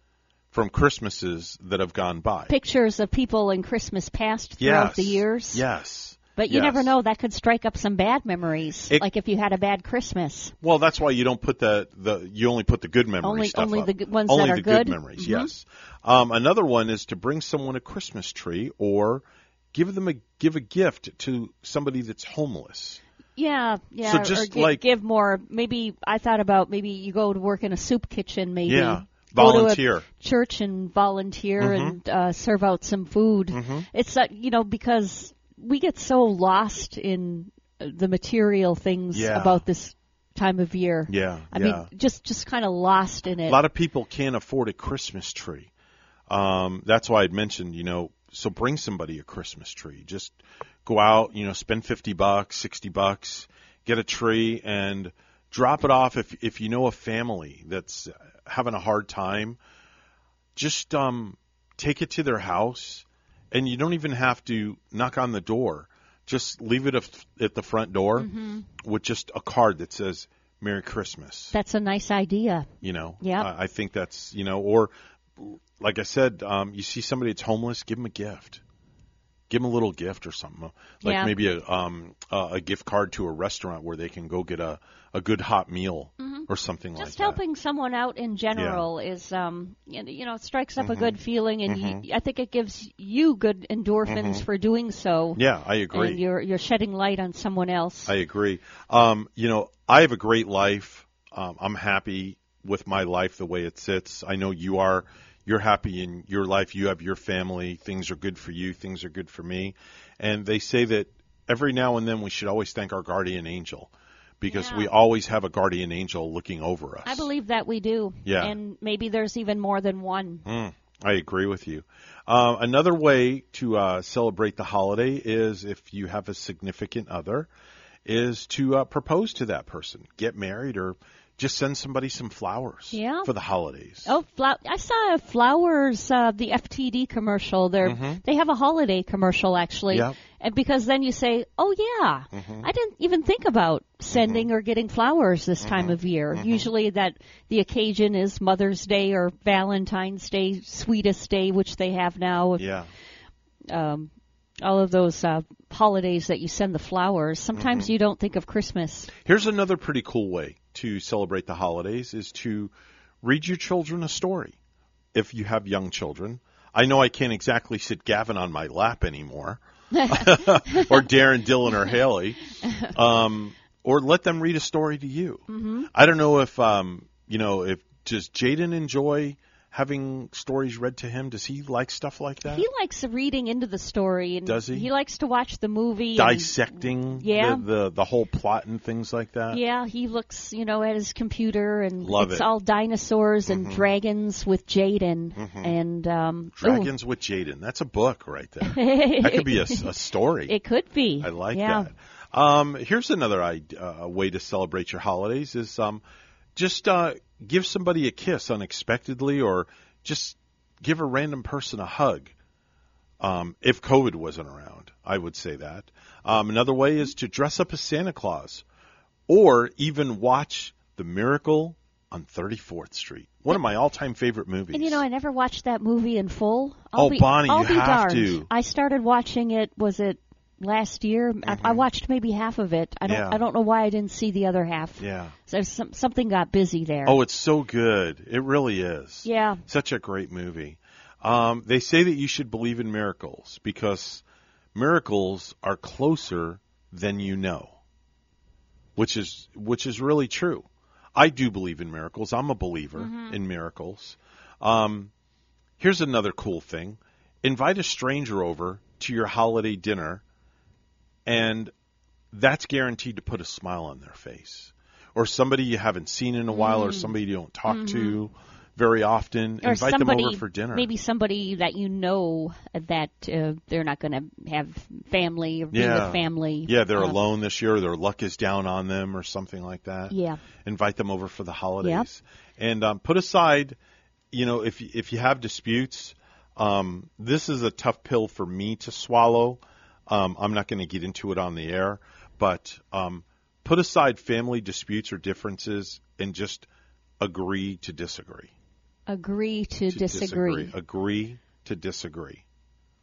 [SPEAKER 2] from Christmases that have gone by.
[SPEAKER 7] Pictures of people in Christmas past throughout
[SPEAKER 2] yes.
[SPEAKER 7] the years.
[SPEAKER 2] Yes.
[SPEAKER 7] But you
[SPEAKER 2] Yes.
[SPEAKER 7] never know, that could strike up some bad memories.
[SPEAKER 2] It-
[SPEAKER 7] like if you had a bad Christmas.
[SPEAKER 2] Well, that's why you don't put the the you only put the good memories
[SPEAKER 7] Only-
[SPEAKER 2] stuff
[SPEAKER 7] only
[SPEAKER 2] up.
[SPEAKER 7] the good ones
[SPEAKER 2] only
[SPEAKER 7] that are
[SPEAKER 2] the
[SPEAKER 7] good?
[SPEAKER 2] memories.
[SPEAKER 7] Mhm.
[SPEAKER 2] Yes. Um, another one is to bring someone a Christmas tree or give them a give a gift to somebody that's homeless.
[SPEAKER 7] Yeah, yeah.
[SPEAKER 2] So
[SPEAKER 7] or
[SPEAKER 2] just
[SPEAKER 7] gi-
[SPEAKER 2] like-
[SPEAKER 7] give more. Maybe I thought about maybe you go to work in a soup kitchen. Maybe
[SPEAKER 2] Yeah.
[SPEAKER 7] Go to a
[SPEAKER 2] Volunteer.
[SPEAKER 7] church and volunteer
[SPEAKER 2] Mhm.
[SPEAKER 7] and uh, serve out some food.
[SPEAKER 2] Mhm.
[SPEAKER 7] It's uh, you know because we get so lost in uh, the material things
[SPEAKER 2] Yeah.
[SPEAKER 7] about this time of year.
[SPEAKER 2] Yeah,
[SPEAKER 7] I
[SPEAKER 2] yeah.
[SPEAKER 7] mean, just just kind of lost in it.
[SPEAKER 2] A lot of people can't afford a Christmas tree. Um, that's why I'd mentioned, you know, so bring somebody a Christmas tree. Just go out, you know, spend 50 bucks, 60 bucks, get a tree and drop it off if if you know a family that's having a hard time, just um take it to their house and you don't even have to knock on the door. Just leave it at the front door
[SPEAKER 7] Mhm.
[SPEAKER 2] with just a card that says Merry Christmas
[SPEAKER 7] That's a nice idea.
[SPEAKER 2] you know
[SPEAKER 7] yeah,
[SPEAKER 2] I, I think that's you know or like i said um you see somebody that's homeless give them a gift give them a little gift or something like
[SPEAKER 7] Yeah.
[SPEAKER 2] maybe a um a, a gift card to a restaurant where they can go get a a good hot meal
[SPEAKER 7] Mhm.
[SPEAKER 2] or something like that.
[SPEAKER 7] Just helping someone out in general is, um, you know, it strikes up a
[SPEAKER 2] Mhm.
[SPEAKER 7] good feeling, and
[SPEAKER 2] Mhm.
[SPEAKER 7] you, I think it gives you good endorphins
[SPEAKER 2] Mhm.
[SPEAKER 7] for doing so.
[SPEAKER 2] Yeah, I agree.
[SPEAKER 7] And you're you're shedding light on someone else.
[SPEAKER 2] I agree. Um, you know, I have a great life. Um, I'm happy with my life the way it sits. I know you are. You're happy in your life. You have your family. Things are good for you. Things are good for me. And they say that every now and then we should always thank our guardian angel because we always have a guardian angel looking over us.
[SPEAKER 7] I believe that we do.
[SPEAKER 2] Yeah.
[SPEAKER 7] And maybe there's even more than one.
[SPEAKER 2] Mm, I agree with you. Uh, another way to uh, celebrate the holiday is if you have a significant other, is to uh, propose to that person, get married, or just send somebody some flowers
[SPEAKER 7] Yeah.
[SPEAKER 2] for the holidays.
[SPEAKER 7] Oh, flow- I saw flowers. Uh, the FTD commercial. They are
[SPEAKER 2] Mhm.
[SPEAKER 7] they have a holiday commercial actually,
[SPEAKER 2] Yep.
[SPEAKER 7] and because then you say, oh yeah,
[SPEAKER 2] Mhm.
[SPEAKER 7] I didn't even think about sending or getting flowers this time of year.
[SPEAKER 2] Mhm.
[SPEAKER 7] Usually that the occasion is Mother's Day or Valentine's Day, Sweetest Day, which they have now.
[SPEAKER 2] Yeah.
[SPEAKER 7] Um, all of those uh, holidays that you send the flowers. Sometimes
[SPEAKER 2] Mhm.
[SPEAKER 7] you don't think of Christmas.
[SPEAKER 2] Here's another pretty cool way to celebrate the holidays is to read your children a story. If you have young children, I know I can't exactly sit Gavin on my lap anymore, or Darren, Dylan, or Haley, um, or let them read a story to you.
[SPEAKER 7] Mhm.
[SPEAKER 2] I don't know if um, you know if does Jaden enjoy having stories read to him? Does he like stuff like that?
[SPEAKER 7] He likes reading into the story, and
[SPEAKER 2] Does he?
[SPEAKER 7] He likes to watch the movie. and-
[SPEAKER 2] Dissecting
[SPEAKER 7] Yeah.
[SPEAKER 2] the, the the whole plot and things like that.
[SPEAKER 7] Yeah, he looks, you know, at his computer, and
[SPEAKER 2] Love
[SPEAKER 7] it's
[SPEAKER 2] it.
[SPEAKER 7] all dinosaurs and
[SPEAKER 2] Mhm.
[SPEAKER 7] dragons with Jaden,
[SPEAKER 2] Mhm.
[SPEAKER 7] and um, ooh,
[SPEAKER 2] Dragons with Jaden. That's a book right there. that could be a, a story.
[SPEAKER 7] It could be.
[SPEAKER 2] I like
[SPEAKER 7] yeah.
[SPEAKER 2] that. Um, here's another idea, uh, way to celebrate your holidays is um, just uh, give somebody a kiss unexpectedly, or just give a random person a hug. Um, if COVID wasn't around, I would say that. Um, another way is to dress up as Santa Claus, or even watch The Miracle on 34th Street. One of my all-time favorite movies.
[SPEAKER 7] And you know, I never watched that movie in full. I'll
[SPEAKER 2] Oh,
[SPEAKER 7] be,
[SPEAKER 2] Bonnie,
[SPEAKER 7] I'll
[SPEAKER 2] you
[SPEAKER 7] be
[SPEAKER 2] have
[SPEAKER 7] darned.
[SPEAKER 2] to.
[SPEAKER 7] I started watching it. Was it last year? I, I watched maybe half of it. I don't.
[SPEAKER 2] Mm-hmm. Yeah.
[SPEAKER 7] I don't know why I didn't see the other half.
[SPEAKER 2] Yeah.
[SPEAKER 7] So some, something got busy there.
[SPEAKER 2] Oh, it's so good. It really is.
[SPEAKER 7] Yeah.
[SPEAKER 2] Such a great movie. Um, they say that you should believe in miracles because miracles are closer than you know, which is which is really true. I do believe in miracles. I'm a believer
[SPEAKER 7] Mhm.
[SPEAKER 2] in miracles. Um, here's another cool thing: invite a stranger over to your holiday dinner, and that's guaranteed to put a smile on their face. Or somebody you haven't seen in a while, or
[SPEAKER 7] Mm.
[SPEAKER 2] somebody you don't talk
[SPEAKER 7] Mhm.
[SPEAKER 2] to very often.
[SPEAKER 7] or
[SPEAKER 2] invite
[SPEAKER 7] somebody,
[SPEAKER 2] them over for dinner.
[SPEAKER 7] maybe somebody that you know that uh, they're not going to have family or be
[SPEAKER 2] yeah.
[SPEAKER 7] with family.
[SPEAKER 2] Yeah, they're
[SPEAKER 7] uh,
[SPEAKER 2] alone this year. Their luck is down on them, or something like that.
[SPEAKER 7] Yeah.
[SPEAKER 2] Invite them over for the holidays, and um, put aside, you know, if if you have disputes, um, this is a tough pill for me to swallow. Um, I'm not going to get into it on the air, but um, put aside family disputes or differences and just agree to disagree.
[SPEAKER 7] Agree to,
[SPEAKER 2] To
[SPEAKER 7] disagree.
[SPEAKER 2] Agree to disagree,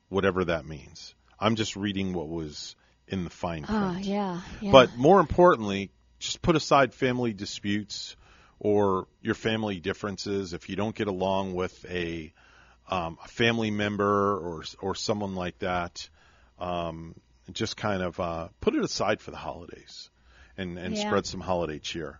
[SPEAKER 2] whatever that means. I'm just reading what was in the fine print.
[SPEAKER 7] Ah, yeah, yeah.
[SPEAKER 2] But more importantly, just put aside family disputes or your family differences. If you don't get along with a, um, a family member or or someone like that, um, just kind of uh, put it aside for the holidays, and and
[SPEAKER 7] Yeah.
[SPEAKER 2] spread some holiday cheer,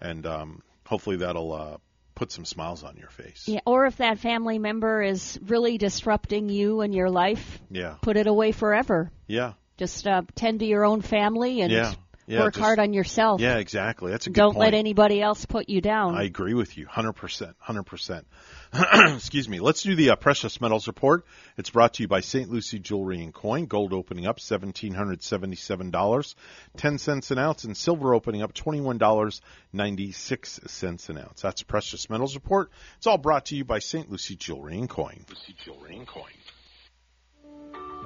[SPEAKER 2] and um, hopefully that'll uh, put some smiles on your face.
[SPEAKER 7] Yeah, or if that family member is really disrupting you and your life,
[SPEAKER 2] Yeah.
[SPEAKER 7] put it away forever.
[SPEAKER 2] Yeah.
[SPEAKER 7] Just uh, tend to your own family and
[SPEAKER 2] Yeah. Yeah,
[SPEAKER 7] work
[SPEAKER 2] just-
[SPEAKER 7] hard on yourself.
[SPEAKER 2] Yeah, exactly. That's a good
[SPEAKER 7] Don't
[SPEAKER 2] point.
[SPEAKER 7] let anybody else put you down.
[SPEAKER 2] I agree with you, hundred percent, hundred percent. Excuse me. Let's do the uh, precious metals report. It's brought to you by St. Lucie Jewelry and Coin. Gold opening up seventeen hundred seventy-seven dollars, ten cents an ounce, and silver opening up twenty-one dollars ninety-six cents an ounce. That's precious metals report. It's all brought to you by St. Lucie Jewelry and Coin.
[SPEAKER 62] Lucy Jewelry and Coin.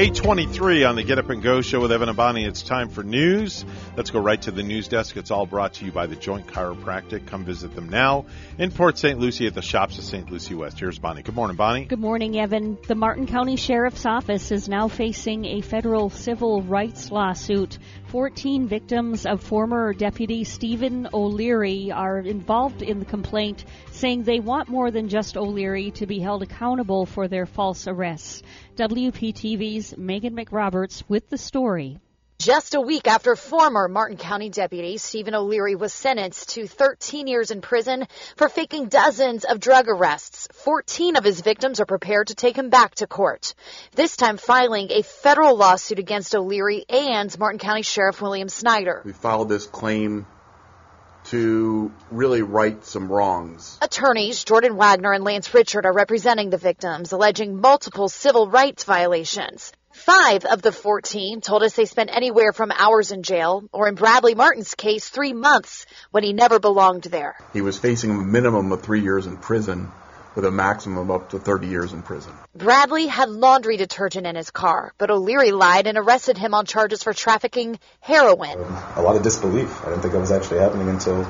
[SPEAKER 2] 823 on the Get Up and Go show with Evan and Bonnie. It's time for news. Let's go right to the news desk. It's all brought to you by the Joint Chiropractic. Come visit them now in Port St. Lucie at the shops of St. Lucie West. Here's Bonnie. Good morning, Bonnie.
[SPEAKER 7] Good morning, Evan. The Martin County Sheriff's Office is now facing a federal civil rights lawsuit. 14 victims of former Deputy Stephen O'Leary are involved in the complaint, saying they want more than just O'Leary to be held accountable for their false arrests. WPTV's Megan McRoberts with the story.
[SPEAKER 27] Just a week after former Martin County Deputy Stephen O'Leary was sentenced to 13 years in prison for faking dozens of drug arrests, 14 of his victims are prepared to take him back to court. This time filing a federal lawsuit against O'Leary and Martin County Sheriff William Snyder.
[SPEAKER 79] We filed this claim to really right some wrongs.
[SPEAKER 27] Attorneys Jordan Wagner and Lance Richard are representing the victims, alleging multiple civil rights violations. Five of the 14 told us they spent anywhere from hours in jail, or in Bradley Martin's case, three months when he never belonged there.
[SPEAKER 79] He was facing a minimum of three years in prison with a maximum up to 30 years in prison.
[SPEAKER 27] Bradley had laundry detergent in his car, but O'Leary lied and arrested him on charges for trafficking heroin.
[SPEAKER 29] A lot of disbelief. I didn't think it was actually happening until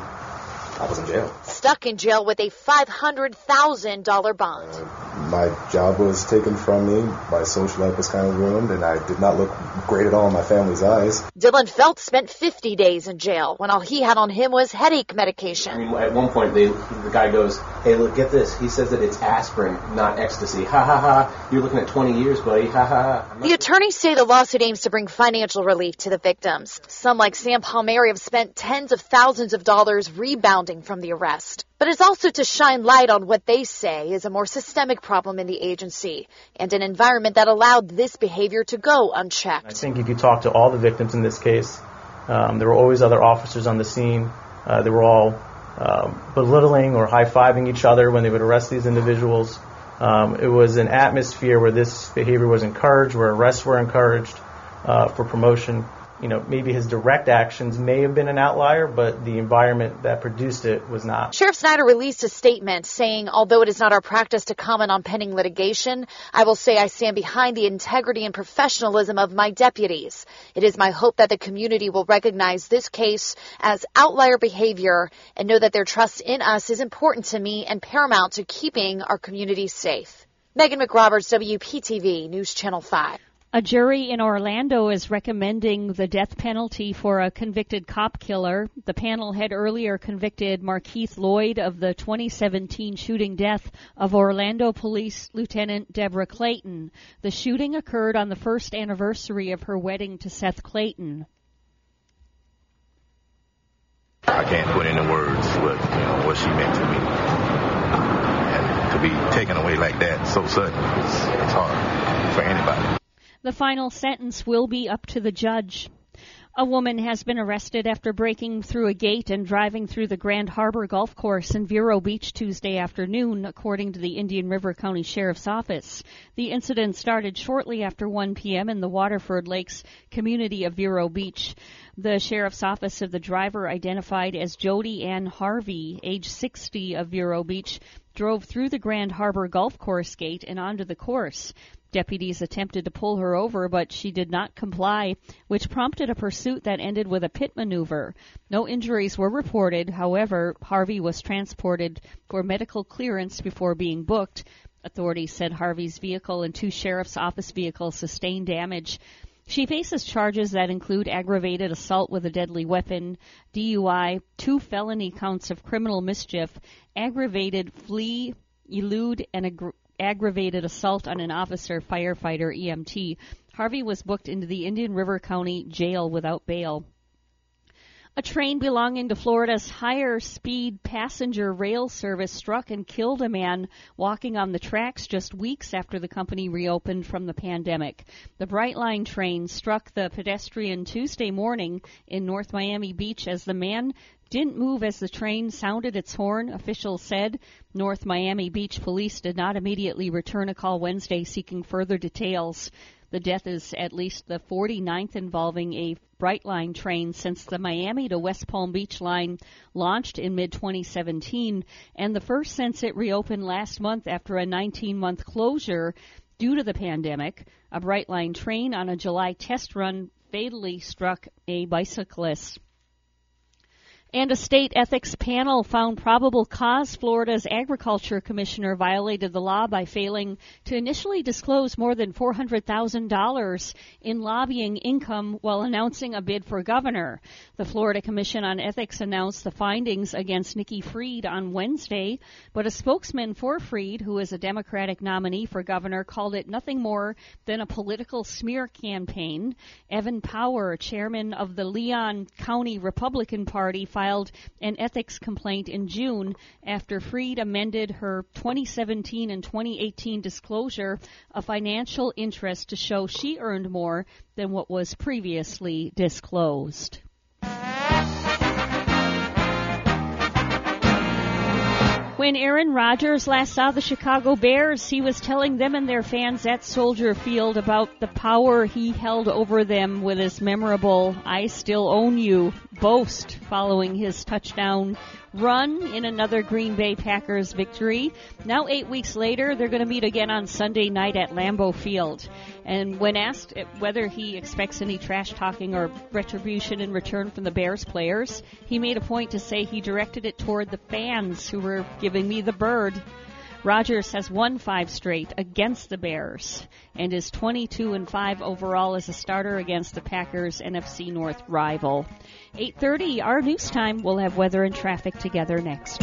[SPEAKER 29] I was in jail.
[SPEAKER 27] Stuck in jail with a $500,000 bond.
[SPEAKER 29] Uh, my job was taken from me. My social life was kind of ruined, and I did not look great at all in my family's eyes.
[SPEAKER 27] Dylan Felt spent 50 days in jail when all he had on him was headache medication.
[SPEAKER 30] I mean, at one point, they, the guy goes, "Hey, look, get this." He says that it's aspirin, not ecstasy. Ha ha ha! You're looking at 20 years, buddy. Ha ha ha!
[SPEAKER 27] The attorneys say the lawsuit aims to bring financial relief to the victims. Some, like Sam Palmieri, have spent tens of thousands of dollars rebounding from the arrest. But it's also to shine light on what they say is a more systemic problem in the agency and an environment that allowed this behavior to go unchecked. I
[SPEAKER 31] think if you talk to all the victims in this case, um, there were always other officers on the scene. Uh, they were all um, belittling or high fiving each other when they would arrest these individuals. Um, it was an atmosphere where this behavior was encouraged, where arrests were encouraged uh, for promotion you know, maybe his direct actions may have been an outlier, but the environment that produced it was not.
[SPEAKER 27] Sheriff Snyder released a statement saying, although it is not our practice to comment on pending litigation, I will say I stand behind the integrity and professionalism of my deputies. It is my hope that the community will recognize this case as outlier behavior and know that their trust in us is important to me and paramount to keeping our community safe. Megan McRoberts, WPTV, News Channel 5.
[SPEAKER 7] A jury in Orlando is recommending the death penalty for a convicted cop killer. The panel had earlier convicted Markeith Loyd of the 2017 shooting death of Orlando Police Lieutenant Deborah Clayton. The shooting occurred on the first anniversary of her wedding to Seth Clayton.
[SPEAKER 80] I can't put into words what you know what she meant to me. And to be taken away like that so sudden, it's, it's hard for anybody.
[SPEAKER 7] The final sentence will be up to the judge. A woman has been arrested after breaking through a gate and driving through the Grand Harbor Golf Course in Vero Beach Tuesday afternoon, according to the Indian River County Sheriff's Office. The incident started shortly after 1 p.m. in the Waterford Lakes community of Vero Beach. The Sheriff's Office of the driver, identified as Jody Ann Harvey, age 60 of Vero Beach, drove through the Grand Harbor Golf Course gate and onto the course. Deputies attempted to pull her over, but she did not comply, which prompted a pursuit that ended with a pit maneuver. No injuries were reported. However, Harvey was transported for medical clearance before being booked. Authorities said Harvey's vehicle and two sheriff's office vehicles sustained damage. She faces charges that include aggravated assault with a deadly weapon, DUI, two felony counts of criminal mischief, aggravated flee, elude, and ag- aggravated assault on an officer, firefighter, EMT. Harvey was booked into the Indian River County Jail without bail. A train belonging to Florida's higher speed passenger rail service struck and killed a man walking on the tracks just weeks after the company reopened from the pandemic. The Brightline train struck the pedestrian Tuesday morning in North Miami Beach as the man didn't move as the train sounded its horn, officials said. North Miami Beach police did not immediately return a call Wednesday seeking further details. The death is at least the 49th involving a Brightline train since the Miami to West Palm Beach line launched in mid 2017, and the first since it reopened last month after a 19 month closure due to the pandemic. A Brightline train on a July test run fatally struck a bicyclist. And a state ethics panel found probable cause Florida's agriculture commissioner violated the law by failing to initially disclose more than $400,000 in lobbying income while announcing a bid for governor. The Florida Commission on Ethics announced the findings against Nikki Fried on Wednesday, but a spokesman for Fried, who is a Democratic nominee for governor, called it nothing more than a political smear campaign. Evan Power, chairman of the Leon County Republican Party, filed an ethics complaint in June after Fried amended her 2017 and 2018 disclosure of financial interest to show she earned more than what was previously disclosed. When Aaron Rodgers last saw the Chicago Bears, he was telling them and their fans at Soldier Field about the power he held over them with his memorable I Still Own You boast following his touchdown run in another Green Bay Packers victory. Now, eight weeks later, they're going to meet again on Sunday night at Lambeau Field. And when asked eh, whether he expects any trash talking or retribution in return from the Bears players, he made a point to say he directed it toward the fans who were giving me the bird. Rodgers has won five straight against the Bears and is 22 and 5 overall as a starter against the Packers NFC North rival. 8:30 our news time. We'll have weather and traffic together next.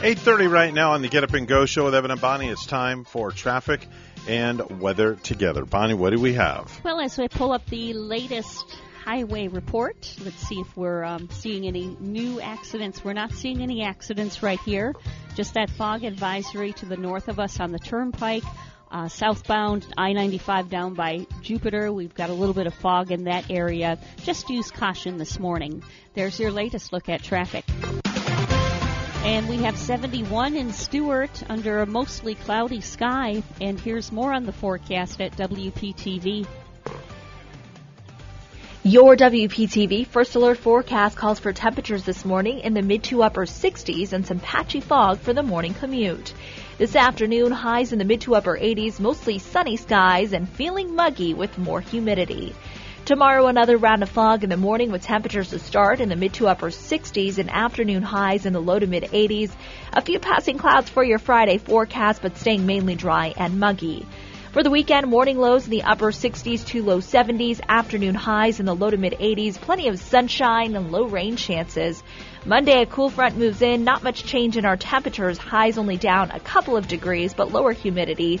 [SPEAKER 2] 8.30 right now on the Get Up and Go show with Evan and Bonnie. It's time for traffic and weather together. Bonnie, what do we have?
[SPEAKER 7] Well, as we pull up the latest highway report, let's see if we're um, seeing any new accidents. We're not seeing any accidents right here. Just that fog advisory to the north of us on the turnpike. Uh, southbound I-95 down by Jupiter. We've got a little bit of fog in that area. Just use caution this morning. There's your latest look at traffic. And we have 71 in Stuart under a mostly cloudy sky. And here's more on the forecast at WPTV.
[SPEAKER 12] Your WPTV First Alert forecast calls for temperatures this morning in the mid to upper 60s and some patchy fog for the morning commute. This afternoon, highs in the mid to upper 80s, mostly sunny skies and feeling muggy with more humidity. Tomorrow, another round of fog in the morning with temperatures to start in the mid to upper 60s and afternoon highs in the low to mid 80s. A few passing clouds for your Friday forecast, but staying mainly dry and muggy. For the weekend, morning lows in the upper 60s to low 70s, afternoon highs in the low to mid 80s, plenty of sunshine and low rain chances. Monday, a cool front moves in, not much change in our temperatures, highs only down a couple of degrees, but lower humidity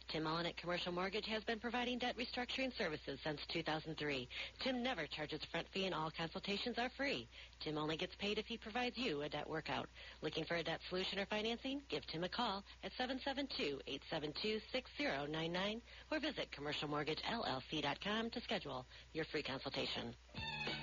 [SPEAKER 64] Tim Mullen at Commercial Mortgage has been providing debt restructuring services since 2003. Tim never charges a front fee and all consultations are free. Tim only gets paid if he provides you a debt workout. Looking for a debt solution or financing? Give Tim a call at 772-872-6099 or visit commercialmortgagellc.com to schedule your free consultation.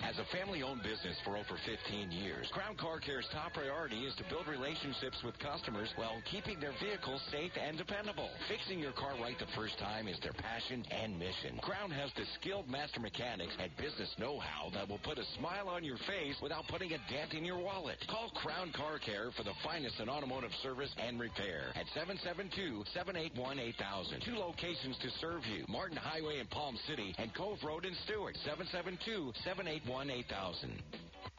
[SPEAKER 46] As a family-owned business for over 15 years, Crown Car Care's top priority is to build relationships with customers while keeping their vehicles safe and dependable. Fixing your car right the first time is their passion and mission. Crown has the skilled master mechanics and business know-how that will put a smile on your face without putting a dent in your wallet. Call Crown Car Care for the finest in automotive service and repair at 772-781-8000. Two locations to serve you. Martin Highway in Palm City and Cove Road in Stuart. 772-781-8000.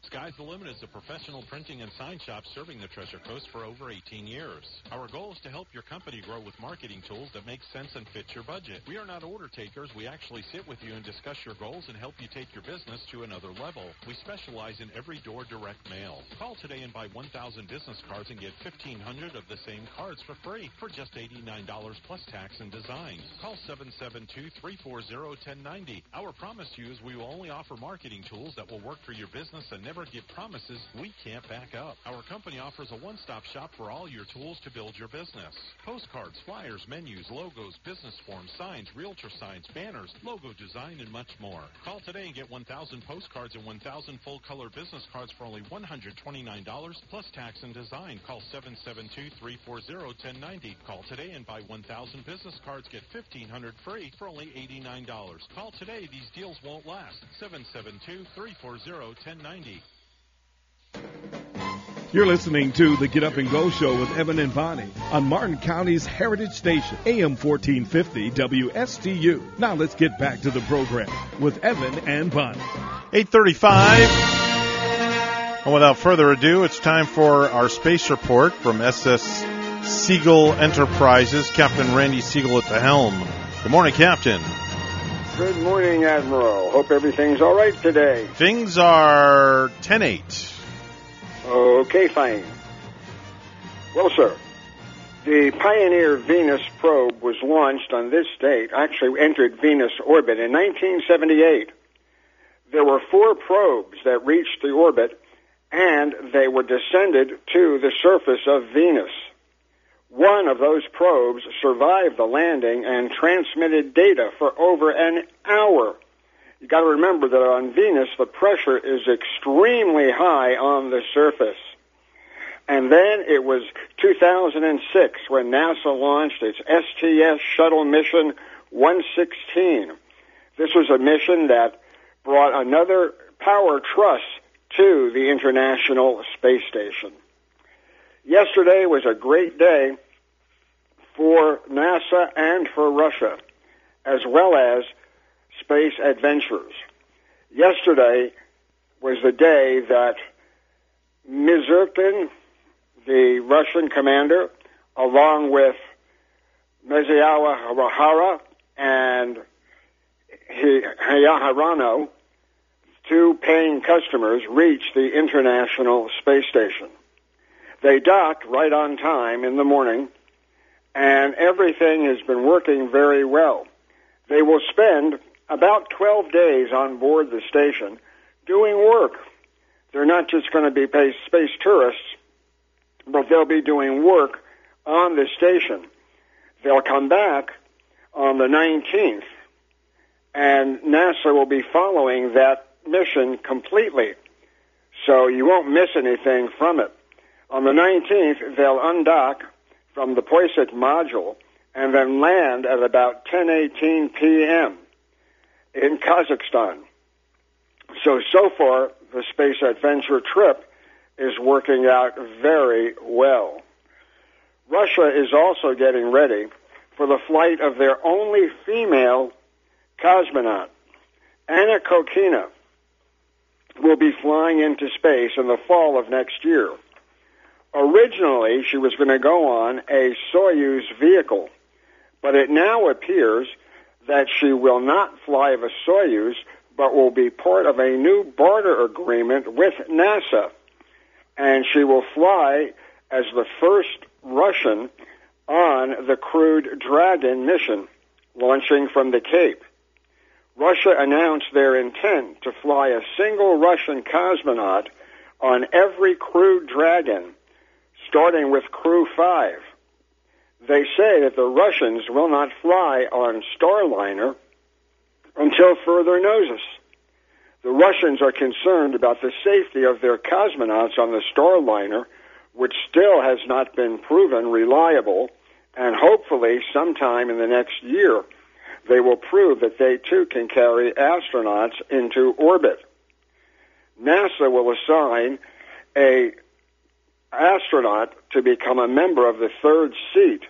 [SPEAKER 2] Sky's the Limit is a professional printing and sign shop serving the Treasure Coast for over 18 years. Our goal is to help your company grow with marketing tools that make sense and fit your budget. We are not order takers. We actually sit with you and discuss your goals and help you take your business to another level. We specialize in every door direct mail. Call today and buy 1,000 business cards and get 1,500 of the same cards for free for just $89 plus tax and design. Call 772-340-1090. Our promise to you is we will only offer marketing tools that will work for your business and never give promises we can't back up. Our company offers a one-stop shop for all your tools to build your business. Postcards, flyers, menus, logos, business forms, signs, realtor signs, banners, logo design, and much more. Call today and get 1,000 postcards and 1,000 full-color business cards for only $129 plus tax and design. Call 772-340-1090. Call today and buy 1,000 business cards. Get 1,500 free for only $89. Call today. These deals won't last. 772-340-1090.
[SPEAKER 18] You're listening to the Get Up and Go Show with Evan and Bonnie on Martin County's Heritage Station, AM 1450 WSTU. Now let's get back to the program with Evan and Bonnie.
[SPEAKER 81] 835. And without further ado, it's time for our space report from SS Segal Enterprises. Captain Randy Segal at the helm. Good morning, Captain.
[SPEAKER 82] Good morning, Admiral. Hope everything's all right today.
[SPEAKER 81] Things are 10 8.
[SPEAKER 82] Okay, fine. Well, sir, the Pioneer Venus probe was launched on this date, actually entered Venus orbit in 1978. There were four probes that reached the orbit, and they were descended to the surface of Venus. One of those probes survived the landing and transmitted data for over an hour. You got to remember that on Venus, the pressure is extremely high on the surface. And then it was 2006 when NASA launched its STS shuttle mission 116. This was a mission that brought another power truss to the International Space Station. Yesterday was a great day for NASA and for Russia, as well as space adventures. Yesterday was the day that Misurkin, the Russian commander, along with Meziawa Rahara and Hayaharano, two paying customers, reached the International Space Station. They docked right on time in the morning, and everything has been working very well. They will spend about 12 days on board the station doing work. They're not just going to be space tourists, but they'll be doing work on the station. They'll come back on the 19th, and NASA will be following that mission completely. So you won't miss anything from it. On the 19th, they'll undock from the Poisk module and then land at about 10:18 p.m. in Kazakhstan. So so far the space adventure trip is working out very well. Russia is also getting ready for the flight of their only female cosmonaut. Anna Kikina will be flying into space in the fall of next year. Originally, she was going to go on a Soyuz vehicle, but it now appears that she will not fly the Soyuz, but will be part of a new barter agreement with NASA. And she will fly as the first Russian on the crewed Dragon mission, launching from the Cape. Russia announced their intent to fly a single Russian cosmonaut on every crewed Dragon starting with Crew 5. They say that the Russians will not fly on Starliner until further notice. The Russians are concerned about the safety of their cosmonauts on the Starliner, which still has not been proven reliable, and hopefully sometime in the next year they will prove that they too can carry astronauts into orbit. NASA will assign a astronaut to become a member of the third seat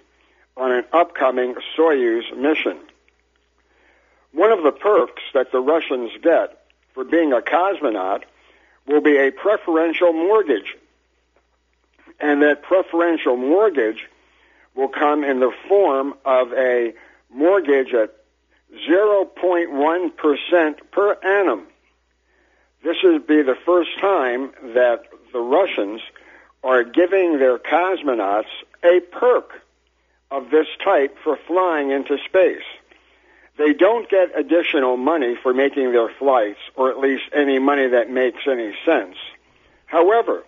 [SPEAKER 82] on an upcoming Soyuz mission. One of the perks that the Russians get for being a cosmonaut will be a preferential mortgage. And that preferential mortgage will come in the form of a mortgage at 0.1% per annum. This would be the first time that the Russians are giving their cosmonauts a perk of this type for flying into space. They don't get additional money for making their flights, or at least any money that makes any sense. However,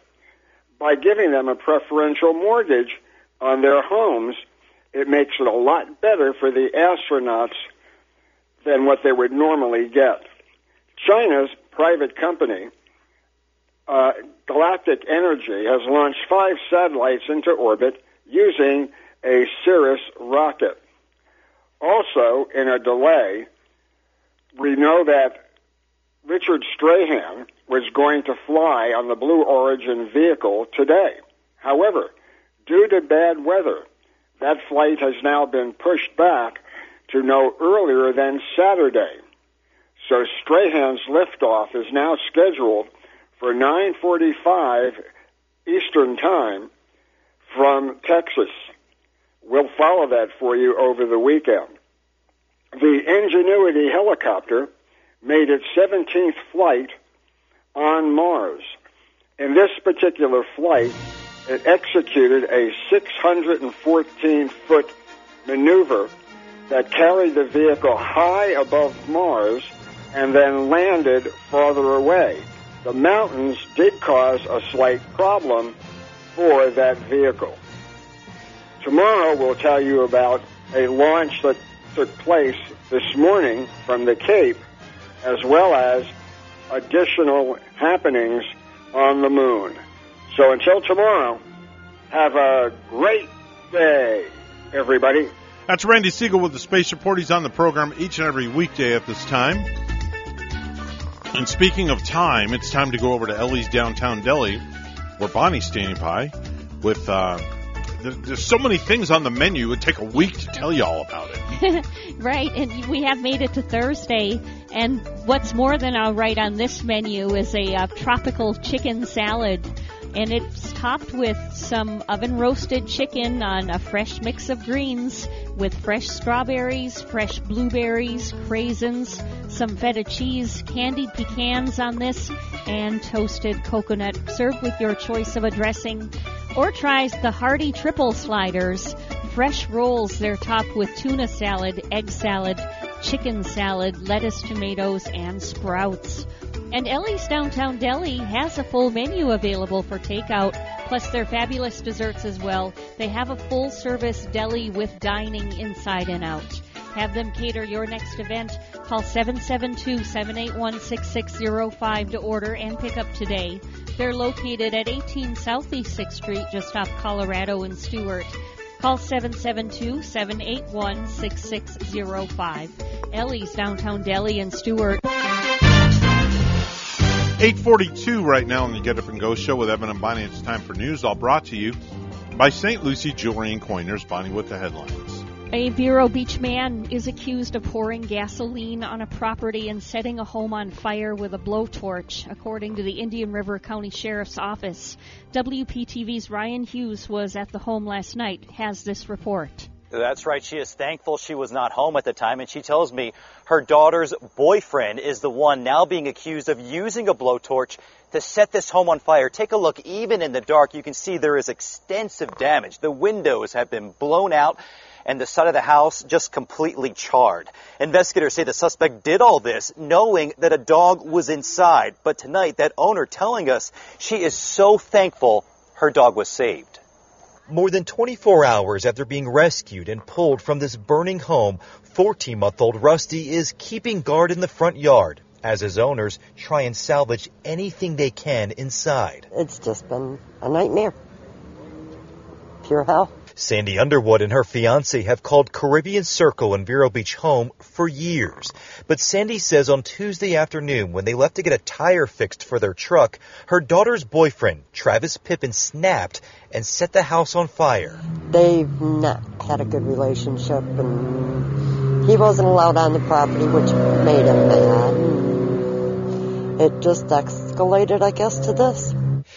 [SPEAKER 82] by giving them a preferential mortgage on their homes, it makes it a lot better for the astronauts than what they would normally get. China's private company, uh, Galactic Energy, has launched five satellites into orbit using a Ceres rocket. Also, in a delay, we know that Richard Strahan was going to fly on the Blue Origin vehicle today. However, due to bad weather, that flight has now been pushed back to no earlier than Saturday. So Strahan's liftoff is now scheduled for 9:45 Eastern Time from Texas. We'll follow that for you over the weekend. The Ingenuity helicopter made its 17th flight on Mars. In this particular flight, it executed a 614 foot maneuver that carried the vehicle high above Mars and then landed farther away. The mountains did cause a slight problem for that vehicle. Tomorrow we'll tell you about a launch that took place this morning from the Cape, as well as additional happenings on the moon. So until tomorrow, have a great day, everybody.
[SPEAKER 2] That's Randy Segal with the Space Report. He's on the program each and every weekday at this time. And speaking of time, it's time to go over to Ellie's Downtown Deli, where Bonnie's standing by with. Uh, there's so many things on the menu. It would take a week to tell you all about it.
[SPEAKER 7] right, and we have made it to Thursday, and what's more than all right on this menu is a uh, tropical chicken salad, and it's topped with some oven roasted chicken on a fresh mix of greens with fresh strawberries, fresh blueberries, craisins, some feta cheese, candied pecans on this, and toasted coconut, served with your choice of a dressing or tries the hearty triple sliders. Fresh rolls, they're topped with tuna salad, egg salad, chicken salad, lettuce, tomatoes, and sprouts. And Ellie's Downtown Deli has a full menu available for takeout, plus their fabulous desserts as well. They have a full service deli with dining inside and out. Have them cater your next event. Call 772-781-6605 to order and pick up today. They're located at 18 Southeast 6th Street, just off Colorado and Stuart. Call 772-781-6605. Ellie's Downtown Deli in Stuart.
[SPEAKER 2] 842 right now on the Get Up and Go show with Evan and Bonnie. It's time for news, all brought to you by St. Lucie Jewelry and Coiners. Bonnie with the headlines.
[SPEAKER 7] A Vero Beach man is accused of pouring gasoline on a property and setting a home on fire with a blowtorch, according to the Indian River County Sheriff's Office. WPTV's Ryan Hughes was at the home last night, has this report.
[SPEAKER 59] That's right. She is thankful she was not home at the time, and she tells me her daughter's boyfriend is the one now being accused of using a blowtorch to set this home on fire. Take a look. Even in the dark, you can see there is extensive damage. The windows have been blown out and the side of the house just completely charred. Investigators say the suspect did all this knowing that a dog was inside. But tonight, that owner telling us she is so thankful her dog was saved.
[SPEAKER 23] More than 24 hours after being rescued and pulled from this burning home, 14 month old Rusty is keeping guard in the front yard as his owners try and salvage anything they can inside.
[SPEAKER 24] It's just been a nightmare. Pure hell.
[SPEAKER 23] Sandy Underwood and her fiance have called Caribbean Circle and Vero Beach home for years. But Sandy says on Tuesday afternoon when they left to get a tire fixed for their truck, her daughter's boyfriend, Travis Pippin, snapped and set the house on fire.
[SPEAKER 24] They've not had a good relationship and he wasn't allowed on the property, which made him mad. it just escalated, I guess, to this.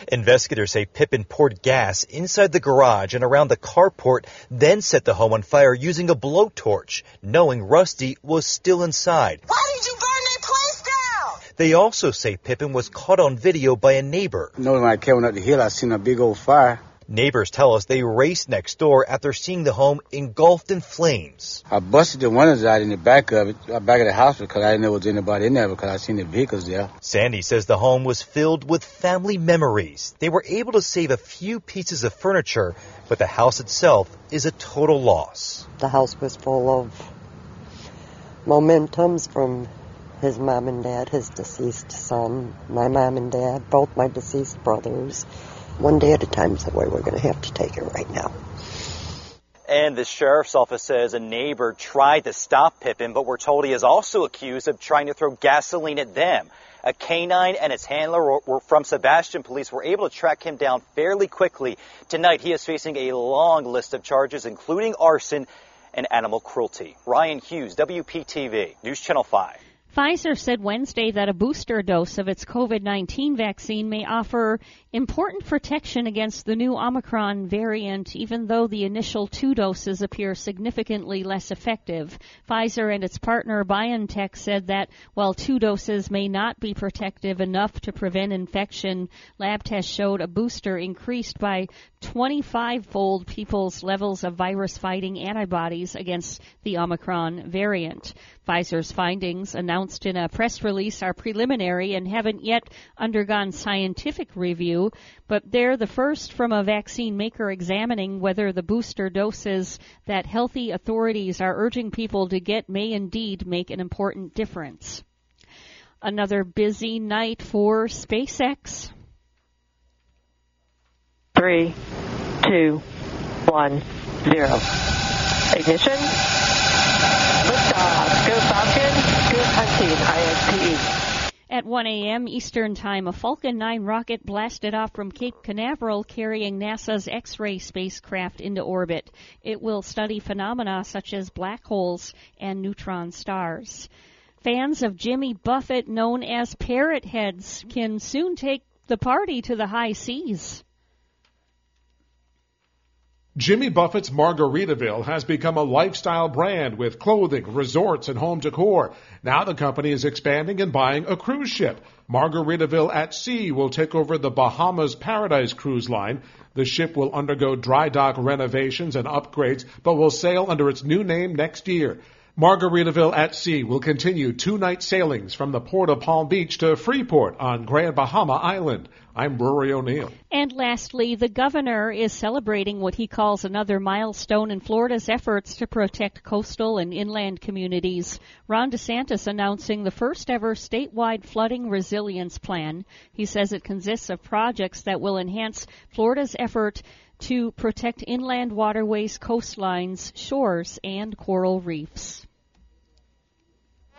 [SPEAKER 23] Investigators say Pippin poured gas inside the garage and around the carport, then set the home on fire using a blowtorch, knowing Rusty was still inside.
[SPEAKER 24] Why did you burn that place down?
[SPEAKER 23] They also say Pippin was caught on video by a neighbor.
[SPEAKER 26] You know, when I came up the hill, I seen a big old fire.
[SPEAKER 23] Neighbors tell us they raced next door after seeing the home engulfed in flames.
[SPEAKER 26] I busted the windows out in the back of it, uh, back of the house, because I didn't know there was anybody in there because I seen the vehicles there.
[SPEAKER 23] Sandy says the home was filled with family memories. They were able to save a few pieces of furniture, but the house itself is a total loss.
[SPEAKER 24] The house was full of momentums from his mom and dad, his deceased son, my mom and dad, both my deceased brothers. One day at a time is the way we're going to have to take it right now.
[SPEAKER 59] And the sheriff's office says a neighbor tried to stop Pippin, but we're told he is also accused of trying to throw gasoline at them. A canine and its handler from Sebastian police were able to track him down fairly quickly. Tonight, he is facing a long list of charges, including arson and animal cruelty. Ryan Hughes, WPTV, News Channel 5.
[SPEAKER 7] Pfizer said Wednesday that a booster dose of its COVID 19 vaccine may offer important protection against the new Omicron variant, even though the initial two doses appear significantly less effective. Pfizer and its partner BioNTech said that while two doses may not be protective enough to prevent infection, lab tests showed a booster increased by 25 fold people's levels of virus fighting antibodies against the Omicron variant. Pfizer's findings, announced announced in a press release are preliminary and haven't yet undergone scientific review, but they're the first from a vaccine maker examining whether the booster doses that healthy authorities are urging people to get may indeed make an important difference. Another busy night for SpaceX.
[SPEAKER 83] Three, two, one, zero. Ignition. Liftoff. Go Bob 16 IXPE.
[SPEAKER 7] At 1 a.m. Eastern Time, a Falcon 9 rocket blasted off from Cape Canaveral carrying NASA's X-ray spacecraft into orbit. It will study phenomena such as black holes and neutron stars. Fans of Jimmy Buffett, known as Parrot Heads, can soon take the party to the high seas.
[SPEAKER 84] Jimmy Buffett's Margaritaville has become a lifestyle brand with clothing, resorts, and home decor. Now the company is expanding and buying a cruise ship. Margaritaville at Sea will take over the Bahamas Paradise Cruise Line. The ship will undergo dry dock renovations and upgrades, but will sail under its new name next year. Margaritaville at Sea will continue two night sailings from the port of Palm Beach to Freeport on Grand Bahama Island. I'm Rory O'Neill.
[SPEAKER 7] And lastly, the governor is celebrating what he calls another milestone in Florida's efforts to protect coastal and inland communities. Ron DeSantis announcing the first ever statewide flooding resilience plan. He says it consists of projects that will enhance Florida's effort to protect inland waterways, coastlines, shores, and coral reefs.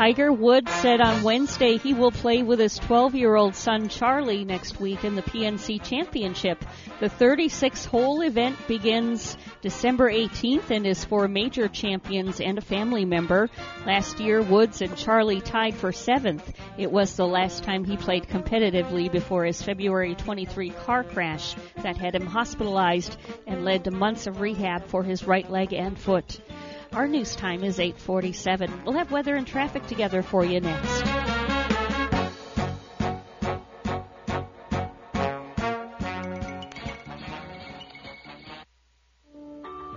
[SPEAKER 7] Tiger Woods said on Wednesday he will play with his 12 year old son Charlie next week in the PNC Championship. The 36 hole event begins December 18th and is for major champions and a family member. Last year, Woods and Charlie tied for seventh. It was the last time he played competitively before his February 23 car crash that had him hospitalized and led to months of rehab for his right leg and foot. Our news time is 8:47. We'll have weather and traffic together for you next.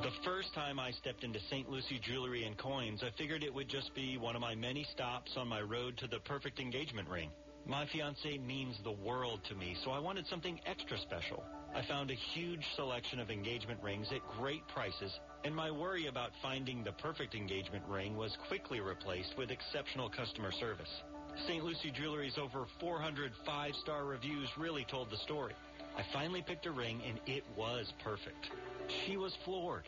[SPEAKER 62] The first time I stepped into St. Lucie Jewelry and Coins, I figured it would just be one of my many stops on my road to the perfect engagement ring. My fiance means the world to me, so I wanted something extra special. I found a huge selection of engagement rings at great prices, and my worry about finding the perfect engagement ring was quickly replaced with exceptional customer service. St. Lucie Jewelry's over 400 five-star reviews really told the story. I finally picked a ring, and it was perfect. She was floored.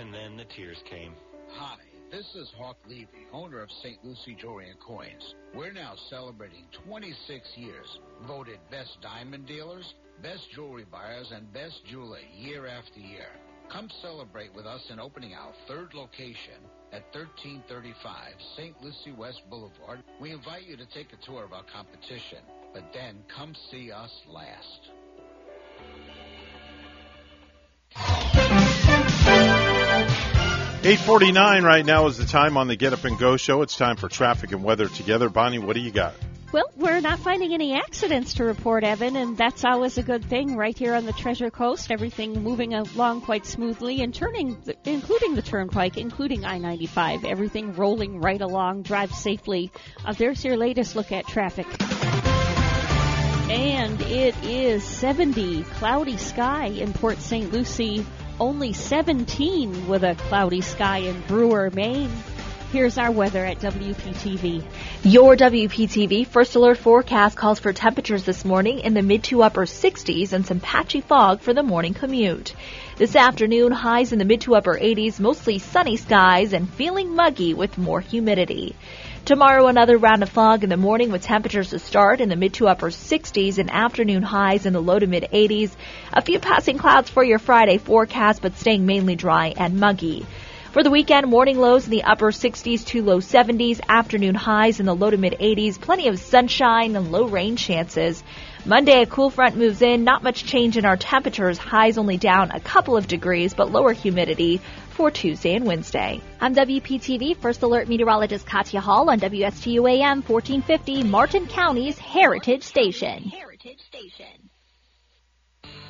[SPEAKER 62] And then the tears came.
[SPEAKER 85] Hi, this is Hawk Levy, owner of St. Lucie Jewelry and Coins. We're now celebrating 26 years, voted best diamond dealers, best jewelry buyers, and best jeweler year after year. Come celebrate with us in opening our third location at 1335 St. Lucie West Boulevard. We invite you to take a tour of our competition, but then come see us last.
[SPEAKER 2] 849 right now is the time on the Get Up and Go show. It's time for traffic and weather together. Bonnie, what do you got?
[SPEAKER 7] Well, we're not finding any accidents to report, Evan, and that's always a good thing right here on the Treasure Coast. Everything moving along quite smoothly and turning, including the turnpike, including I 95. Everything rolling right along. Drive safely. Uh, there's your latest look at traffic. And it is 70, cloudy sky in Port St. Lucie only 17 with a cloudy sky in Brewer, Maine. Here's our weather at WPTV.
[SPEAKER 12] Your WPTV first alert forecast calls for temperatures this morning in the mid to upper 60s and some patchy fog for the morning commute. This afternoon, highs in the mid to upper 80s, mostly sunny skies and feeling muggy with more humidity. Tomorrow, another round of fog in the morning with temperatures to start in the mid to upper 60s and afternoon highs in the low to mid 80s. A few passing clouds for your Friday forecast, but staying mainly dry and muggy. For the weekend, morning lows in the upper 60s to low 70s, afternoon highs in the low to mid 80s, plenty of sunshine and low rain chances. Monday, a cool front moves in, not much change in our temperatures, highs only down a couple of degrees, but lower humidity for Tuesday and Wednesday.
[SPEAKER 86] I'm WPTV First Alert Meteorologist Katya Hall on WSTU AM 1450, Martin County's Heritage Station.
[SPEAKER 17] Heritage Station.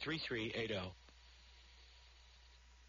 [SPEAKER 63] 3380.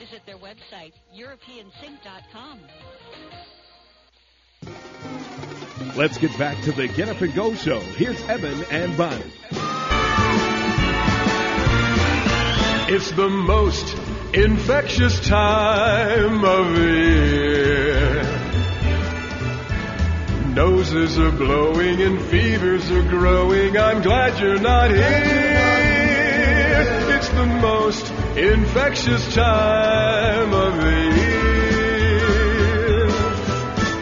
[SPEAKER 13] Visit their website, EuropeanSink.com.
[SPEAKER 18] Let's get back to the Get Up and Go show. Here's Evan and Bonnie.
[SPEAKER 87] It's the most infectious time of year. Noses are blowing and fevers are growing. I'm glad you're not here. It's the most infectious time of the year.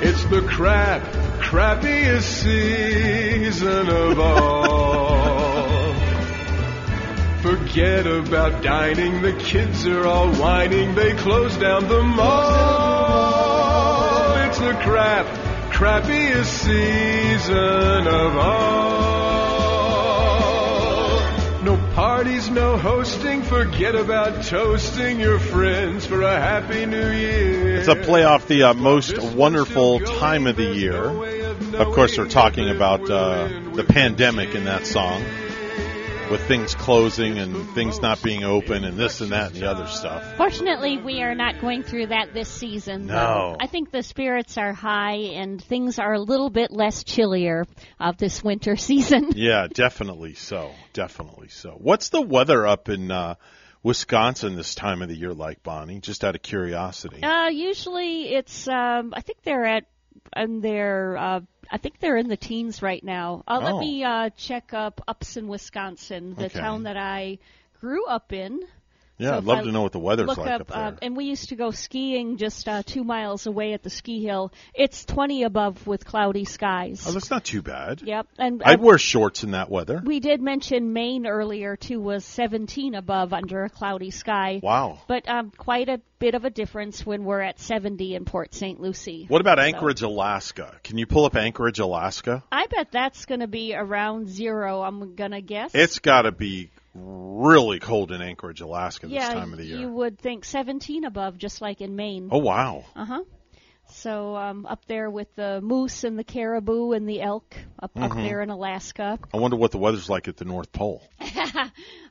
[SPEAKER 87] It's the crap, crappiest season of all. Forget about dining. The kids are all whining. They close down the mall. It's the crap, crappiest season of all. Parties, no hosting. Forget about toasting your friends for a happy new year.
[SPEAKER 2] It's a play off the uh, most wonderful time of the year. Of course, they're talking about uh, the pandemic in that song, with things closing and things not being open and this and that and the other stuff.
[SPEAKER 7] Fortunately, we are not going through that this season.
[SPEAKER 2] No.
[SPEAKER 7] I think the spirits are high and things are a little bit less chillier of this winter season.
[SPEAKER 2] Yeah, definitely so. Definitely so. What's the weather up in uh, Wisconsin this time of the year like, Bonnie? Just out of curiosity.
[SPEAKER 7] Uh, usually it's, um, I think they're at, and they're, uh, I think they're in the teens right now. Uh, Let
[SPEAKER 2] Oh.
[SPEAKER 7] me uh, check up Upson, Wisconsin, the
[SPEAKER 2] Okay.
[SPEAKER 7] town that I grew up in.
[SPEAKER 2] Yeah,
[SPEAKER 7] So
[SPEAKER 2] I'd love
[SPEAKER 7] I
[SPEAKER 2] to know what the weather's
[SPEAKER 7] look
[SPEAKER 2] like
[SPEAKER 7] up,
[SPEAKER 2] up there.
[SPEAKER 7] Uh, and we used to go skiing just uh, two miles away at the ski hill. It's 20 above with cloudy skies.
[SPEAKER 2] oh, that's not too bad.
[SPEAKER 7] Yep, and
[SPEAKER 2] I'd
[SPEAKER 7] uh,
[SPEAKER 2] wear shorts in that weather.
[SPEAKER 7] we did mention Maine earlier too. Was 17 above under a cloudy sky.
[SPEAKER 2] Wow.
[SPEAKER 7] But um, quite a bit of a difference when we're at 70 in Port St. Lucie.
[SPEAKER 2] What about
[SPEAKER 7] So-
[SPEAKER 2] Anchorage, Alaska? Can you pull up Anchorage, Alaska?
[SPEAKER 7] I bet that's going to be around zero. I'm gonna guess.
[SPEAKER 2] It's got to be really cold in Anchorage, Alaska this
[SPEAKER 7] yeah,
[SPEAKER 2] time of the year.
[SPEAKER 7] you would think 17 above, just like in Maine.
[SPEAKER 2] Oh wow.
[SPEAKER 7] Uh huh. So um, up there with the moose and the caribou and the elk up up
[SPEAKER 2] Mhm.
[SPEAKER 7] there in Alaska.
[SPEAKER 2] I wonder what the weather's like at the North Pole.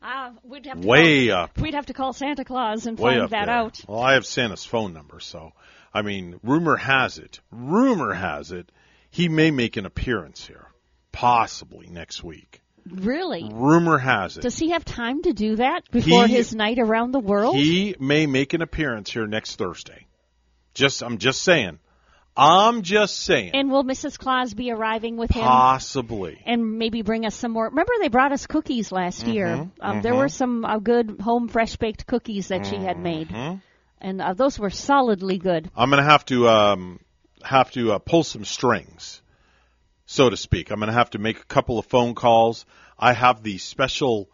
[SPEAKER 7] uh, we'd have to
[SPEAKER 2] Way
[SPEAKER 7] call,
[SPEAKER 2] up.
[SPEAKER 7] We'd have to call Santa Claus and
[SPEAKER 2] Way
[SPEAKER 7] find that
[SPEAKER 2] there.
[SPEAKER 7] out.
[SPEAKER 2] Well, I have Santa's phone number, so I mean, rumor has it, rumor has it, he may make an appearance here, possibly next week.
[SPEAKER 7] Really?
[SPEAKER 2] Rumor has it.
[SPEAKER 7] Does he have time to do that before
[SPEAKER 2] He-
[SPEAKER 7] his night around the world?
[SPEAKER 2] He may make an appearance here next Thursday. Just, I'm just saying. I'm just saying.
[SPEAKER 7] and will Mrs. Claus be arriving with him?
[SPEAKER 2] Possibly.
[SPEAKER 7] And maybe bring us some more. Remember, they brought us cookies last year.
[SPEAKER 2] Mhm,
[SPEAKER 7] Um, There
[SPEAKER 2] mhm.
[SPEAKER 7] were some uh, good home fresh baked cookies that she had made,
[SPEAKER 2] Mhm.
[SPEAKER 7] and uh, those were solidly good.
[SPEAKER 2] I'm going to have to um, have to uh, pull some strings, so to speak. I'm going to have to make a couple of phone calls. I have the special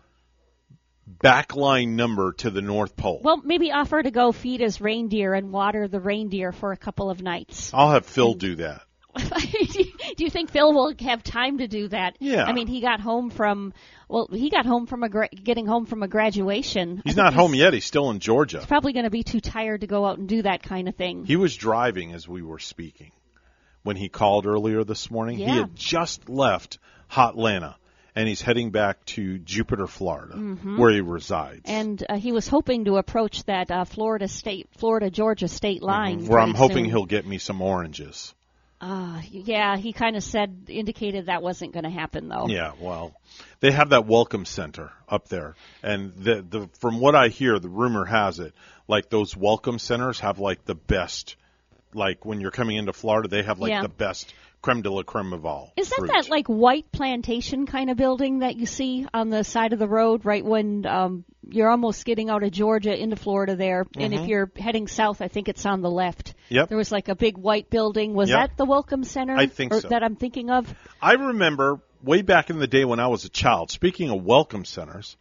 [SPEAKER 2] backline number to the North Pole.
[SPEAKER 7] Well, maybe offer to go feed his reindeer and water the reindeer for a couple of nights.
[SPEAKER 2] I'll have Phil do that.
[SPEAKER 7] do you think Phil will have time to do that?
[SPEAKER 2] Yeah.
[SPEAKER 7] I mean, he got home from well, he got home from a gra- getting home from a graduation.
[SPEAKER 2] He's not home yet. He's still in Georgia.
[SPEAKER 7] He's probably going to be too tired to go out and do that kind of thing.
[SPEAKER 2] He was driving as we were speaking when he called earlier this morning. He had just left Hotlanta and he's heading back to Jupiter, Florida,
[SPEAKER 7] Mhm.
[SPEAKER 2] where he resides.
[SPEAKER 7] And uh, he was hoping to approach that uh, Florida state, Florida Georgia state line.
[SPEAKER 2] Mm-hmm. where I'm hoping
[SPEAKER 7] soon.
[SPEAKER 2] he'll get me some oranges.
[SPEAKER 7] Uh, yeah, he kind of said indicated that wasn't going to happen though.
[SPEAKER 2] Yeah, well, they have that welcome center up there, and the the from what I hear, the rumor has it, like those welcome centers have like the best, like when you're coming into Florida, they have like
[SPEAKER 7] Yeah.
[SPEAKER 2] the best creme de la creme of all.
[SPEAKER 7] Is that
[SPEAKER 2] fruit.
[SPEAKER 7] that like white plantation kind of building that you see on the side of the road right when um, you're almost getting out of Georgia into Florida there? And if
[SPEAKER 2] Mhm.
[SPEAKER 7] you're heading south, I think it's on the left.
[SPEAKER 2] Yep.
[SPEAKER 7] There was like a big white building. Was
[SPEAKER 2] Yep.
[SPEAKER 7] that the Welcome Center?
[SPEAKER 2] I think
[SPEAKER 7] or,
[SPEAKER 2] so.
[SPEAKER 7] That I'm thinking of.
[SPEAKER 2] I remember way back in the day when I was a child. Speaking of welcome centers,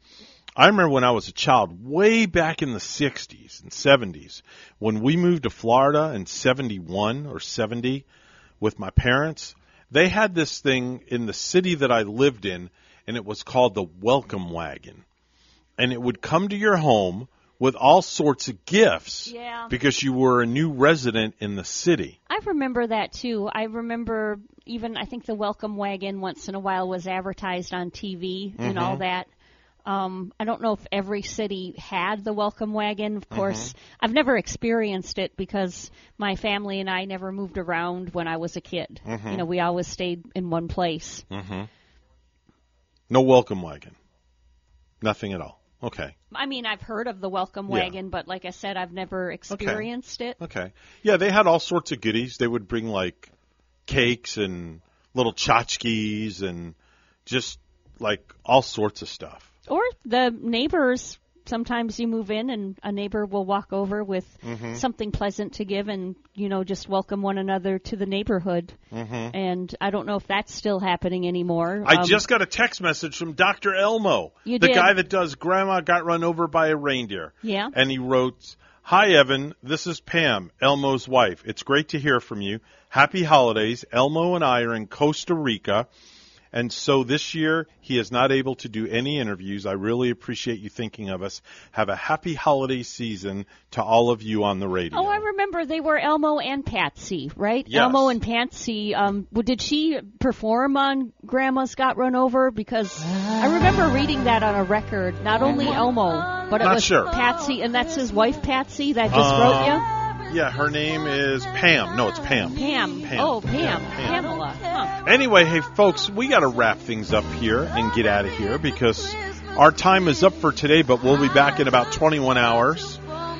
[SPEAKER 2] I remember when I was a child, way back in the 60s and 70s, when we moved to Florida in 71 or 70 with my parents, they had this thing in the city that I lived in, and it was called the Welcome Wagon. And it would come to your home with all sorts of gifts
[SPEAKER 7] Yeah.
[SPEAKER 2] because you were a new resident in the city.
[SPEAKER 7] I remember that too. I remember even I think the welcome wagon once in a while was advertised on TV and all
[SPEAKER 2] Mhm.
[SPEAKER 7] that. Um, I don't know if every city had the welcome wagon. Of course,
[SPEAKER 2] Mm-hmm.
[SPEAKER 7] I've never experienced it because my family and I never moved around when I was a kid.
[SPEAKER 2] Mhm.
[SPEAKER 7] You know, we always stayed in one place.
[SPEAKER 2] hmm No welcome wagon. Nothing at all. Okay.
[SPEAKER 7] I mean, I've heard of the welcome
[SPEAKER 2] Yeah.
[SPEAKER 7] wagon, but like I said, I've never experienced it.
[SPEAKER 2] Okay. Yeah, they had all sorts of goodies. They would bring like cakes and little tchotchkes and just like all sorts of stuff.
[SPEAKER 7] Or the neighbors sometimes you move in and a neighbor will walk over with
[SPEAKER 2] Mhm.
[SPEAKER 7] something pleasant to give and you know just welcome one another to the neighborhood.
[SPEAKER 2] Mhm.
[SPEAKER 7] And I don't know if that's still happening anymore.
[SPEAKER 2] I
[SPEAKER 7] Um,
[SPEAKER 2] just got a text message from Dr. Elmo,
[SPEAKER 7] You
[SPEAKER 2] the
[SPEAKER 7] did?
[SPEAKER 2] guy that does Grandma Got Run Over by a Reindeer.
[SPEAKER 7] Yeah.
[SPEAKER 2] And he wrote, Hi, Evan. This is Pam, Elmo's wife. It's great to hear from you. Happy holidays. Elmo and I are in Costa Rica. And so this year, he is not able to do any interviews. I really appreciate you thinking of us. Have a happy holiday season to all of you on the radio.
[SPEAKER 7] Oh, I remember they were Elmo and Patsy, right?
[SPEAKER 2] Yes.
[SPEAKER 7] Elmo and Patsy. Um, did she perform on Grandma's Got Run Over? Because I remember reading that on a record. Not only Elmo, but it
[SPEAKER 2] Not
[SPEAKER 7] was
[SPEAKER 2] sure.
[SPEAKER 7] Patsy, and that's his wife Patsy that just
[SPEAKER 2] Uh,
[SPEAKER 7] wrote you.
[SPEAKER 2] Yeah, her name is Pam. No, it's Pam.
[SPEAKER 7] Pam.
[SPEAKER 2] Pam.
[SPEAKER 7] Oh, Pam.
[SPEAKER 2] Yeah, Pam.
[SPEAKER 7] Pamela. Huh.
[SPEAKER 2] Anyway, hey folks, we got to wrap things up here and get out of here because our time is up for today, but we'll be back in about 21 hours.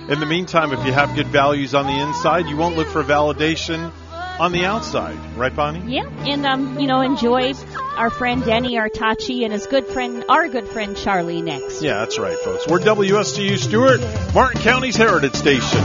[SPEAKER 2] In the meantime, if you have good values on the inside, you won't look for validation on the outside, right, Bonnie?
[SPEAKER 7] Yeah, and um, you know, enjoy our friend Denny Artachi and his good friend, our good friend Charlie next.
[SPEAKER 2] Yeah, that's right, folks. We're WSTU Stuart, Martin County's Heritage Station.